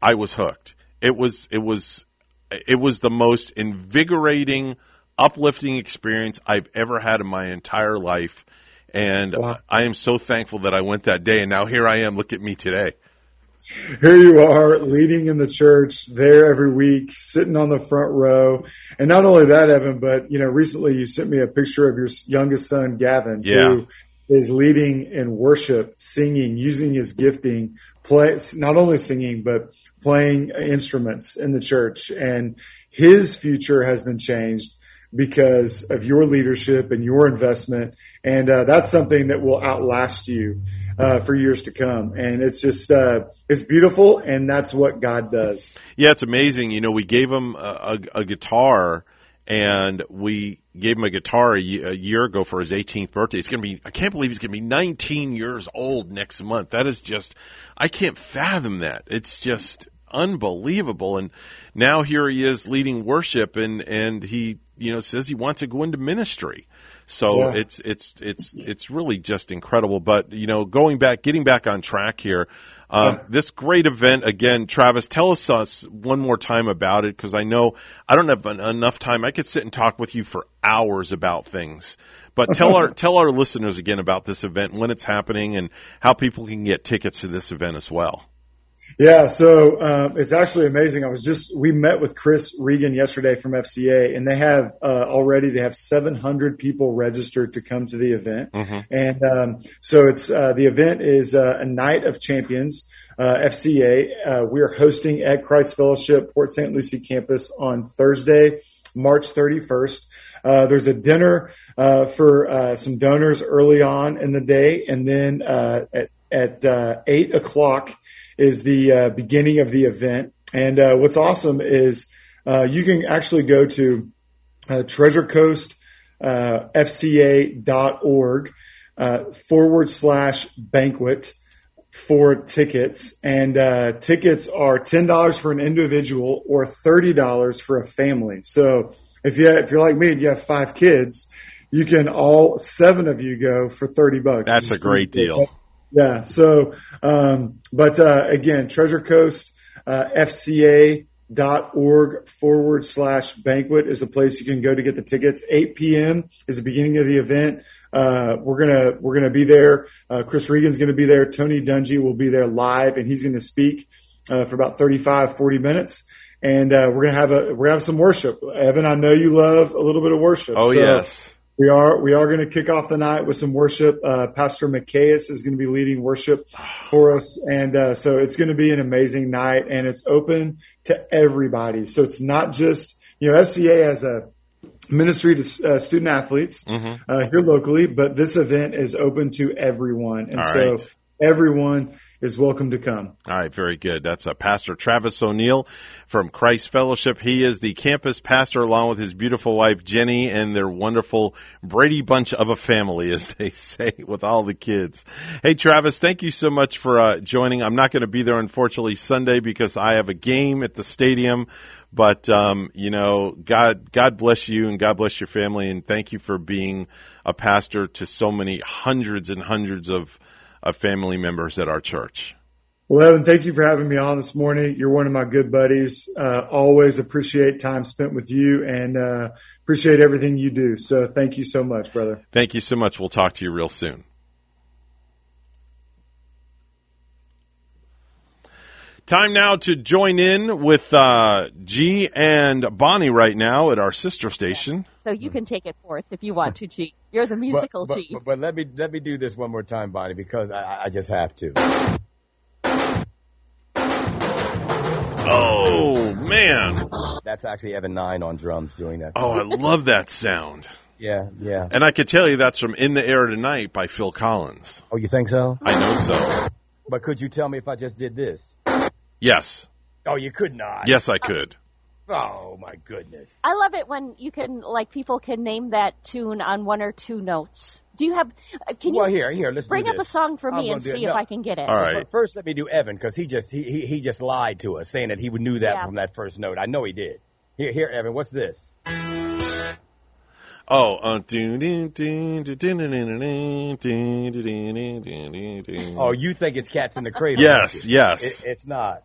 I was hooked. It was, it was, it was the most invigorating, uplifting experience I've ever had in my entire life. And I am so thankful that I went that day. And now here I am. Look at me today. Here you are leading in the church there every week, sitting on the front row. And not only that, Evan, but you know, recently you sent me a picture of your youngest son, Gavin, Yeah. who is leading in worship, singing, using his gifting, play, not only singing, but playing instruments in the church. And his future has been changed because of your leadership and your investment. And, uh, that's something that will outlast you, uh, for years to come. And it's just, uh, it's beautiful. And that's what God does. Yeah, it's amazing. You know, we gave him a, a, a guitar and we gave him a guitar a, ye- a year ago for his 18th birthday. It's going to be, I can't believe he's going to be 19 years old next month. That is just, I can't fathom that. It's just unbelievable. And now here he is leading worship and, and he, you know, says he wants to go into ministry. So Yeah. it's, it's, it's, it's really just incredible. But, you know, going back, getting back on track here, um, this great event again, Travis, tell us, us one more time about it because I know I don't have en- enough time. I could sit and talk with you for hours about things, but tell our tell our listeners again about this event, when it's happening, and how people can get tickets to this event as well. Yeah, so um, it's actually amazing. I was just we met with Chris Regan yesterday from FCA, and they have uh, already they have 700 people registered to come to the event, Mm-hmm. and um, so it's uh, the event is uh, a night of champions. Uh, FCA, uh, we are hosting at Christ Fellowship Port St. Lucie campus on Thursday, March 31st. Uh, there's a dinner uh, for uh, some donors early on in the day, and then uh, at at uh, eight o'clock is the uh, beginning of the event. And uh, what's awesome is uh, you can actually go to uh, Treasure Coast uh, uh, forward slash banquet for tickets, and uh, tickets are ten dollars for an individual or thirty dollars for a family. So if you if you're like me and you have five kids, you can all seven of you go for thirty bucks. That's a great deal. Yeah. So, um, but uh, again, Treasure Coast uh, FCA dot org forward slash banquet is the place you can go to get the tickets. 8 p.m. is the beginning of the event. Uh, we're gonna we're gonna be there. Uh, Chris Regan's gonna be there. Tony Dungy will be there live, and he's gonna speak uh, for about 35, 40 minutes. And uh, we're gonna have a we're gonna have some worship. Evan, I know you love a little bit of worship. Oh So yes. We are we are going to kick off the night with some worship. Uh, Pastor McCaus is going to be leading worship for us, and uh, so it's going to be an amazing night, and it's open to everybody. So it's not just you know FCA has a ministry to uh, student athletes Mhm. uh, here locally, but this event is open to everyone, and All so right. everyone is welcome to come. All right, very good. That's uh, Pastor Travis O'Neal from Christ Fellowship. He is the campus pastor along with his beautiful wife Jenny and their wonderful Brady bunch of a family, as they say, with all the kids. Hey, Travis, thank you so much for uh, joining. I'm not going to be there, unfortunately, Sunday because I have a game at the stadium. But um, you know, God, God bless you and God bless your family, and thank you for being a pastor to so many hundreds and hundreds of, of family members at our church. Well, Evan, thank you for having me on this morning. You're one of my good buddies. Uh, always appreciate time spent with you and uh, appreciate everything you do. So thank you so much, brother. Thank you so much. We'll talk to you real soon. Time now to join in with uh, G and Bonnie right now at our sister station. So you can take it forth if you want to, G. You're the musical but, but, G. But, but let me let me do this one more time, Bonnie, because I, I just have to. Oh man! That's actually Evan Nine on drums doing that. Oh, I love that sound. Yeah, yeah. And I could tell you that's from "In the Air Tonight" by Phil Collins. Oh, you think so? I know so. But could you tell me if I just did this? Yes, Oh, you could not. yes, I could. Oh my goodness. I love it when you can, like, people can name that tune on one or two notes. Do you have? uh, Can you well, here, here, let's bring do up a song for me and see No. if I can get it? But First, let me do Evan because he just he, he he just lied to us, saying that he would knew that Yeah. from that first note. I know he did. Here, here, Evan. What's this? Oh, uh, oh, you think it's cats in the cradle? Yes, yes. It, it's not.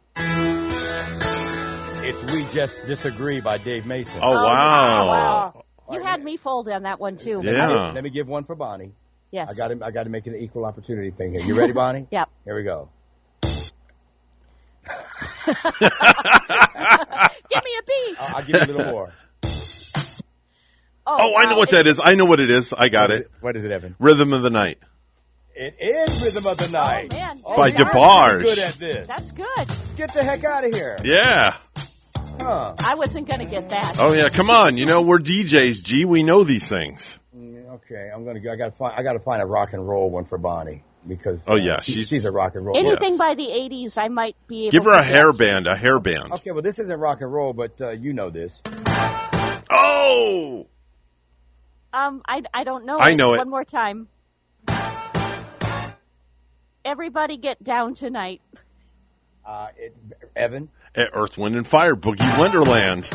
It's we just disagree by Dave Mason. Oh, wow. wow. You had me fold on that one too. Yeah. Let me, let me give one for Bonnie. Yes. I got to I got to make it an equal opportunity thing here. You ready, Bonnie? yep. Here we go. give me a beat. I'll, I'll give you a little more. Oh, I know what that is. I know what it is. I got What is it. What is it, Evan? Rhythm of the Night. It is Rhythm of the Night. man. Oh, By you're DeBarge. Good at this. That's good. Get the heck out of here. Yeah. Huh. I wasn't going to get that. Oh yeah. Come on. You know we're DJs. G. We know these things. Mm, Okay, I'm gonna go. I gotta find. I gotta find a rock and roll one for Bonnie because. Oh, yeah, she- she's- she's a rock and roll. Anything by the 80s, I might be able Give her to a get. hairband. A hairband. Okay, well this isn't rock and roll, but uh, you know this. Oh. Um, I, I don't know. I know it. One more time. Everybody get down tonight. Uh, it, Evan, At Earth, Wind, and Fire. Boogie Wonderland.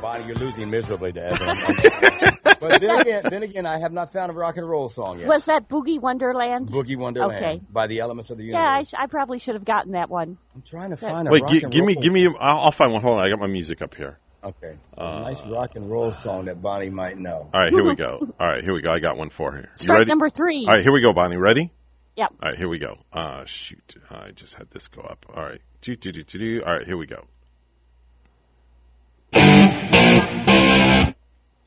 Bonnie, you're losing miserably to Evan. but then again, then again, I have not found a rock and roll song yet. Was that Boogie Wonderland? Boogie Wonderland Okay. by the Elements of the Universe. Yeah, I, sh- I probably should have gotten that one. I'm trying to find a Wait. rock Gi- and give me. roll- Give me. I'll, I'll find one. Hold on. I got my music up here. Okay, Uh, a nice rock and roll song that Bonnie might know. All right. Here we go. All right. Here we go. I got one for her. You Strike ready? number three. All right. Here we go, Bonnie. Ready? Yep. All right, here we go. Uh, shoot, I just had this go up. All right, do do do do do. All right, here we go.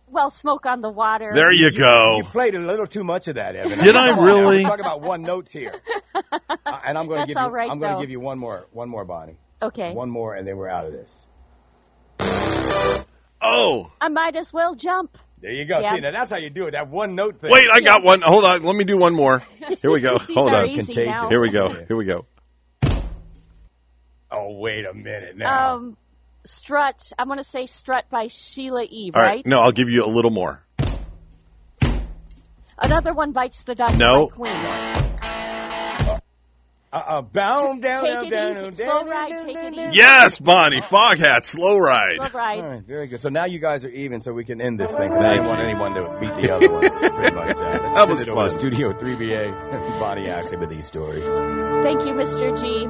Well, smoke on the water. There you go. You played a little too much of that, Evan. Did I Come now, really? We're talking about one notes here, uh, and I'm going to give you. all right, I'm going to give you one more, one more, Bonnie. Okay. One more, and then we're out of this. Oh, I might as well jump. There you go. Yeah. See, now that's how you do it. That one note thing. wait, I got one. Hold on, let me do one more. Here we go. Hold are on. easy Contagious. now. Here we go. Here we go. Oh, wait a minute now. Um, Strut. I'm going to say Strut by Sheila E. All right? right, no, I'll give you a little more. Another one bites the dust. No. by Queen. Uh, uh, bound down, down, down, down, Slow down, ride. down, Take down, it down. easy. Yes, Bonnie, Foghat, slow ride. Slow ride. All right, very good. So now you guys are even, so we can end this thing. 'cause I didn't want anyone to beat the other one. Pretty much. Uh, That was it over fun. Studio 3BA. Bonnie actually with these stories. Thank you, Mr. G.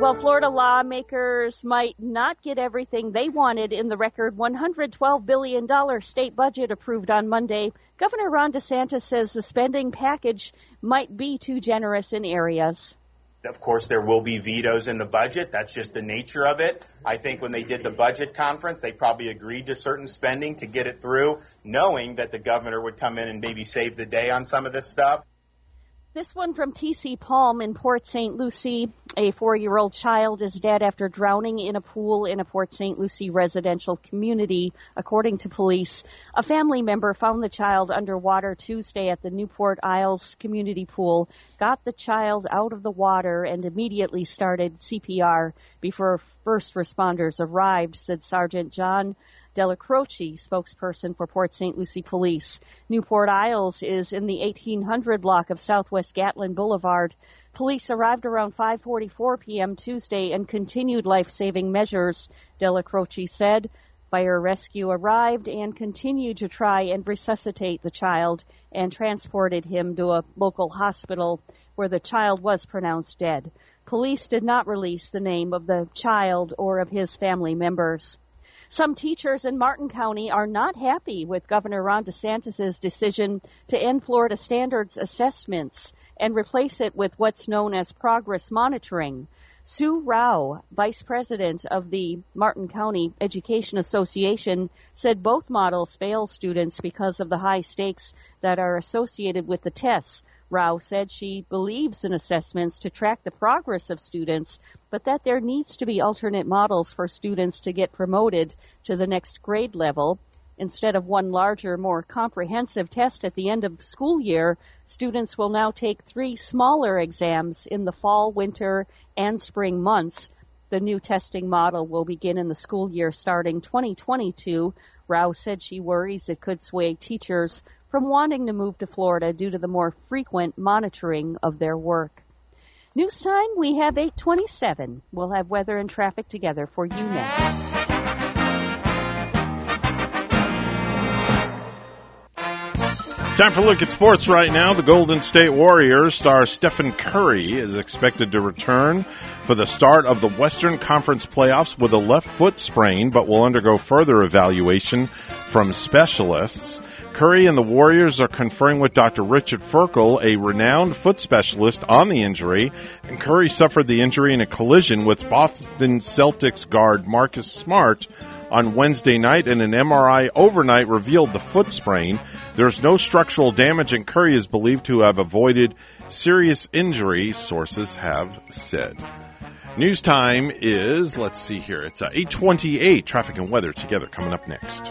Well, Florida lawmakers might not get everything they wanted in the record $112 billion state budget approved on Monday. Governor Ron DeSantis says the spending package might be too generous in areas. Of course, there will be vetoes in the budget. That's just the nature of it. I think when they did the budget conference, they probably agreed to certain spending to get it through, knowing that the governor would come in and maybe save the day on some of this stuff. This one from TC Palm in Port St. Lucie. A four year old child is dead after drowning in a pool in a Port St. Lucie residential community, according to police. A family member found the child underwater Tuesday at the Newport Isles community pool, got the child out of the water, and immediately started CPR before first responders arrived, said Sergeant John Delacroce, spokesperson for Port St. Lucie Police. Newport Isles is in the 1800 block of Southwest Gatlin Boulevard. Police arrived around 5:44 p.m. Tuesday and continued life-saving measures, Delacroce said. Fire rescue arrived and continued to try and resuscitate the child and transported him to a local hospital where the child was pronounced dead. Police did not release the name of the child or of his family members. Some teachers in Martin County are not happy with Governor Ron DeSantis' decision to end Florida standards assessments and replace it with what's known as progress monitoring. Sue Rao, vice president of the Martin County Education Association, said both models fail students because of the high stakes that are associated with the tests. Rao said she believes in assessments to track the progress of students, but that there needs to be alternate models for students to get promoted to the next grade level. Instead of one larger, more comprehensive test at the end of the school year, students will now take three smaller exams in the fall, winter, and spring months. The new testing model will begin in the school year starting 2022. Rao said she worries it could sway teachers from wanting to move to Florida due to the more frequent monitoring of their work. News time, we have 827. We'll have weather and traffic together for you next. Time for a look at sports right now. The Golden State Warriors star Stephen Curry is expected to return for the start of the Western Conference playoffs with a left foot sprain, but will undergo further evaluation from specialists. Curry and the Warriors are conferring with Dr. Richard Ferkel, a renowned foot specialist, on the injury. And Curry suffered the injury in a collision with Boston Celtics guard Marcus Smart on Wednesday night, and an MRI overnight revealed the foot sprain. There's no structural damage, and Curry is believed to have avoided serious injury, sources have said. News time is, let's see here, it's uh, 828. Traffic and weather together coming up next.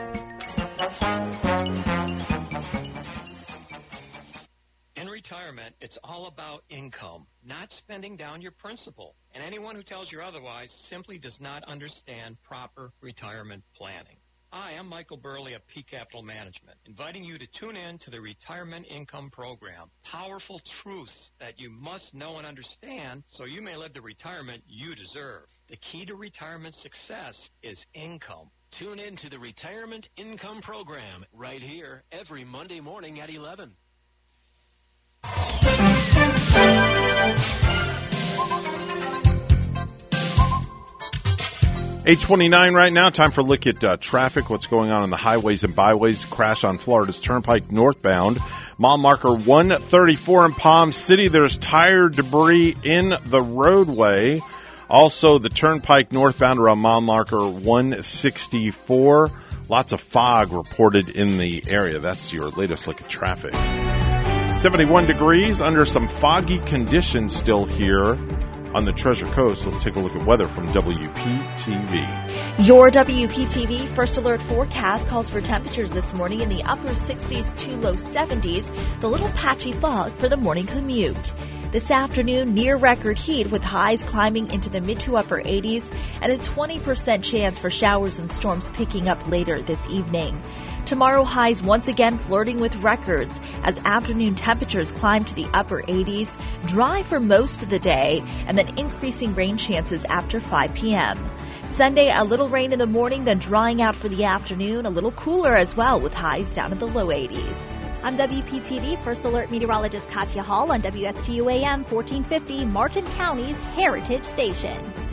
In retirement, it's all about income, not spending down your principal. And anyone who tells you otherwise simply does not understand proper retirement planning. Hi, I'm Michael Burley of P Capital Management, inviting you to tune in to the Retirement Income Program. Powerful truths that you must know and understand so you may live the retirement you deserve. The key to retirement success is income. Tune in to the Retirement Income Program right here every Monday morning at 11. 829 right now. Time for a look at uh, traffic. What's going on on the highways and byways? Crash on Florida's Turnpike northbound. Mile marker 134 in Palm City. There's tire debris in the roadway. Also, the turnpike northbound around mile marker 164. Lots of fog reported in the area. That's your latest look at traffic. 71 degrees under some foggy conditions still here on the Treasure Coast. Let's take a look at weather from WPTV. Your WPTV First Alert forecast calls for temperatures this morning in the upper 60s to low 70s, the little patchy fog for the morning commute. This afternoon, near record heat with highs climbing into the mid to upper 80s and a 20% chance for showers and storms picking up later this evening. Tomorrow highs once again flirting with records as afternoon temperatures climb to the upper 80s, dry for most of the day, and then increasing rain chances after 5 p.m. Sunday, a little rain in the morning, then drying out for the afternoon, a little cooler as well with highs down in the low 80s. I'm WPTV First Alert Meteorologist Katya Hall on WSTU AM 1450, Martin County's Heritage Station.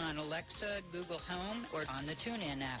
on Alexa, Google Home, or on the TuneIn app.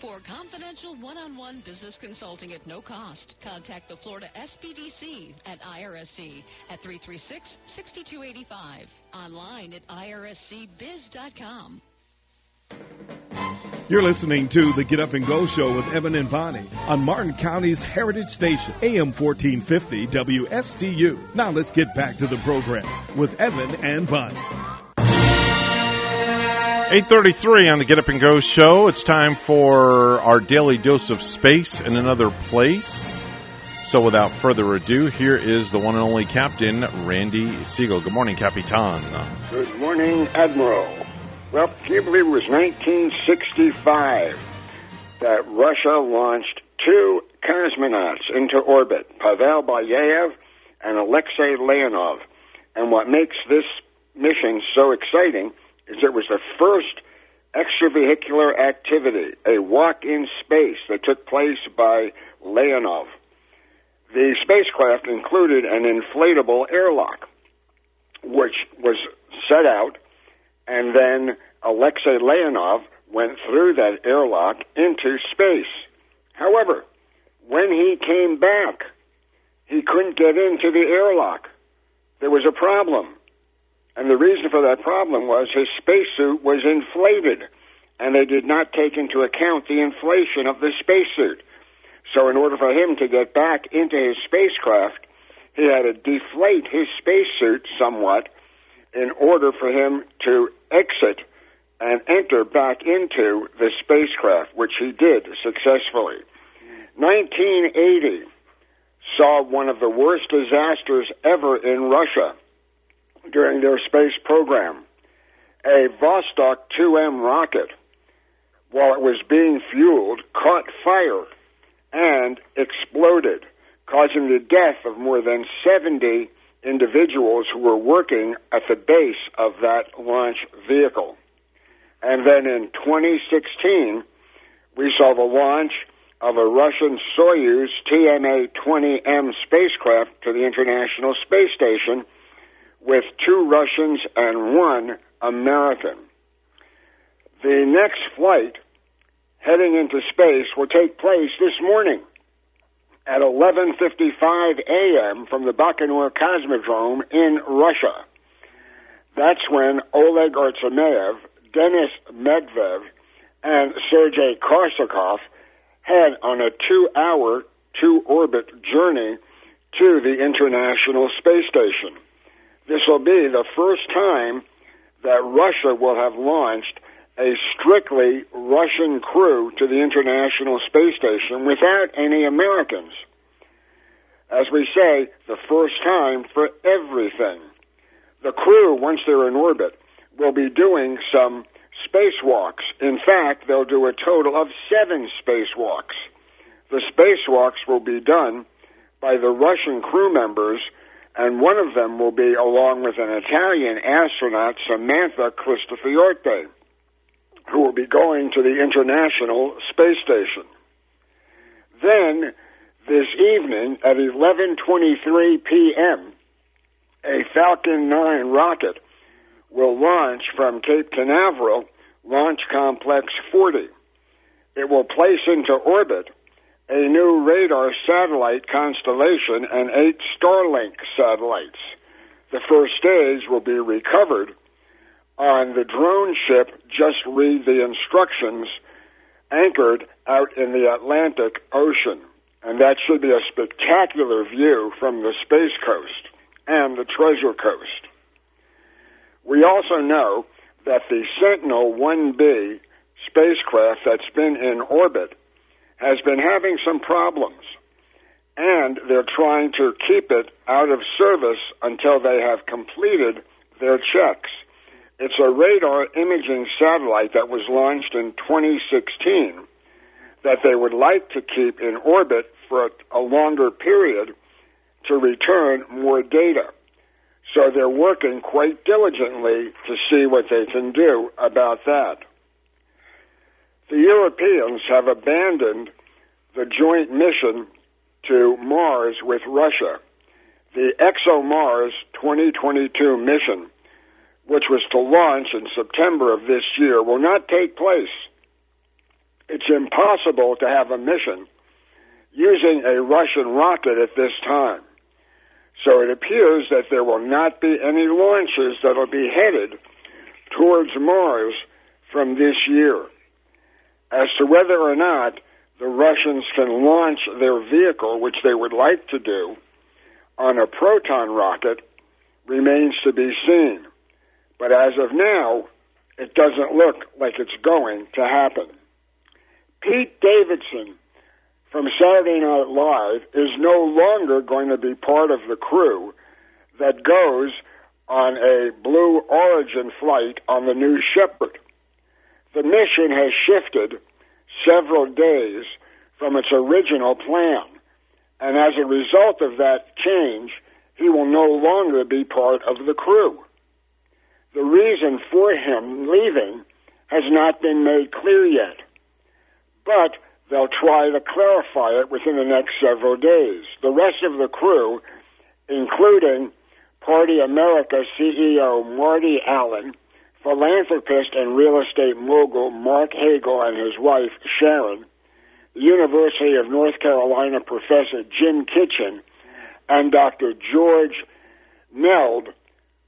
For confidential one-on-one business consulting at no cost, contact the Florida SBDC at IRSC at 336-6285. Online at irscbiz.com. You're listening to the Get Up and Go Show with Evan and Bonnie on Martin County's Heritage Station, AM 1450 WSTU. Now let's get back to the program with Evan and Bonnie. 833 on the Get Up and Go show. It's time for our daily dose of space in another place. So without further ado, here is the one and only Captain Randy Segal. Good morning, Capitan. Good morning, Admiral. Well, can you believe it was 1965 that Russia launched two cosmonauts into orbit, Pavel Belyayev and Alexei Leonov. And what makes this mission so exciting it was the first extravehicular activity, a walk in space that took place by Leonov. The spacecraft included an inflatable airlock, which was set out, and then Alexei Leonov went through that airlock into space. However, when he came back, he couldn't get into the airlock. There was a problem. And the reason for that problem was his spacesuit was inflated, and they did not take into account the inflation of the spacesuit. So, in order for him to get back into his spacecraft, he had to deflate his spacesuit somewhat, in order for him to exit and enter back into the spacecraft, which he did successfully. 1980 saw one of the worst disasters ever in Russia during their space program. A Vostok 2M rocket, while it was being fueled, caught fire and exploded, causing the death of more than 70 individuals who were working at the base of that launch vehicle. And then in 2016, we saw the launch of a Russian Soyuz TMA-20M spacecraft to the International Space Station with two Russians and one American. The next flight heading into space will take place this morning at 11:55 a.m. from the Baikonur Cosmodrome in Russia. That's when Oleg Artemyev, Denis Matveev, and Sergei Korsakov head on a two-hour, two-orbit journey to the International Space Station. This will be the first time that Russia will have launched a strictly Russian crew to the International Space Station without any Americans. As we say, the first time for everything. The crew, once they're in orbit, will be doing some spacewalks. In fact, they'll do a total of seven spacewalks. The spacewalks will be done by the Russian crew members, and one of them will be along with an Italian astronaut, Samantha Cristoforetti, who will be going to the International Space Station. Then, this evening at 11:23 p.m., a Falcon 9 rocket will launch from Cape Canaveral Launch Complex 40. It will place into orbit a new radar satellite constellation and eight Starlink satellites. The first stage will be recovered on the drone ship Just Read the Instructions anchored out in the Atlantic Ocean. And that should be a spectacular view from the Space Coast and the Treasure Coast. We also know that the Sentinel 1B spacecraft that's been in orbit has been having some problems. And they're trying to keep it out of service until they have completed their checks. It's a radar imaging satellite that was launched in 2016 that they would like to keep in orbit for a, longer period to return more data. So they're working quite diligently to see what they can do about that. The Europeans have abandoned the joint mission to Mars with Russia. The ExoMars 2022 mission, which was to launch in September of this year, will not take place. It's impossible to have a mission using a Russian rocket at this time. So it appears that there will not be any launches that will be headed towards Mars from this year. As to whether or not the Russians can launch their vehicle, which they would like to do, on a proton rocket remains to be seen. But as of now, it doesn't look like it's going to happen. Pete Davidson from Saturday Night Live is no longer going to be part of the crew that goes on a Blue Origin flight on the New Shepard. The mission has shifted several days from its original plan, and as a result of that change, he will no longer be part of the crew. The reason for him leaving has not been made clear yet, but They'll try to clarify it within the next several days. The rest of the crew, including Party America CEO Marty Allen, philanthropist and real estate mogul Marc Hagle and his wife Sharon, University of North Carolina professor Jim Kitchen, and Dr. George Nield,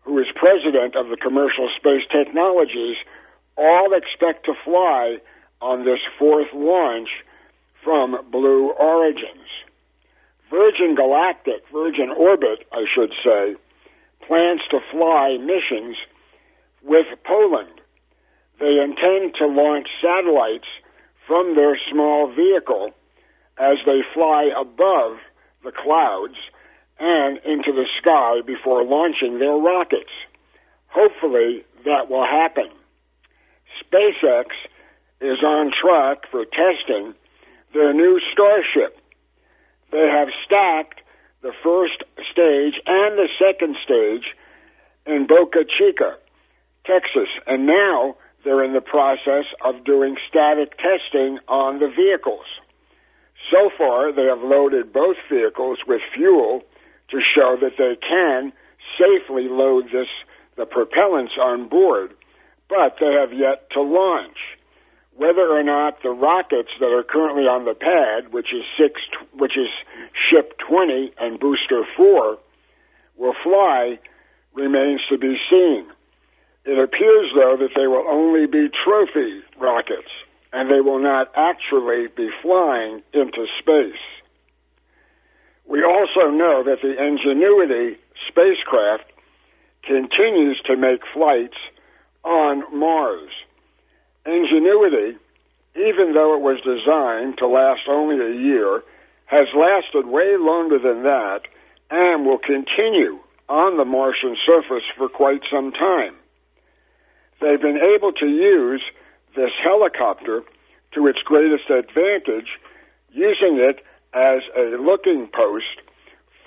who is president of the Commercial Space Technologies, all expect to fly on this fourth launch from Blue Origins. Virgin Galactic, Virgin Orbit, I should say, plans to fly missions with Poland. They intend to launch satellites from their small vehicle as they fly above the clouds and into the sky before launching their rockets. Hopefully that will happen. SpaceX is on track for testing their new Starship. They have stacked the first stage and the second stage in Boca Chica, Texas, and now they're in the process of doing static testing on the vehicles. So far, they have loaded both vehicles with fuel to show that they can safely load this the propellants on board, but they have yet to launch. Whether or not the rockets that are currently on the pad, which is six, which is ship 20 and booster 4, will fly remains to be seen. It appears, though, that they will only be trophy rockets, and they will not actually be flying into space. We also know that the Ingenuity spacecraft continues to make flights on Mars. Ingenuity, even though it was designed to last only a year, has lasted way longer than that and will continue on the Martian surface for quite some time. They've been able to use this helicopter to its greatest advantage, using it as a looking post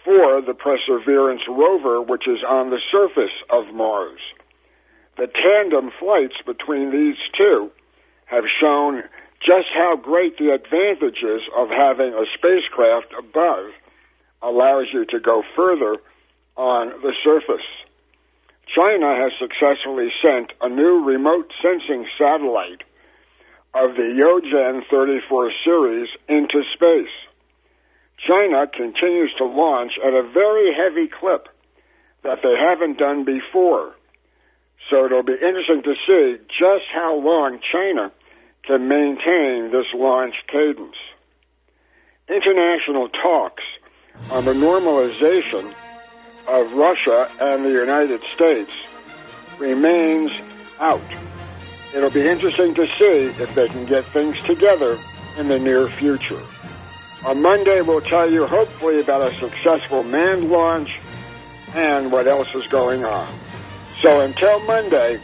for the Perseverance rover, which is on the surface of Mars. The tandem flights between these two have shown just how great the advantages of having a spacecraft above allows you to go further on the surface. China has successfully sent a new remote sensing satellite of the Yaozhen 34 series into space. China continues to launch at a very heavy clip that they haven't done before. So it'll be interesting to see just how long China can maintain this launch cadence. International talks on the normalization of Russia and the United States remains out. It'll be interesting to see if they can get things together in the near future. On Monday, we'll tell you hopefully about a successful manned launch and what else is going on. So until Monday,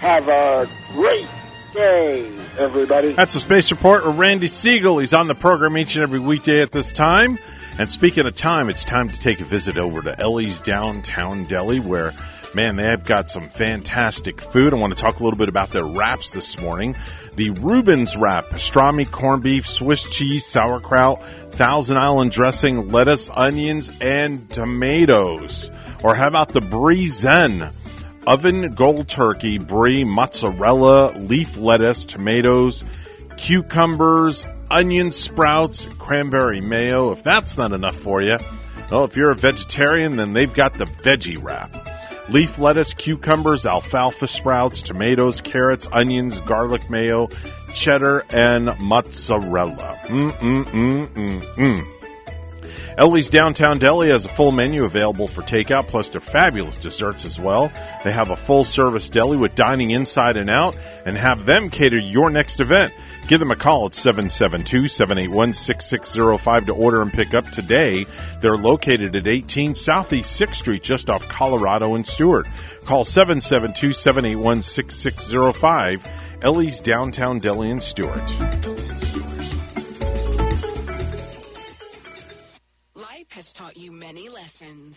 have a great day, everybody. That's a space report with Randy Segal. He's on the program each and every weekday at this time. And speaking of time, it's time to take a visit over to Ellie's Downtown Deli where man, they have got some fantastic food. I want to talk a little bit about their wraps this morning. The Reuben's wrap, pastrami, corned beef, Swiss cheese, sauerkraut, Thousand Island dressing, lettuce, onions, and tomatoes. Or how about the Brie Zen? Oven gold turkey, brie, mozzarella, leaf lettuce, tomatoes, cucumbers, onion sprouts, cranberry mayo. If that's not enough for you, well, if you're a vegetarian, then they've got the veggie wrap. Leaf lettuce, cucumbers, alfalfa sprouts, tomatoes, carrots, onions, garlic mayo, cheddar, and mozzarella. Mm-mm-mm-mm-mm. Ellie's Downtown Deli has a full menu available for takeout, plus their fabulous desserts as well. They have a full service deli with dining inside and out, and have them cater your next event. Give them a call at 772-781-6605 to order and pick up today. They're located at 18 Southeast 6th Street, just off Colorado and Stuart. Call 772-781-6605. Ellie's Downtown Deli in Stuart. Life has taught you many lessons.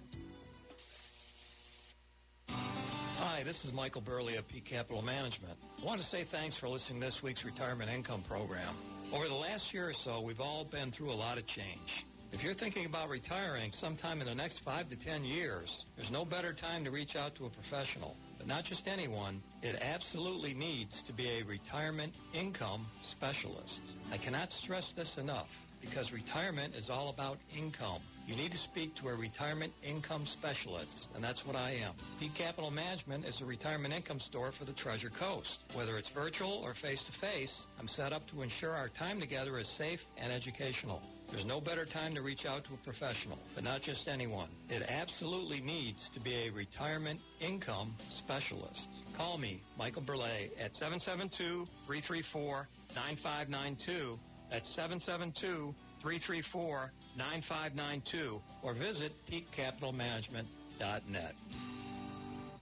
Hi, this is Michael Burley of Peak Capital Management. I want to say thanks for listening to this week's retirement income program. Over the last year or so, we've all been through a lot of change. If you're thinking about retiring sometime in the next five to ten years, there's no better time to reach out to a professional. But not just anyone, it absolutely needs to be a retirement income specialist. I cannot stress this enough because retirement is all about income. You need to speak to a retirement income specialist, and that's what I am. Peak Capital Management is a retirement income store for the Treasure Coast. Whether it's virtual or face-to-face, I'm set up to ensure our time together is safe and educational. There's no better time to reach out to a professional, but not just anyone. It absolutely needs to be a retirement income specialist. Call me, Michael Burley, at 772-334-9592. That's 772-334-9592 or visit peakcapitalmanagement.net.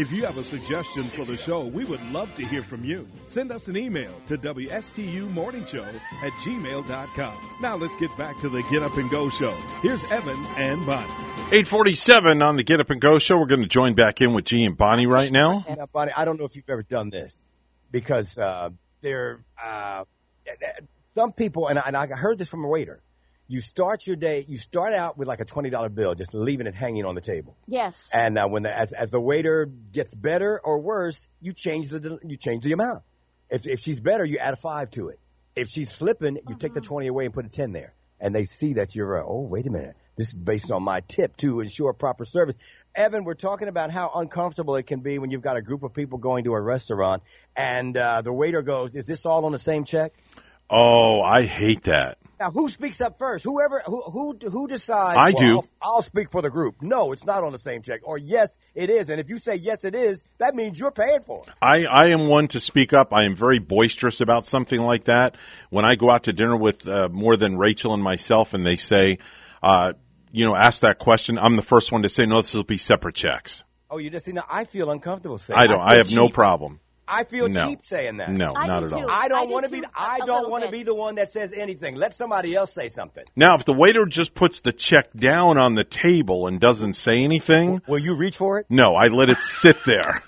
If you have a suggestion for the show, we would love to hear from you. Send us an email to WSTUmorningshow at gmail.com. Now let's get back to the Get Up and Go show. Here's Evan and Bonnie. 847 on the Get Up and Go show. We're going to join back in with G and Bonnie right now. Now, Bonnie, I don't know if you've ever done this because uh, there, uh, some people, and I, and I heard this from a waiter. You start your day, you start out with like a twenty dollar bill, just leaving it hanging on the table. Yes. And uh, when the, as as the waiter gets better or worse, you change the you change the amount. If if she's better, you add a five to it. If she's flipping, you take the twenty away and put a ten there, and they see that you're. Uh, oh, wait a minute. This is based on my tip to ensure proper service. Evan, we're talking about how uncomfortable it can be when you've got a group of people going to a restaurant, and uh, the waiter goes, "Is this all on the same check?" Oh, I hate that. Now, who speaks up first? Whoever who who who decides? I well, do. I'll, I'll speak for the group. No, it's not on the same check. Or yes, it is. And if you say yes, it is, that means you're paying for it. I, I am one to speak up. I am very boisterous about something like that. When I go out to dinner with uh, more than Rachel and myself, and they say, uh, you know, ask that question, I'm the first one to say, no, this will be separate checks. Oh, you just see now. I feel uncomfortable saying. I don't. feel I have no problem. I feel No. cheap saying that. No, I not at all. too. I I don't do want to be. too, I a don't want to be the one that says anything. Let somebody else say something. Now, if the waiter just puts the check down on the table and doesn't say anything, will you reach for it? No, I let it sit there.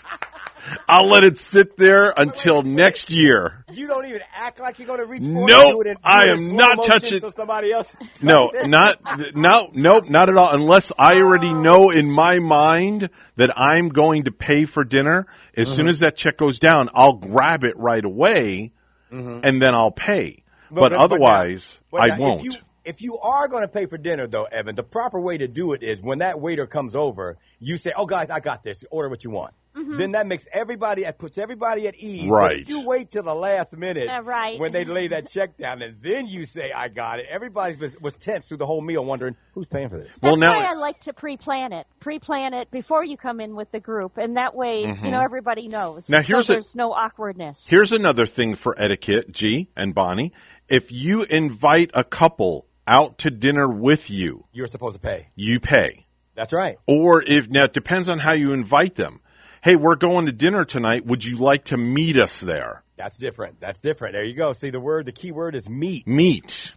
I'll let it sit there until next year. You don't even act like you're going to reach for it. Nope, it I am not touching- So somebody else. No, not no, nope, not at all. Unless I already know in my mind that I'm going to pay for dinner. As soon Mhm. as that check goes down, I'll grab it right away, Mhm. and then I'll pay. But- But, but- but now- otherwise, But I now, won't. If you, if you are going to pay for dinner, though, Evan, the proper way to do it is when that waiter comes over, you say, "Oh, guys, I got this. Order what you want." Then that makes everybody, it puts everybody at ease. But Right. If you wait till the last minute, Uh, right. when they lay that check down, and then you say, "I got it," everybody was, was tense through the whole meal, wondering who's paying for this. That's why I like to pre-plan it. Pre-plan it before you come in with the group, and that way, Mhm. you know, everybody knows. Now, here's so a- there's no awkwardness. Here's another thing for etiquette, G and Bonnie. If you invite a couple out to dinner with you, You're supposed to pay. you pay. That's right. Or if now it depends on how you invite them. Hey, we're going to dinner tonight. Would you like to meet us there? That's different. That's different. There you go. See, the word, the key word is meet. Meet.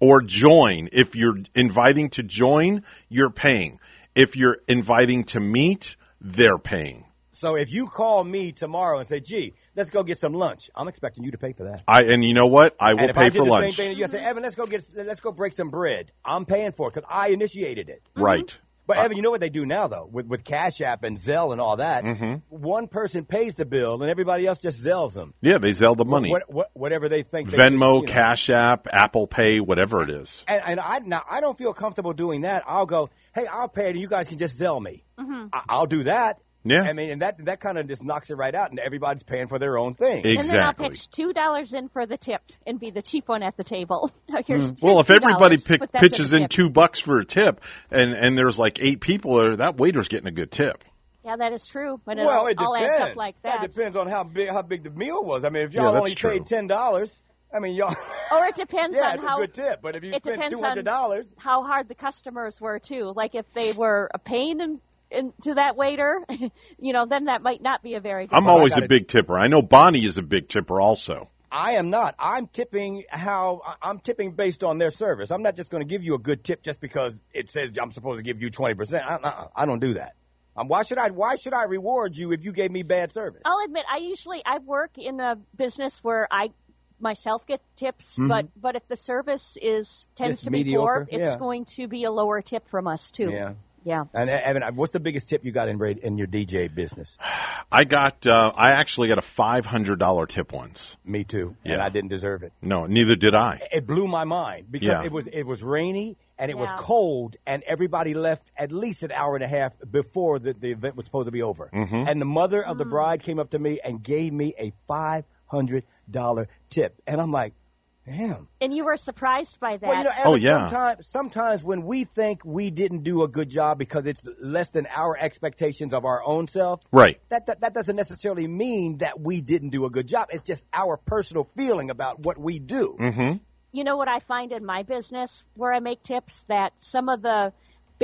or join. If you're inviting to join, you're paying. If you're inviting to meet, they're paying. So if you call me tomorrow and say, "Gee, let's go get some lunch," I'm expecting you to pay for that. I and you know what? I will and if pay I did for the lunch. Same thing, you say, Evan, let's go get, let's go break some bread. I'm paying for it because I initiated it. Right. But Evan, you know what they do now though, with with Cash App and Zelle and all that. Mm-hmm. One person pays the bill and everybody else just zells them. Yeah, they Zelle the money. What, what, whatever they think. they- Venmo, you know. Cash App, Apple Pay, whatever it is. And, and I now I don't feel comfortable doing that. I'll go, hey, I'll pay it. and You guys can just Zelle me. Mm-hmm. I, I'll do that. Yeah. I mean, and that that kind of just knocks it right out, and everybody's paying for their own thing. Exactly. And then I'll pitch two dollars in for the tip and be the cheap one at the table. Here's Mm. Well, if everybody pick, but that's in pitches in two bucks for a tip, and and there's like eight people there, that waiter's getting a good tip. Yeah, that is true. But it well, all, it all depends. adds up like that. depends on how big how big the meal was. I mean, if y'all that's only true. paid ten dollars, I mean, y'all. Or it depends yeah, on it's how a good tip. But if you it spent depends two hundred on dollars, how hard the customers were too. Like if they were a pain in, in, to that waiter, you know, then that might not be a very good. I'm one. always a big tipper. I know Bonnie is a big tipper also. I am not. I'm tipping how I- I'm tipping based on their service. I'm not just going to give you a good tip just because it says I'm supposed to give you twenty percent. I, I, I don't do that. Um, why should I? Why should I reward you if you gave me bad service? I'll admit, I usually I work in a business where I myself get tips, Mhm. but but if the service is tends It's to be poor, it's yeah. going to be a lower tip from us too. Yeah. Yeah. And uh, Evan, what's the biggest tip you got in in your DJ business? I got, uh, I actually got a five hundred dollar tip once. Me too. And Yeah. I didn't deserve it. No, neither did I. It blew my mind because Yeah. it was it was rainy and it was cold and everybody left at least an hour and a half before the, the event was supposed to be over. Mhm. And the mother of Mm. the bride came up to me and gave me a five hundred dollar tip, and I'm like, damn. And you were surprised by that. Well, you know, Oh, yeah. Sometimes, sometimes when we think we didn't do a good job because it's less than our expectations of our own self, Right. that, that that doesn't necessarily mean that we didn't do a good job. It's just our personal feeling about what we do. Mm-hmm. you know what I find in my business where I make tips that some of the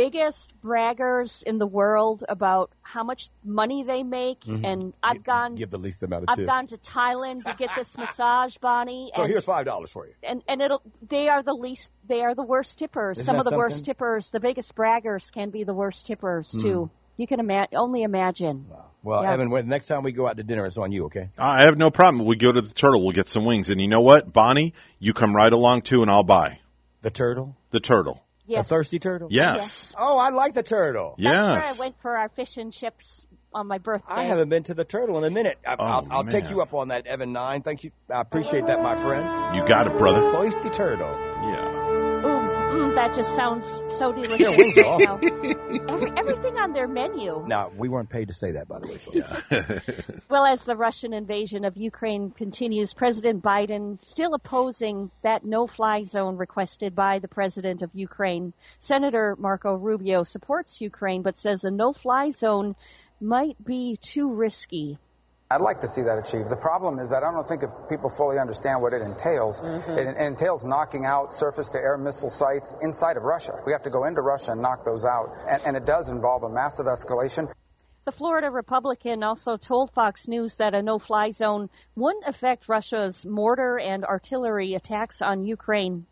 biggest braggers in the world about how much money they make Mhm. and I've gone Give the least amount of I've tip. gone to Thailand to get this massage, Bonnie. so and, here's five dollars for you. and and it'll they are the least they are the worst tippers. Isn't Some of the worst tippers, the biggest braggers can be the worst tippers Hmm. too. You can ima- only imagine. Well, Yeah. Evan, when, next time we go out to dinner, it's on you, okay? I have no problem. We go to the turtle. We'll get some wings. And you know what, Bonnie, you come right along too, and I'll buy The turtle, the turtle. Yes. the thirsty turtle. Yes. Oh, I like the turtle. That's where I went for our fish and chips on my birthday. I haven't been to the turtle in a minute. I, Oh, I'll, I'll take you up on that, Evan Nine. Thank you. I appreciate that, my friend. You got it, brother. Thirsty turtle. Yeah. Ooh, mm, that just sounds so delicious. Their wings are Now, awesome. Every, everything on their menu. No, we weren't paid to say that, by the way. folks. Well, as the Russian invasion of Ukraine continues, President Biden still opposing that no-fly zone requested by the president of Ukraine. Senator Marco Rubio supports Ukraine, but says a no-fly zone might be too risky. I'd like to see that achieved. The problem is that I don't think if people fully understand what it entails. Mm-hmm. It, it entails knocking out surface-to-air missile sites inside of Russia. We have to go into Russia and knock those out, and, and it does involve a massive escalation. The Florida Republican also told Fox News that a no-fly zone wouldn't affect Russia's mortar and artillery attacks on Ukraine.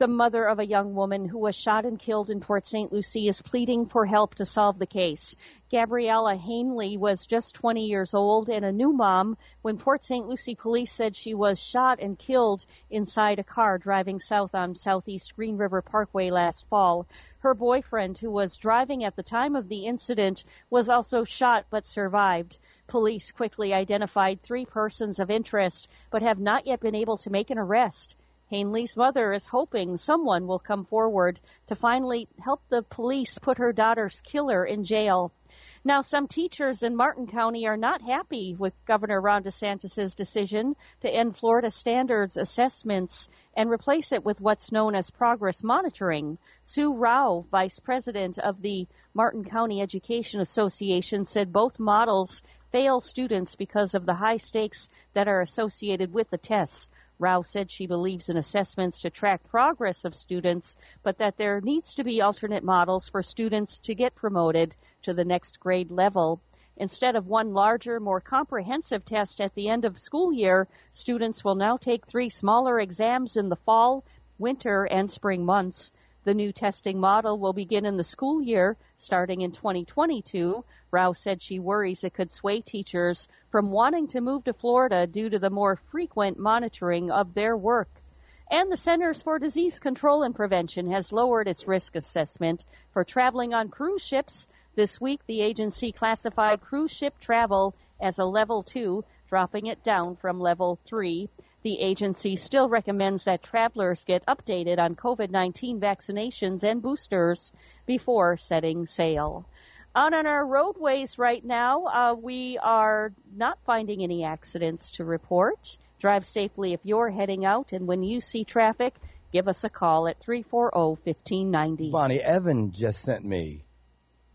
The mother of a young woman who was shot and killed in Port St. Lucie is pleading for help to solve the case. Gabriella Hanley was just 20 years old and a new mom when Port St. Lucie police said she was shot and killed inside a car driving south on Southeast Green River Parkway last fall. Her boyfriend, who was driving at the time of the incident, was also shot but survived. Police quickly identified three persons of interest but have not yet been able to make an arrest. Hanley's mother is hoping someone will come forward to finally help the police put her daughter's killer in jail. Now, some teachers in Martin County are not happy with Governor Ron DeSantis' decision to end Florida standards assessments and replace it with what's known as progress monitoring. Sue Rao, vice president of the Martin County Education Association, said both models fail students because of the high stakes that are associated with the tests. Rao said she believes in assessments to track progress of students, but that there needs to be alternate models for students to get promoted to the next grade level. Instead of one larger, more comprehensive test at the end of school year, students will now take three smaller exams in the fall winter and spring months. The new testing model will begin in the school year starting in 2022. Rao said she worries it could sway teachers from wanting to move to Florida due to the more frequent monitoring of their work. And the Centers for Disease Control and Prevention has lowered its risk assessment for traveling on cruise ships. This week, the agency classified cruise ship travel as a level two, dropping it down from level three. The agency still recommends that travelers get updated on COVID-19 vaccinations and boosters before setting sail. Out on our roadways right now, uh, we are not finding any accidents to report. Drive safely if you're heading out, and when you see traffic, give us a call at 340-1590. Bonnie, Evan just sent me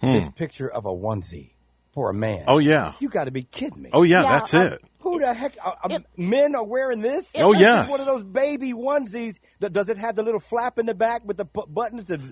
Hmm. this picture of a onesie for a man. Oh, yeah. You got to be kidding me. Oh, yeah, Yeah, that's um, it. Who the heck? Uh, um, men are wearing this? Oh, This is yes. one of those baby onesies. That, does it have the little flap in the back with the pu- buttons to, to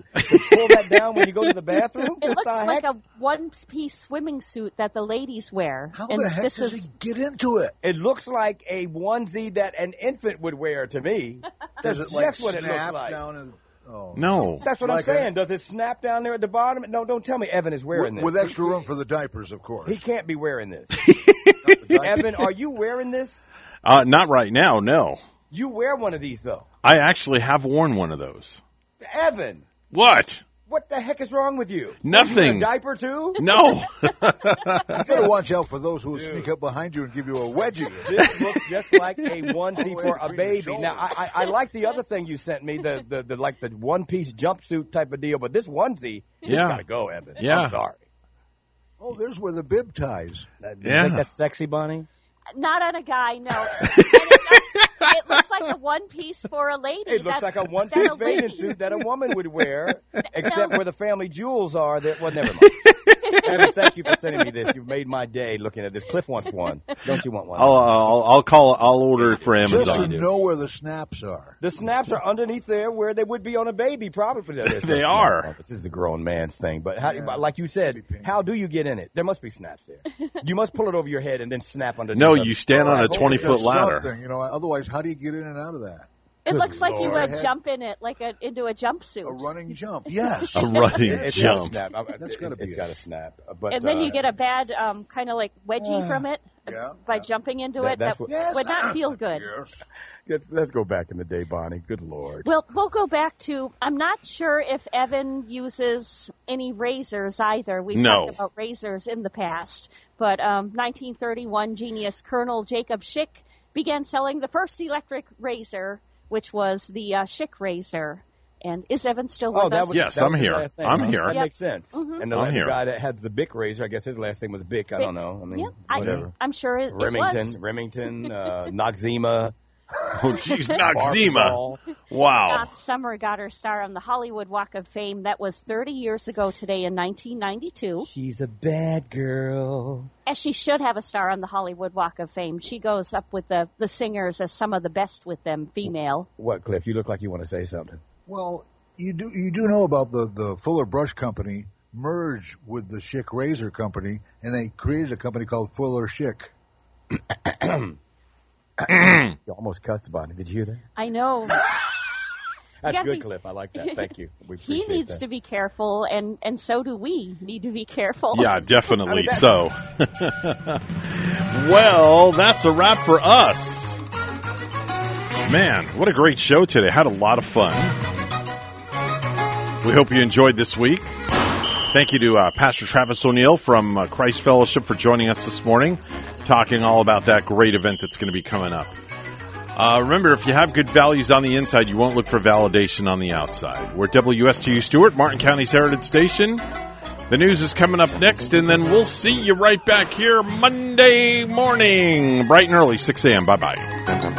pull that down when you go to the bathroom? It What looks the like heck? a one-piece swimming suit that the ladies wear. How and the heck this does is he get into it? It looks like a onesie that an infant would wear to me. Does That's it like just what it looks snap like. down and oh No. That's what Like I'm a- saying. Does it snap down there at the bottom? No, don't tell me Evan is wearing with, this. with extra room for the diapers, of course. He can't be wearing this. Evan, are you wearing this? Uh, not right now, no. You wear one of these though. I actually have worn one of those. Evan, What? What the heck is wrong with you? Nothing. You a diaper too? No. you gotta watch out for those who will sneak up behind you and give you a wedgie. This looks just like a onesie for a baby. Now, I, I, I like the other thing you sent me, the, the, the like the one piece jumpsuit type of deal, but this onesie, this Yeah. gotta go, Evan. Yeah. I'm sorry. Oh, there's where the bib ties. Do you think that's sexy, Bonnie? Not on a guy, no. it, does, it looks like a one piece for a lady. It looks like a one piece bathing suit that a woman would wear, except where the family jewels are. That well, never mind. Evan, thank you for sending me this. You've made my day looking at this. Cliff wants one. Don't you want one? I'll, uh, I'll, I'll call, I'll order it for Amazon. Just to Amazon. know where the snaps are. The snaps are underneath there where they would be on a baby, probably. There's no They snaps are. on. This is a grown man's thing. But how, but like you said, how do you get in it? There must be snaps there. You must pull it over your head and then snap underneath. No, of- you stand on a twenty foot ladder. something, You know, otherwise, how do you get in and out of that? It Good looks like you Lord. would jump in it like a into a jumpsuit. A running jump. Yes. A running It's jump. Gotta snap. I- That's gotta be It's it. got to snap. But and then uh, you get a bad um, kind of like wedgie Uh, from it Yeah. by jumping into That- it. That what- would not feel good. Let's, let's go back in the day, Bonnie. Good lord. Well, we'll go back to. I'm not sure if Evan uses any razors either. We've No. talked about razors in the past, but um, 1931 genius Colonel Jacob Schick began selling the first electric razor, which was the uh, Schick razor. And is Evan still with Oh, that us? was Yes, that I'm was his here. last name, I'm huh? here. That Yep. makes sense. Mhm. And the, I'm the here. guy that had the Bic razor, I guess his last name was Bic. I Bic. don't know. I mean, Yeah, I, whatever. I'm sure it, it Remington, was. Remington, uh, Noxzema. Oh, geez, Noxzema. Wow. Donna Summer got her star on the Hollywood Walk of Fame. That was 30 years ago today in 1992. She's a bad girl. As she should have a star on the Hollywood Walk of Fame. She goes up with the, the singers as some of the best with them, female. What, Cliff? You look like you want to say something. Well, you do you do know about the the Fuller Brush Company merged with the Schick Razor Company, and they created a company called Fuller Schick. you almost cussed about it. Did you hear that? I know. That's gotta good, be- Cliff. I like that. Thank you. We He needs that. to be careful, and, and so do we need to be careful. Yeah, definitely I mean, that- so. well, that's a wrap for us. Man, what a great show today. Had a lot of fun. We hope you enjoyed this week. Thank you to uh, Pastor Travis O'Neal from uh, Christ Fellowship for joining us this morning, talking all about that great event that's going to be coming up. Uh, remember, if you have good values on the inside, you won't look for validation on the outside. We're WSTU Stuart, Martin County's Heritage Station. The news is coming up next, and then we'll see you right back here Monday morning, bright and early, 6 a.m. Bye bye.